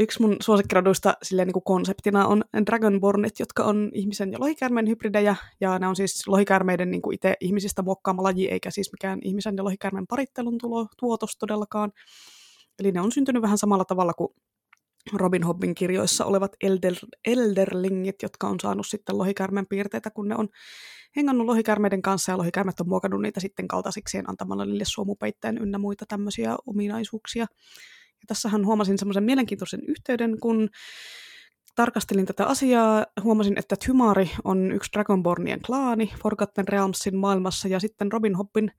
yksi mun suosikkiroduista silleen niin kuin konseptina on Dragonbornit, jotka on ihmisen ja lohikäärmeen hybridejä, ja ne on siis lohikäärmeiden niin kuin itse ihmisistä muokkaama laji, eikä siis mikään ihmisen ja lohikäärmeen parittelun tulo, tuotos todellakaan. Eli ne on syntynyt vähän samalla tavalla kuin Robin Hobbin kirjoissa olevat elder, elderlingit, jotka on saanut sitten lohikäärmeen piirteitä, kun ne on hengannut lohikäärmeiden kanssa, ja lohikäärmet on muokannut niitä sitten kaltaisikseen antamalla niille suomupeitteen ynnä muita tämmöisiä ominaisuuksia. Ja tässähän huomasin semmoisen mielenkiintoisen yhteyden, kun tarkastelin tätä asiaa, huomasin, että Tymari on yksi Dragonbornien klaani Forgotten Realmsin maailmassa, ja sitten Robin Hobbin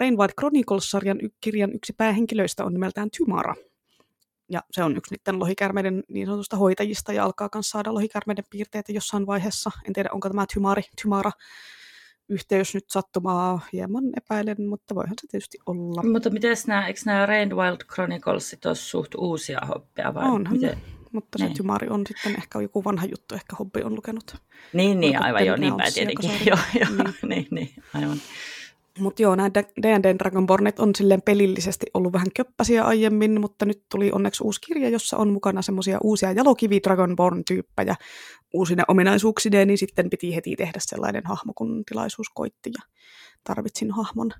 Rainwide Chronicles-sarjan kirjan yksi päähenkilöistä on nimeltään Tymara. Ja se on yksi niiden lohikärmeiden niin sanotusta hoitajista, ja alkaa myös saada lohikärmeiden piirteitä jossain vaiheessa. En tiedä, onko tämä Tymari, Tymara yhteys nyt sattumaa hieman epäilen, mutta voihan se tietysti olla. Mutta miten nämä, eikö nämä Rain Wild Chronicles ole suht uusia hoppeja vai Onhan miten? mutta se Tymari on sitten ehkä joku vanha juttu, ehkä hobby on lukenut. Niin, niin aivan joo, niinpä tietenkin. (laughs) Joo, joo, niin. niin, niin, aivan. Mutta joo, nämä D&D Dragonbornit on silleen pelillisesti ollut vähän köppäsiä aiemmin, mutta nyt tuli onneksi uusi kirja, jossa on mukana semmoisia uusia jalokivi Dragonborn-tyyppejä uusine ominaisuuksineen, niin sitten piti heti tehdä sellainen hahmo, kun tilaisuus koitti ja tarvitsin hahmon.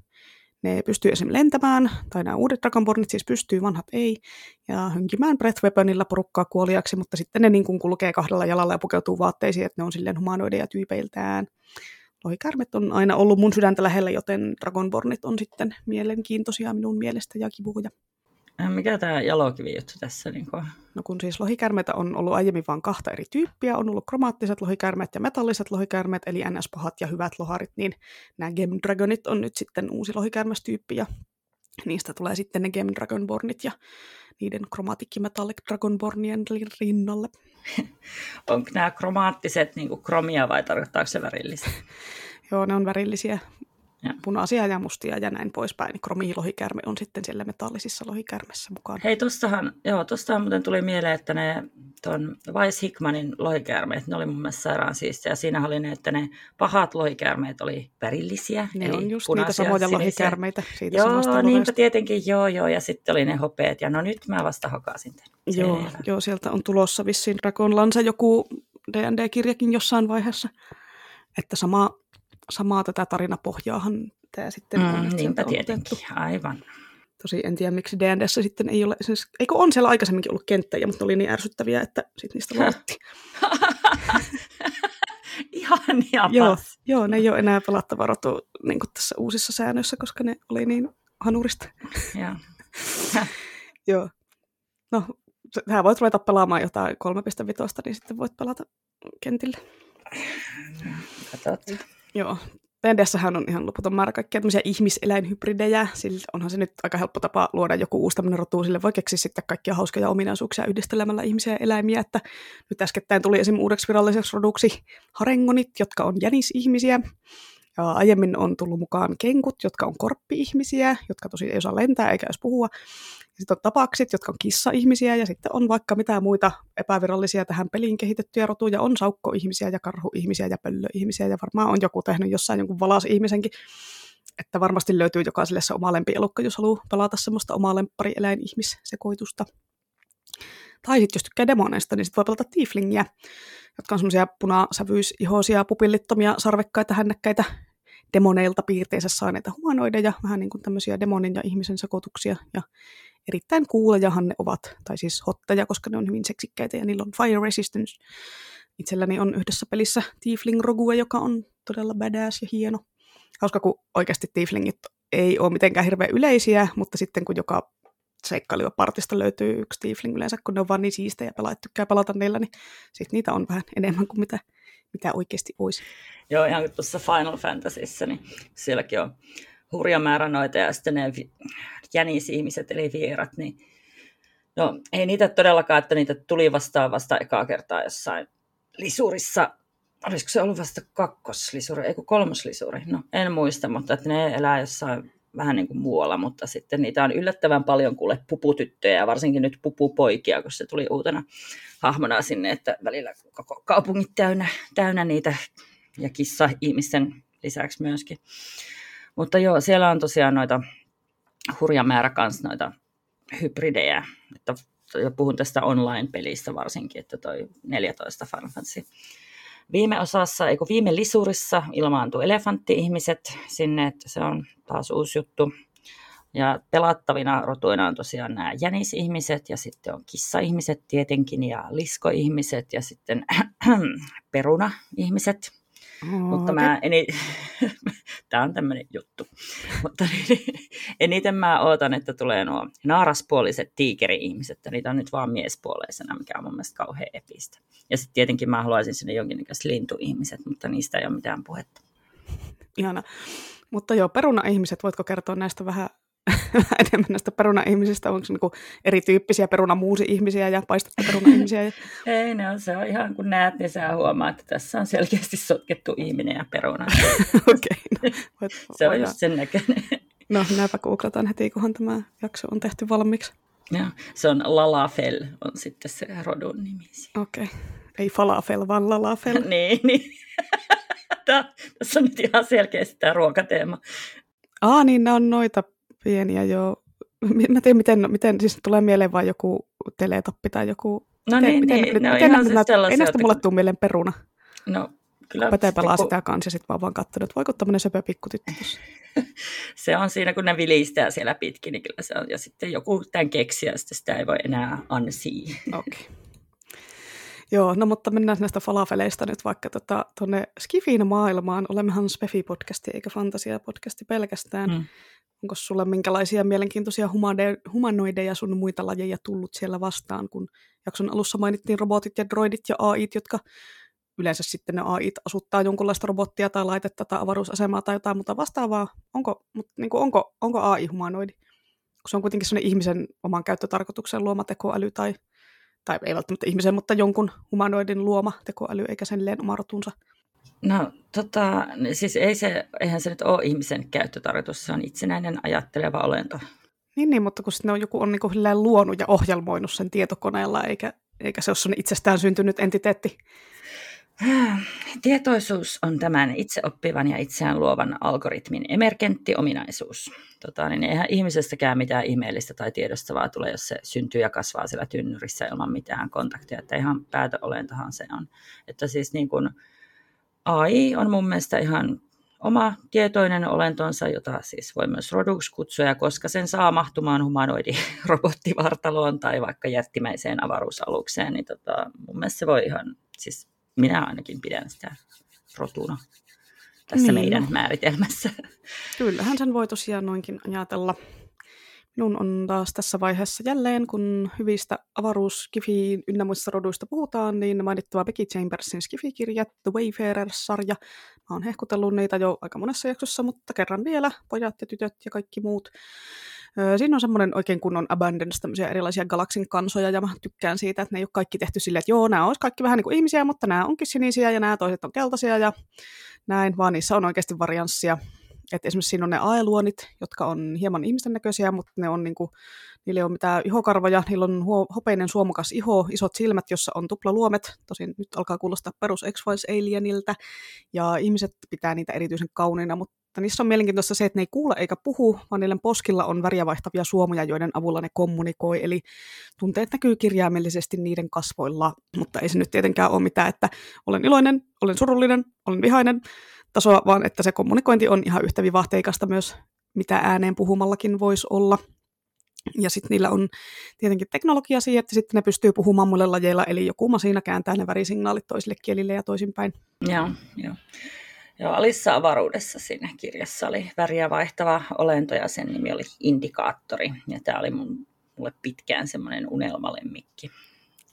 Ne pystyy esimerkiksi lentämään, tai nämä uudet Dragonbornit siis pystyy, vanhat ei, ja hönkimään Breath Weaponilla porukkaa kuoliaksi, mutta sitten ne niin kuin kulkee kahdella jalalla ja pukeutuu vaatteisiin, että ne on silleen humanoideja tyypeiltään lohikärmet on aina ollut mun sydäntä lähellä, joten Dragonbornit on sitten mielenkiintoisia minun mielestä ja kivuja. Äh, mikä tämä jalokivi juttu tässä? Niin kuin? No kun siis lohikärmeitä on ollut aiemmin vain kahta eri tyyppiä, on ollut kromaattiset lohikärmet ja metalliset lohikärmet, eli NS-pahat ja hyvät loharit, niin nämä Gem Dragonit on nyt sitten uusi lohikärmestyyppi, ja niistä tulee sitten ne Gem Dragonbornit ja niiden Metallic Dragonbornien rinnalle. (laughs) Onko nämä kromaattiset niin kuin kromia vai tarkoittaako se värillisiä? (laughs) Joo, ne on värillisiä. Ja. punaisia ja mustia ja näin poispäin. Niin kromilohikärme on sitten siellä metallisissa lohikärmessä mukaan. Hei, tostahan, joo, tostahan muuten tuli mieleen, että ne tuon Weiss Hickmanin lohikärmeet, ne oli mun mielestä sairaan siistiä. Siinä oli ne, että ne pahat lohikärmeet oli värillisiä. Ne eli on just niitä samoja sinisiä. lohikärmeitä. Siitä joo, niinpä tietenkin, joo, joo. Ja sitten oli ne hopeet. Ja no nyt mä vasta hokasin Joo, joo, sieltä on tulossa vissiin Dragonlansa joku D&D-kirjakin jossain vaiheessa. Että sama samaa tätä tarinapohjaahan tämä sitten mm, on. Niinpä tietenkin, aivan. Tosi en tiedä, miksi D&Dssä sitten ei ole, siis, eikö on siellä aikaisemminkin ollut kenttäjä, mutta ne oli niin ärsyttäviä, että sitten niistä luotti. (laughs) Ihan joo, joo, ne ei ole enää pelattava rotu niin tässä uusissa säännöissä, koska ne oli niin hanurista. joo. (laughs) joo. no, sä voit ruveta pelaamaan jotain 3.5, niin sitten voit pelata kentille. Katsotaan. Joo. D&D:ssähän on ihan loputon määrä kaikkia tämmöisiä ihmiseläinhybridejä, sillä onhan se nyt aika helppo tapa luoda joku uusi tämmöinen rotu, sille voi keksiä sitten kaikkia hauskoja ominaisuuksia yhdistelemällä ihmisiä ja eläimiä, että nyt äskettäin tuli esim. uudeksi viralliseksi roduksi harengonit, jotka on jänisihmisiä, ja aiemmin on tullut mukaan kenkut, jotka on korppi-ihmisiä, jotka tosi ei osaa lentää eikä edes puhua. Sitten on tapaksit, jotka on kissa-ihmisiä, ja sitten on vaikka mitä muita epävirallisia tähän peliin kehitettyjä rotuja. On saukko-ihmisiä ja karhu-ihmisiä ja pöllö-ihmisiä, ja varmaan on joku tehnyt jossain jonkun valas-ihmisenkin. Että varmasti löytyy jokaiselle se oma lempielukka, jos haluaa pelata semmoista omaa lemppari-eläin-ihmissekoitusta. Tai sitten jos tykkää demoneista, niin sitten voi pelata tieflingiä, jotka on semmoisia punasävyysihoisia, pupillittomia, sarvekkaita, hännäkkäitä demoneilta piirteensä saaneita humanoideja, vähän niin kuin tämmöisiä demonin ja ihmisen sekoituksia, ja erittäin kuulejahan ne ovat, tai siis hotteja, koska ne on hyvin seksikkäitä ja niillä on fire resistance. Itselläni on yhdessä pelissä Tiefling Rogue, joka on todella badass ja hieno. Hauska, kun oikeasti Tieflingit ei ole mitenkään hirveän yleisiä, mutta sitten kun joka seikkailuja partista löytyy yksi Tiefling yleensä, kun ne on vaan niin siistejä pelaajat tykkää pelata niillä, niin sitten niitä on vähän enemmän kuin mitä, mitä oikeasti olisi. Joo, ihan tuossa Final Fantasyssä, niin sielläkin on hurja määrä noita ja sitten ne jänisihmiset eli vierat, niin no ei niitä todellakaan, että niitä tuli vastaan vasta ekaa kertaa jossain lisurissa, olisiko se ollut vasta kakkoslisuri, ei kun kolmoslisuri, no en muista, mutta että ne elää jossain vähän niin kuin muualla, mutta sitten niitä on yllättävän paljon kuule puputyttöjä ja varsinkin nyt pupupoikia, kun se tuli uutena hahmona sinne, että välillä koko kaupungit täynnä, täynnä niitä ja kissa-ihmisten lisäksi myöskin. Mutta joo, siellä on tosiaan noita hurja määrä kanssa noita hybridejä, että ja puhun tästä online-pelistä varsinkin, että toi 14 Final Fantasy. Viime osassa, eikö viime lisurissa ilmaantuu elefantti-ihmiset sinne, että se on taas uusi juttu. Ja pelattavina rotuina on tosiaan nämä jänisihmiset ja sitten on kissa-ihmiset tietenkin ja lisko-ihmiset ja sitten (clears throat) peruna-ihmiset. Oh, Mutta okay. mä eni... (laughs) Tämä on tämmöinen juttu. Mutta niin, eniten mä ootan, että tulee nuo naaraspuoliset tiikeri-ihmiset, niitä on nyt vaan miespuoleisena, mikä on mun mielestä kauhean epistä. Ja sitten tietenkin mä haluaisin sinne jonkinnäköiset lintuihmiset, mutta niistä ei ole mitään puhetta. Ihana. Mutta joo, peruna-ihmiset, voitko kertoa näistä vähän enemmän näistä peruna-ihmisistä? Onko niinku erityyppisiä perunamuusi-ihmisiä ja paistettu peruna-ihmisiä? (laughs) Ei, no se on ihan kun näet, niin sä huomaat, että tässä on selkeästi sotkettu ihminen ja peruna. (laughs) Okei. Okay, no, se on just sen näköinen. (laughs) No, minäpä googlataan heti, kunhan tämä jakso on tehty valmiiksi. Joo, se on Lalafel, on sitten se rodun nimi. Okei. Okay. Ei falafel, vaan lalafel. niin, niin. Tässä on nyt ihan selkeästi tämä ruokateema. Aa, niin nämä on noita pieniä jo. (laughs) Mä tiedän, miten, miten siis tulee mieleen vain joku teletappi tai joku... No miten, niin, miten, niin. Miten, no miten ihan siis ei näistä mulle tule mieleen peruna. No, kyllä. Pete pelaa sitä kanssa ja sitten vaan vaan katsonut, että voiko tämmöinen söpö pikkutyttö (laughs) se on siinä, kun ne vilistää siellä pitkin, niin kyllä se on. Ja sitten joku tämän keksiä, ja sitten sitä ei voi enää unsee. (laughs) Okei. Okay. Joo, no mutta mennään näistä falafeleista nyt vaikka tuonne tota, Skifin maailmaan. Olemmehan Spefi-podcasti eikä fantasia-podcasti pelkästään. Mm. Onko sulle minkälaisia mielenkiintoisia humanoideja sun muita lajeja tullut siellä vastaan, kun jakson alussa mainittiin robotit ja droidit ja AIt, jotka yleensä sitten ne AIt asuttaa jonkunlaista robottia tai laitetta tai avaruusasemaa tai jotain muuta vastaavaa. Onko, mutta niin kuin, onko, onko AI humanoidi? Kun se on kuitenkin sellainen ihmisen oman käyttötarkoituksen luoma tekoäly tai tai ei välttämättä ihmisen, mutta jonkun humanoidin luoma tekoäly, eikä sen oma rotunsa. No tota, siis ei se, eihän se nyt ole ihmisen käyttötarkoitus, se on itsenäinen ajatteleva olento. Niin, niin mutta kun ne on joku on niin kuin luonut ja ohjelmoinut sen tietokoneella, eikä, eikä se ole itsestään syntynyt entiteetti. (sighs) Tietoisuus on tämän itseoppivan ja itseään luovan algoritmin emergentti ominaisuus. Tota, niin eihän ihmisestäkään mitään ihmeellistä tai tiedostavaa tule, jos se syntyy ja kasvaa siellä tynnyrissä ilman mitään kontaktia. Että ihan päätöolentohan se on. Että siis niin kuin AI on mun mielestä ihan oma tietoinen olentonsa, jota siis voi myös roduksi kutsua, koska sen saa mahtumaan humanoidi (laughs) robottivartaloon tai vaikka jättimäiseen avaruusalukseen, niin tota, mun mielestä se voi ihan siis minä ainakin pidän sitä rotuna tässä niin. meidän määritelmässä. Kyllähän sen voi tosiaan noinkin ajatella. Minun on taas tässä vaiheessa jälleen, kun hyvistä avaruus, Skifi ynnä muista roduista puhutaan, niin mainittava Becky Chambersin Skifi-kirja The Wayfarer-sarja. Mä oon hehkutellut niitä jo aika monessa jaksossa, mutta kerran vielä, pojat ja tytöt ja kaikki muut. Siinä on semmoinen oikein kunnon abundance, tämmöisiä erilaisia galaksin kansoja, ja mä tykkään siitä, että ne ei ole kaikki tehty silleen, että joo, nämä olisi kaikki vähän niin kuin ihmisiä, mutta nämä onkin sinisiä ja nämä toiset on keltaisia ja näin, vaan niissä on oikeasti varianssia. Et esimerkiksi siinä on ne aeluonit, jotka on hieman ihmisten näköisiä, mutta ne on niinku, niillä ei ole mitään ihokarvoja, niillä on huo, hopeinen suomukas iho, isot silmät, jossa on tuplaluomet, tosin nyt alkaa kuulostaa perus x alieniltä. Ja ihmiset pitää niitä erityisen kauniina, mutta niissä on mielenkiintoista se, että ne ei kuule eikä puhu, vaan niiden poskilla on väriä vaihtavia suomoja, joiden avulla ne kommunikoi, eli tunteet näkyy kirjaimellisesti niiden kasvoilla, mutta ei se nyt tietenkään ole mitään, että olen iloinen, olen surullinen, olen vihainen, tasoa, vaan että se kommunikointi on ihan yhtä vivahteikasta myös, mitä ääneen puhumallakin voisi olla. Ja sitten niillä on tietenkin teknologia siihen, että sitten ne pystyy puhumaan muille lajeilla, eli joku masina kääntää ne värisignaalit toisille kielille ja toisinpäin. Joo, joo. Joo, Alissa avaruudessa siinä kirjassa oli väriä vaihtava olento ja sen nimi oli Indikaattori. Ja tämä oli mun, mulle pitkään semmoinen unelmalemmikki.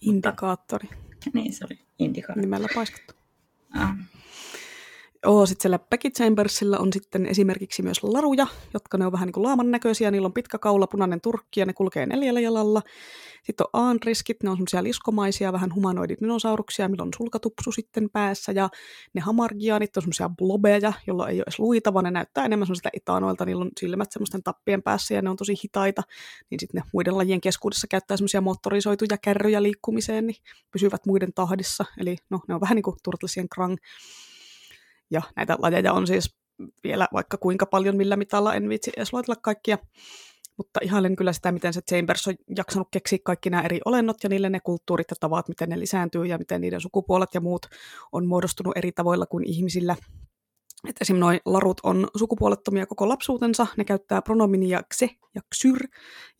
Indikaattori. Mutta, niin, se oli indikaattori. Nimellä paiskattu. Ah. Oo, sitten siellä Becky Chambersilla on sitten esimerkiksi myös laruja, jotka ne on vähän niin kuin laaman näköisiä. Niillä on pitkä kaula, punainen turkki ja ne kulkee neljällä jalalla. Sitten on aanriskit, ne on semmoisia liskomaisia, vähän humanoididinosauruksia, millä on sulkatupsu sitten päässä. Ja ne hamargianit on semmoisia blobeja, joilla ei ole edes luita, vaan ne näyttää enemmän semmoisilta itanoilta. Niillä on silmät semmoisten tappien päässä ja ne on tosi hitaita. Niin sitten ne muiden lajien keskuudessa käyttää semmoisia moottorisoituja kärryjä liikkumiseen, niin pysyvät muiden tahdissa. Eli no, ne on vähän niin kuin Turtlesien krang. Ja näitä lajeja on siis vielä vaikka kuinka paljon, millä mitalla, en viitsi edes luetella kaikkia. Mutta ihailen kyllä sitä, miten se Chambers on jaksanut keksiä kaikki nämä eri olennot ja niille ne kulttuurit ja tavat, miten ne lisääntyy ja miten niiden sukupuolet ja muut on muodostunut eri tavoilla kuin ihmisillä. Että esimerkiksi noin larut on sukupuolettomia koko lapsuutensa, ne käyttää pronominia kse ja ksyr,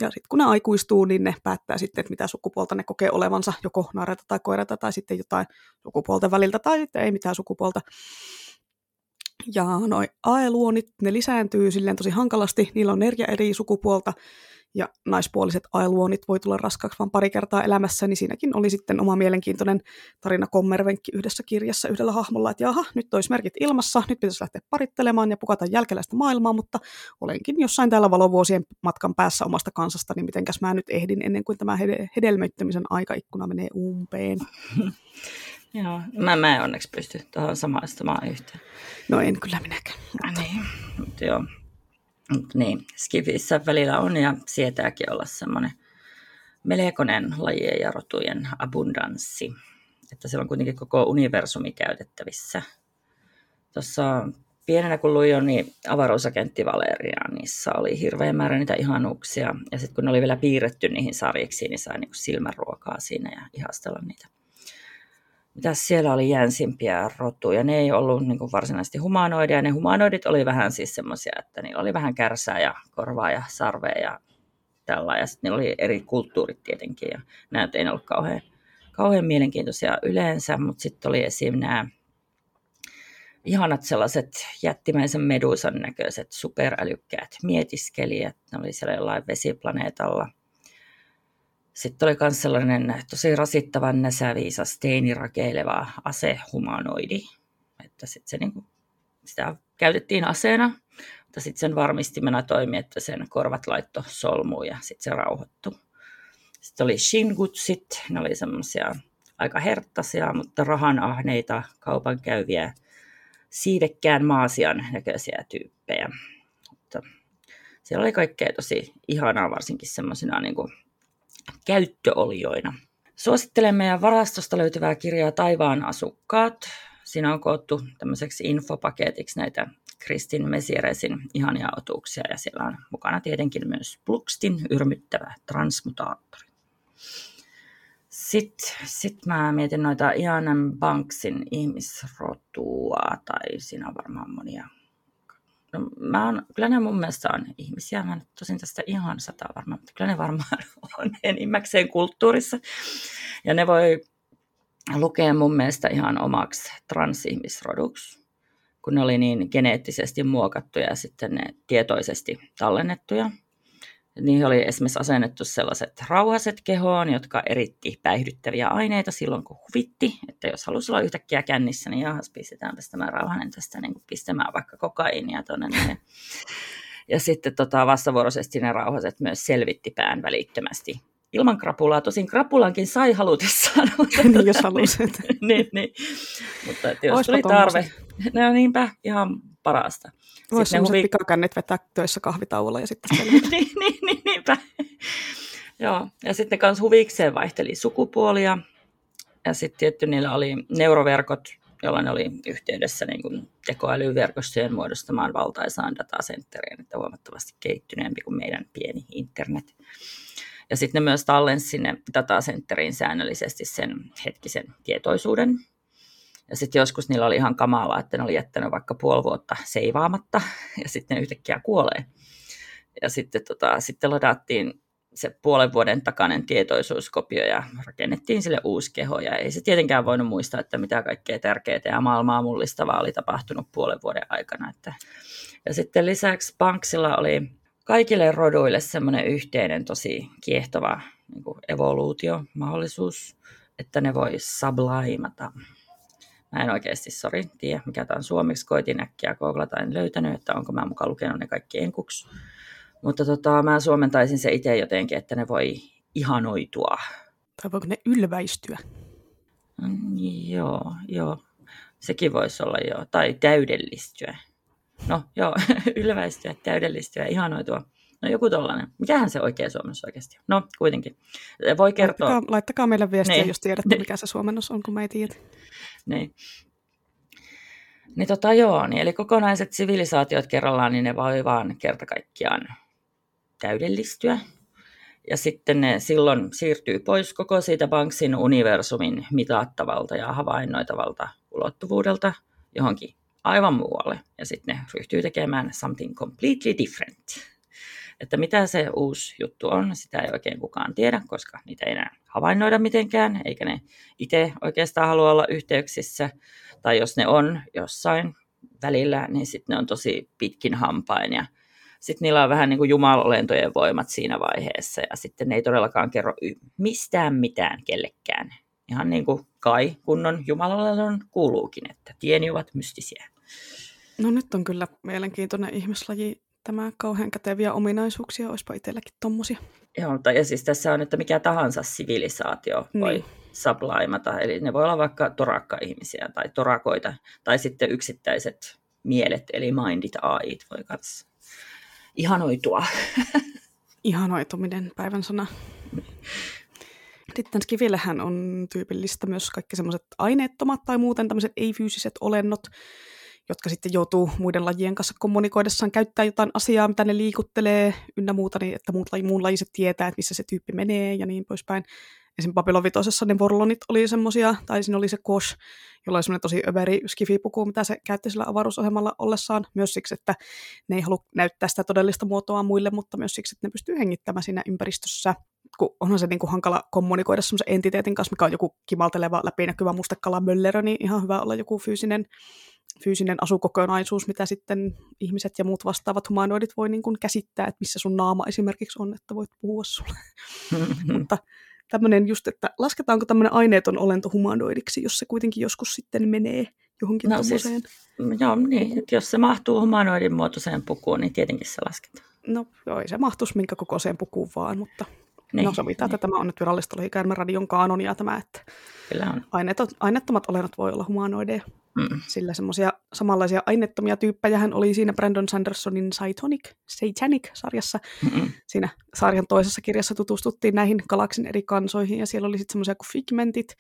ja sitten kun ne aikuistuu, niin ne päättää sitten, että mitä sukupuolta ne kokee olevansa, joko naareta tai koirata tai sitten jotain sukupuolten väliltä tai sitten ei mitään sukupuolta. Ja noi aeluonit, ne lisääntyy silleen tosi hankalasti, niillä on neljä eri sukupuolta, ja naispuoliset aeluonit voi tulla raskaaksi vain pari kertaa elämässä, niin siinäkin oli sitten oma mielenkiintoinen tarina kommervenkki yhdessä kirjassa yhdellä hahmolla, että jaha, nyt olisi merkit ilmassa, nyt pitäisi lähteä parittelemaan ja pukata jälkeläistä maailmaa, mutta olenkin jossain täällä valovuosien matkan päässä omasta kansasta, niin mitenkäs mä nyt ehdin ennen kuin tämä hedelmöittämisen aikaikkuna menee umpeen. (laughs) Joo, mä, mä en onneksi pysty tuohon samaistumaan yhteen. No en kyllä minäkään. Mutta... Niin, mutta joo. Mut niin, Skifissä välillä on ja sietääkin olla semmoinen melkoinen lajien ja rotujen abundanssi. Että siellä on kuitenkin koko universumi käytettävissä. Tuossa pienenä kun luin niin avaruusagentti Valeria, niissä oli hirveän määrä niitä ihanuuksia. Ja sitten kun ne oli vielä piirretty niihin sarjiksi, niin sai niinku silmänruokaa siinä ja ihastella niitä mitä siellä oli jänsimpiä rotuja. Ne ei ollut niin kuin varsinaisesti humanoidia. Ne humanoidit oli vähän siis semmoisia, että niillä oli vähän kärsää ja korvaa ja sarvea ja tällä. Ja sitten oli eri kulttuurit tietenkin ja nämä ei ollut kauhean, kauhean mielenkiintoisia yleensä, mutta sitten oli esim. nämä ihanat sellaiset jättimäisen medusan näköiset superälykkäät mietiskelijät. Ne oli siellä jollain vesiplaneetalla – sitten oli myös sellainen tosi rasittavan näsäviisas teinirakeileva asehumanoidi. Että sit se niinku, sitä käytettiin aseena, mutta sitten sen varmistimena toimi, että sen korvat laitto solmuun ja sitten se rauhoittui. Sitten oli shingutsit, ne oli semmoisia aika herttaisia, mutta rahanahneita, kaupan käyviä, siivekkään maasian näköisiä tyyppejä. Mutta siellä oli kaikkea tosi ihanaa, varsinkin semmoisina niin käyttöolioina. Suosittelen meidän varastosta löytyvää kirjaa Taivaan asukkaat. Siinä on koottu tämmöiseksi infopaketiksi näitä Kristin Mesieresin ihania otuksia ja siellä on mukana tietenkin myös Pluxtin yrmyttävä transmutaattori. Sitten sit mä mietin noita Ianan Banksin ihmisrotua, tai siinä on varmaan monia No, mä oon, kyllä ne mun mielestä on ihmisiä, mä en tosin tästä ihan sata varmaan, mutta kyllä ne varmaan (laughs) on enimmäkseen kulttuurissa. Ja ne voi lukea mun mielestä ihan omaksi transihmisroduksi, kun ne oli niin geneettisesti muokattuja ja sitten ne tietoisesti tallennettuja. Niihin oli esimerkiksi asennettu sellaiset rauhaset kehoon, jotka eritti päihdyttäviä aineita silloin, kun huvitti. Että jos halusi olla yhtäkkiä kännissä, niin jahas, pistetään tästä mä rauhanen tästä niin kuin pistämään vaikka kokaiinia tuonne. Niin ja sitten tota, vastavuoroisesti ne rauhaset myös selvitti pään välittömästi ilman krapulaa. Tosin krapulankin sai halutessaan. (laughs) niin, jos halusit. (laughs) niin, niin. Mutta että jos Oispa tuli tarve, ne on niinpä ihan parasta. Voisi sellaiset huvi... pikakännit vetää töissä kahvitauolla ja sitten (laughs) niin, niin, niin, niinpä. Joo, ja sitten kans huvikseen vaihteli sukupuolia. Ja sitten tietty niillä oli neuroverkot, jolla ne oli yhteydessä niin kuin tekoälyverkostojen muodostamaan valtaisaan datacenteriin, että huomattavasti kehittyneempi kuin meidän pieni internet. Ja sitten ne myös tallensi sinne datacenteriin säännöllisesti sen hetkisen tietoisuuden. Ja sitten joskus niillä oli ihan kamalaa, että ne oli jättänyt vaikka puoli vuotta seivaamatta ja sitten ne yhtäkkiä kuolee. Ja sitten, tota, sitten ladattiin se puolen vuoden takainen tietoisuuskopio ja rakennettiin sille uusi keho. Ja ei se tietenkään voinut muistaa, että mitä kaikkea tärkeää ja maailmaa mullistavaa oli tapahtunut puolen vuoden aikana. Että... Ja sitten lisäksi Banksilla oli kaikille roduille semmoinen yhteinen tosi kiehtova niin evoluutio-mahdollisuus, että ne voi sublimata. Mä en oikeasti, sori, tiedä mikä tämä on suomeksi. Koitin äkkiä googlata, en löytänyt, että onko mä mukaan lukenut ne kaikki enkuksi. Mutta tota, mä suomentaisin se itse jotenkin, että ne voi ihanoitua. Tai voiko ne ylväistyä? Mm, joo, joo. Sekin voisi olla joo. Tai täydellistyä. No joo, (laughs) ylväistyä, täydellistyä, ihanoitua. No joku tollainen. Mikähän se oikea suomennus oikeasti? No kuitenkin. Voi kertoa. Laittakaa, laittakaa meille viestiä, niin. jos tiedätte, (laughs) mikä se suomennus on, kun me ei tiedä. Niin. Niin tota joo, niin eli kokonaiset sivilisaatiot kerrallaan, niin ne voi vaan kerta kaikkiaan täydellistyä. Ja sitten ne silloin siirtyy pois koko siitä Banksin universumin mitattavalta ja havainnoitavalta ulottuvuudelta johonkin aivan muualle. Ja sitten ne ryhtyy tekemään something completely different. Että mitä se uusi juttu on, sitä ei oikein kukaan tiedä, koska niitä ei enää havainnoida mitenkään, eikä ne itse oikeastaan halua olla yhteyksissä. Tai jos ne on jossain välillä, niin sitten ne on tosi pitkin hampain ja sitten niillä on vähän niin kuin jumalolentojen voimat siinä vaiheessa ja sitten ne ei todellakaan kerro mistään mitään kellekään. Ihan niin kuin kai kunnon jumalalennon kuuluukin, että tieni ovat mystisiä. No nyt on kyllä mielenkiintoinen ihmislaji. Tämä kauhean käteviä ominaisuuksia, olisipa itselläkin tommosia. Joo, tai ja siis tässä on, että mikä tahansa sivilisaatio voi niin. sublimata. Eli ne voi olla vaikka torakka-ihmisiä tai torakoita, tai sitten yksittäiset mielet, eli mindit AIt voi kanssa ihanoitua. (laughs) Ihanoituminen, päivän sana. Sitten Skivillehän on tyypillistä myös kaikki semmoiset aineettomat tai muuten tämmöiset ei-fyysiset olennot, jotka sitten joutuu muiden lajien kanssa kommunikoidessaan käyttää jotain asiaa, mitä ne liikuttelee ynnä muuta, niin että muut, muun lajiset tietää, että missä se tyyppi menee ja niin poispäin. Esim. Babylon vitosessa ne vorlonit oli semmosia, tai siinä oli se Kosh, jolla oli semmoinen tosi överi skifipuku, mitä se käytti sillä avaruusohjelmalla ollessaan, myös siksi, että ne ei halua näyttää sitä todellista muotoa muille, mutta myös siksi, että ne pystyy hengittämään siinä ympäristössä kun onhan se niin kuin hankala kommunikoida semmoisen entiteetin kanssa, mikä on joku kimalteleva, läpinäkyvä mustekala möllerö, niin ihan hyvä olla joku fyysinen, fyysinen asukokonaisuus, mitä sitten ihmiset ja muut vastaavat humanoidit voi niin kuin käsittää, että missä sun naama esimerkiksi on, että voit puhua sulle. (laughs) Mutta tämmöinen just, että lasketaanko tämmöinen aineeton olento humanoidiksi, jos se kuitenkin joskus sitten menee johonkin no, siis, Joo, niin, että jos se mahtuu humanoidin muotoiseen pukuun, niin tietenkin se lasketaan. No joo, ei se mahtuisi minkä kokoiseen pukuun vaan, mutta niin, no sovitaan, niin. että tämä on nyt virallista radion kaanonia tämä, että Kyllä on. Aineetot, aineettomat olennot voi olla humanoideja. Mm. Sillä semmoisia samanlaisia aineettomia tyyppejä hän oli siinä Brandon Sandersonin Satanic, Satanic-sarjassa. Mm-mm. Siinä sarjan toisessa kirjassa tutustuttiin näihin galaksin eri kansoihin, ja siellä oli sitten semmoisia kuin figmentit,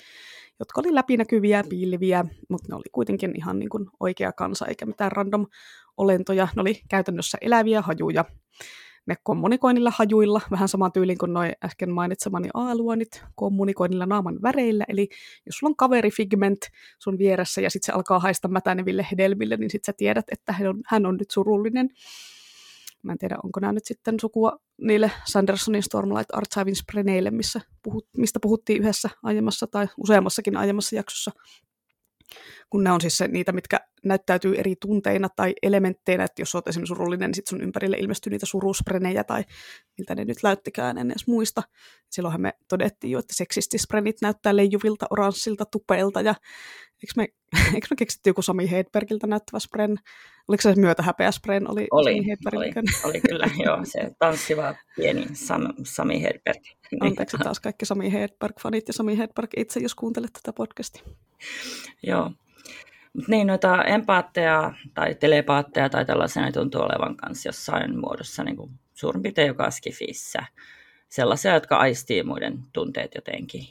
jotka oli läpinäkyviä, piiliviä, mutta ne oli kuitenkin ihan niin kuin oikea kansa, eikä mitään random olentoja. Ne oli käytännössä eläviä hajuja ne kommunikoinnilla hajuilla, vähän samaan tyyliin kuin noin äsken mainitsemani aaluonit, kommunikoinnilla naaman väreillä, eli jos sulla on kaveri Figment sun vieressä ja sitten se alkaa haista mätäneville hedelmille, niin sitten sä tiedät, että hän on, hän on nyt surullinen. Mä en tiedä, onko nämä nyt sitten sukua niille Sandersonin Stormlight Archivin spreneille, missä puhut, mistä puhuttiin yhdessä aiemmassa tai useammassakin aiemmassa jaksossa. Kun ne on siis se, niitä, mitkä näyttäytyy eri tunteina tai elementteinä, että jos olet esimerkiksi surullinen, niin sitten sun ympärille ilmestyy niitä surusprenejä tai miltä ne nyt näyttikään, en edes muista. Silloinhan me todettiin jo, että seksistisprenit näyttää leijuvilta, oranssilta, tupeilta ja eikö me, (laughs) eikö me keksitty joku Sami Hedbergiltä näyttävä spren? Oliko se myötä häpeä spren? Oli, oli, oli, oli, kyllä, (laughs) joo, se tanssiva pieni Sam, Sami Hedberg. Anteeksi taas kaikki Sami Hedberg-fanit ja Sami Hedberg itse, jos kuuntelet tätä podcastia. Joo, mutta niin, noita empaatteja tai telepaatteja tai tällaisia tuntuu olevan kanssa jossain muodossa niin kuin suurin piirtein joka skifissä. Sellaisia, jotka aistii muiden tunteet jotenkin.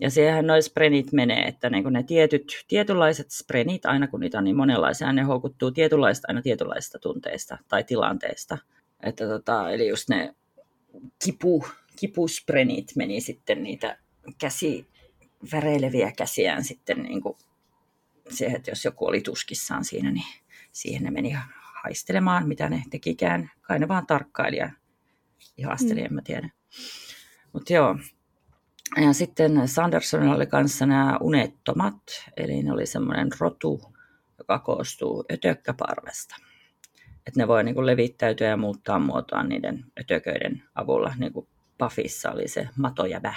Ja siihen noin sprenit menee, että niin ne tietyt, tietynlaiset sprenit, aina kun niitä on niin monenlaisia, ne houkuttuu tietynlaista aina tietynlaista tunteista tai tilanteesta. Että tota, eli just ne kipu, kipusprenit meni sitten niitä käsi, väreileviä käsiään sitten niin kuin siihen, että jos joku oli tuskissaan siinä, niin siihen ne meni haistelemaan, mitä ne tekikään. Kai ne vaan tarkkaili ja ihasteli, mm. en mä tiedä. Mutta joo. Ja sitten Sandersonilla oli kanssa nämä unettomat, eli ne oli semmoinen rotu, joka koostuu ötökkäparvesta. Että ne voi niinku levittäytyä ja muuttaa muotoaan niiden ötököiden avulla, niin kuin Buffissa oli se matojävä.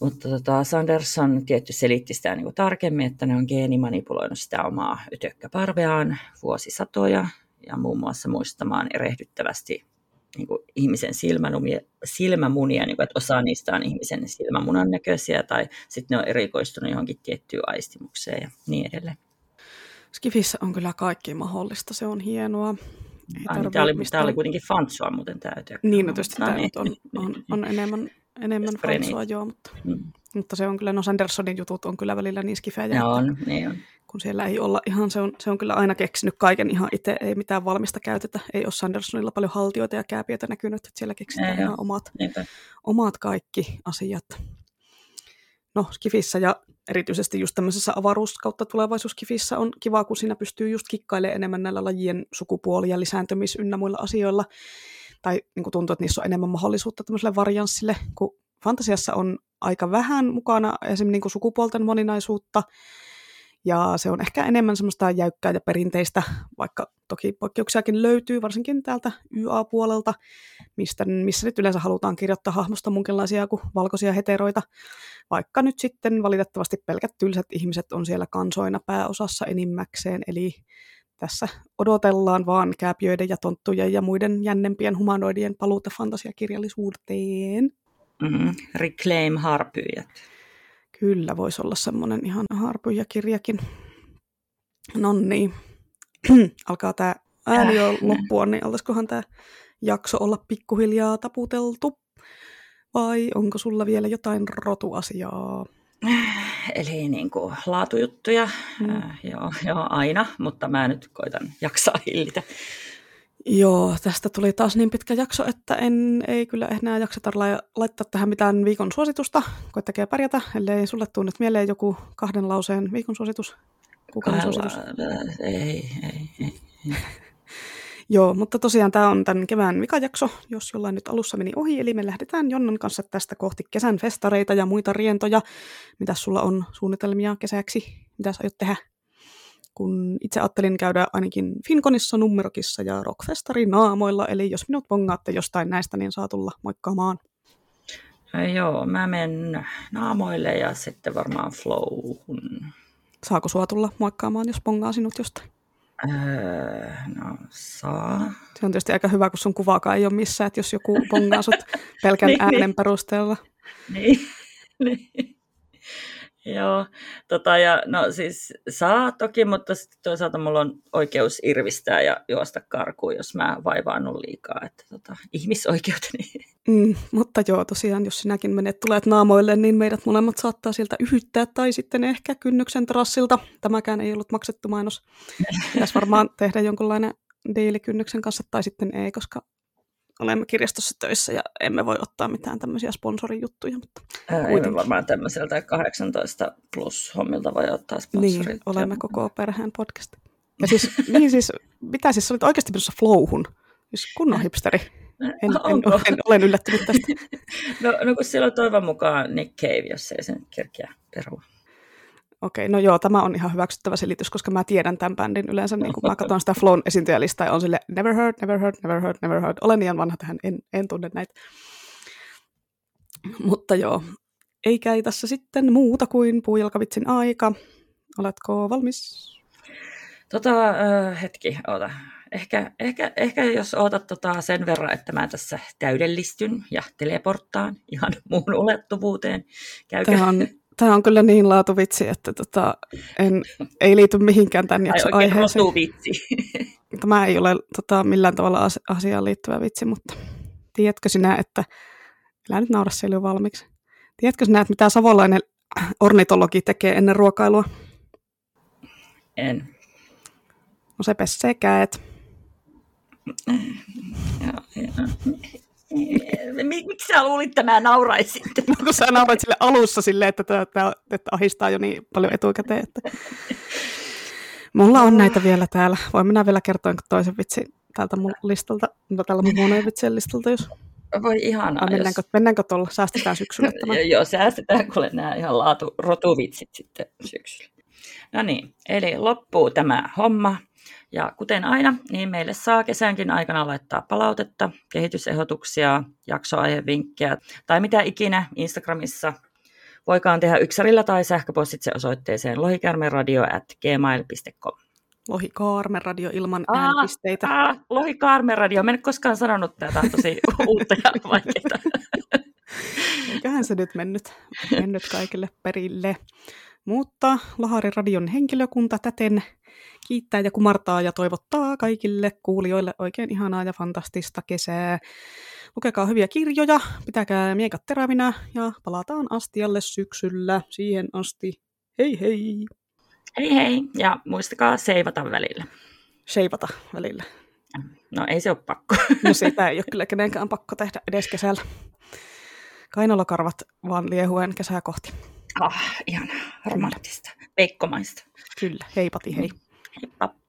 Mutta tota, Sanderson tietty selitti sitä niin tarkemmin, että ne on geenimanipuloinut sitä omaa ytökkäparveaan vuosisatoja ja muun muassa muistamaan erehdyttävästi niin kuin ihmisen silmämunia, silmämunia niin kuin, että osa niistä on ihmisen silmämunan näköisiä tai sitten ne on erikoistunut johonkin tiettyyn aistimukseen ja niin edelleen. Skifissä on kyllä kaikki mahdollista, se on hienoa. Ei Ai, tämä, oli, mistään... tämä oli kuitenkin fansua muuten tämä Niin, no tietysti tämä niin. on, on, on enemmän enemmän fansua, joo, mutta, mm. mutta se on kyllä, no Sandersonin jutut on kyllä välillä niin skifejä. Ne on, niin on. Kun siellä ei olla ihan, se on, se on kyllä aina keksinyt kaiken ihan itse, ei mitään valmista käytetä. Ei ole Sandersonilla paljon haltioita ja kääpiöitä näkynyt, että siellä keksitään ei ihan omat, omat kaikki asiat. No, Skifissä ja erityisesti just tämmöisessä avaruus- kautta tulevaisuuskifissä on kiva, kun siinä pystyy just kikkailemaan enemmän näillä lajien sukupuoli- ja lisääntymis- ynnä muilla asioilla. Tai niin kuin tuntuu, että niissä on enemmän mahdollisuutta tämmöiselle varianssille, kun fantasiassa on aika vähän mukana esimerkiksi niin kuin sukupuolten moninaisuutta, ja se on ehkä enemmän semmoista jäykkää ja perinteistä, vaikka toki poikkeuksiakin löytyy, varsinkin täältä YA-puolelta, mistä, missä nyt yleensä halutaan kirjoittaa hahmosta munkinlaisia kuin valkoisia heteroita, vaikka nyt sitten valitettavasti pelkät tylsät ihmiset on siellä kansoina pääosassa enimmäkseen, eli tässä odotellaan vaan kääpiöiden ja tonttujen ja muiden jännempien humanoidien paluuta fantasiakirjallisuuteen. Mm-hmm. Reclaim harpyjät. Kyllä, voisi olla semmoinen ihan harpyjäkirjakin. No niin, (clears throat) alkaa tämä ääni jo loppua, niin altaisikohan tämä jakso olla pikkuhiljaa taputeltu? Vai onko sulla vielä jotain rotuasiaa? (sighs) Eli niin kuin laatujuttuja, mm. äh, joo, joo, aina, mutta mä nyt koitan jaksaa hillitä. Joo, tästä tuli taas niin pitkä jakso, että en, ei kyllä enää jakseta laittaa tähän mitään viikon suositusta. Koittakaa pärjätä, ellei sulle tule nyt mieleen joku kahden lauseen viikon suositus. Kukaan suositus? Ei, ei, ei. ei. (laughs) Joo, mutta tosiaan tämä on tämän kevään vikajakso, jos jollain nyt alussa meni ohi, eli me lähdetään Jonnan kanssa tästä kohti kesän festareita ja muita rientoja. Mitä sulla on suunnitelmia kesäksi? Mitä sä aiot tehdä? Kun itse ajattelin käydä ainakin Finkonissa, Nummerokissa ja Rockfestari naamoilla, eli jos minut bongaatte jostain näistä, niin saa tulla moikkaamaan. Joo, mä menen naamoille ja sitten varmaan flowhun. Saako sua tulla moikkaamaan, jos bongaa sinut jostain? Öö, no saa. Se on tietysti aika hyvä, kun sun kuvaakaan ei ole missään, että jos joku pongaa sut (laughs) pelkän niin, äänen niin. perusteella. Niin, (laughs) niin. Joo, tota, ja no siis saa toki, mutta toisaalta mulla on oikeus irvistää ja juosta karkuun, jos mä vaivaannun liikaa, että tota, ihmisoikeuteni. Mm, mutta joo, tosiaan, jos sinäkin menet tulet naamoille, niin meidät molemmat saattaa sieltä yhyttää, tai sitten ehkä kynnyksen trassilta. Tämäkään ei ollut maksettu mainos. Pitäisi varmaan tehdä jonkunlainen diili kynnyksen kanssa, tai sitten ei, koska olemme kirjastossa töissä ja emme voi ottaa mitään tämmöisiä sponsorijuttuja. Mutta ei varmaan tämmöiseltä 18 plus hommilta voi ottaa sponsorit. Niin, olemme koko perheen podcast. (laughs) Ja siis, niin siis, mitä siis, olit oikeasti menossa flowhun? Siis kunnon hipsteri. En, en, en, en, olen yllättynyt tästä. (laughs) no, no kun siellä on toivon mukaan Nick Cave, jos ei sen kerkeä perua. Okei, no joo, tämä on ihan hyväksyttävä selitys, koska mä tiedän tämän bändin yleensä, niin kun mä katson sitä Flown esiintyjälistaa ja on sille never heard, never heard, never heard, never heard. Olen liian vanha tähän, en, en tunne näitä. Mutta joo, ei käy tässä sitten muuta kuin puujalkavitsin aika. Oletko valmis? Tota, äh, hetki, oota. Ehkä, ehkä, ehkä jos ootat tota sen verran, että mä tässä täydellistyn ja teleporttaan ihan muun (laughs) ulottuvuuteen. Käykö? Tämä on, tämä on kyllä niin laatuvitsi, että tota, en, ei liity mihinkään tämän jakson aiheeseen. vitsi. (laughs) Tämä ei ole tota, millään tavalla asiaan liittyvä vitsi, mutta tiedätkö sinä, että... Älä nyt naura siellä jo valmiiksi. Tiedätkö sinä, että mitä savolainen ornitologi tekee ennen ruokailua? En. No se pessee käet. Miksi sä luulit, että mä nauraisin? No, kun sä naurait sille alussa silleen, että, että, että ahistaa jo niin paljon etukäteen. Että... Mulla on näitä vielä täällä. Voin minä vielä kertoa toisen vitsin täältä mun listalta, no tällä mun huoneen vitsien listalta, jos... Voi ihanaa. Vai mennäänkö, jos... mennäänkö tuolla? Säästetään syksyllä (laughs) tämä. Joo, säästetään, kun nämä ihan laatu, rotuvitsit sitten syksyllä. No niin, eli loppuu tämä homma. Ja kuten aina, niin meille saa kesänkin aikana laittaa palautetta, kehitysehdotuksia, jaksoaihevinkkejä tai mitä ikinä Instagramissa voikaan tehdä yksärillä tai sähköpostitse osoitteeseen lohikaarmeradio.gmail.com. Lohikaarmeradio ilman Aa, äänipisteitä. Aa, Lohikaarmeradio. Mä en koskaan sanonut tätä tosi (laughs) uutta ja vaikeaa. Eiköhän se nyt mennyt, mennyt kaikille perille. Mutta Loharin radion henkilökunta täten kiittää ja kumartaa ja toivottaa kaikille kuulijoille oikein ihanaa ja fantastista kesää. Lukekaa hyviä kirjoja, pitäkää miekat terävinä ja palataan astialle syksyllä. Siihen asti, hei hei! Hei hei, ja muistakaa seivata välillä. Seivata välillä. No ei se ole pakko. (laughs) No sitä (laughs) ei ole kyllä kenenkään pakko tehdä edes kesällä. Kainalokarvat vaan liehuen kesää kohti. Ah, ihan romanttista, peikkomaista. Kyllä, heipati hei. up.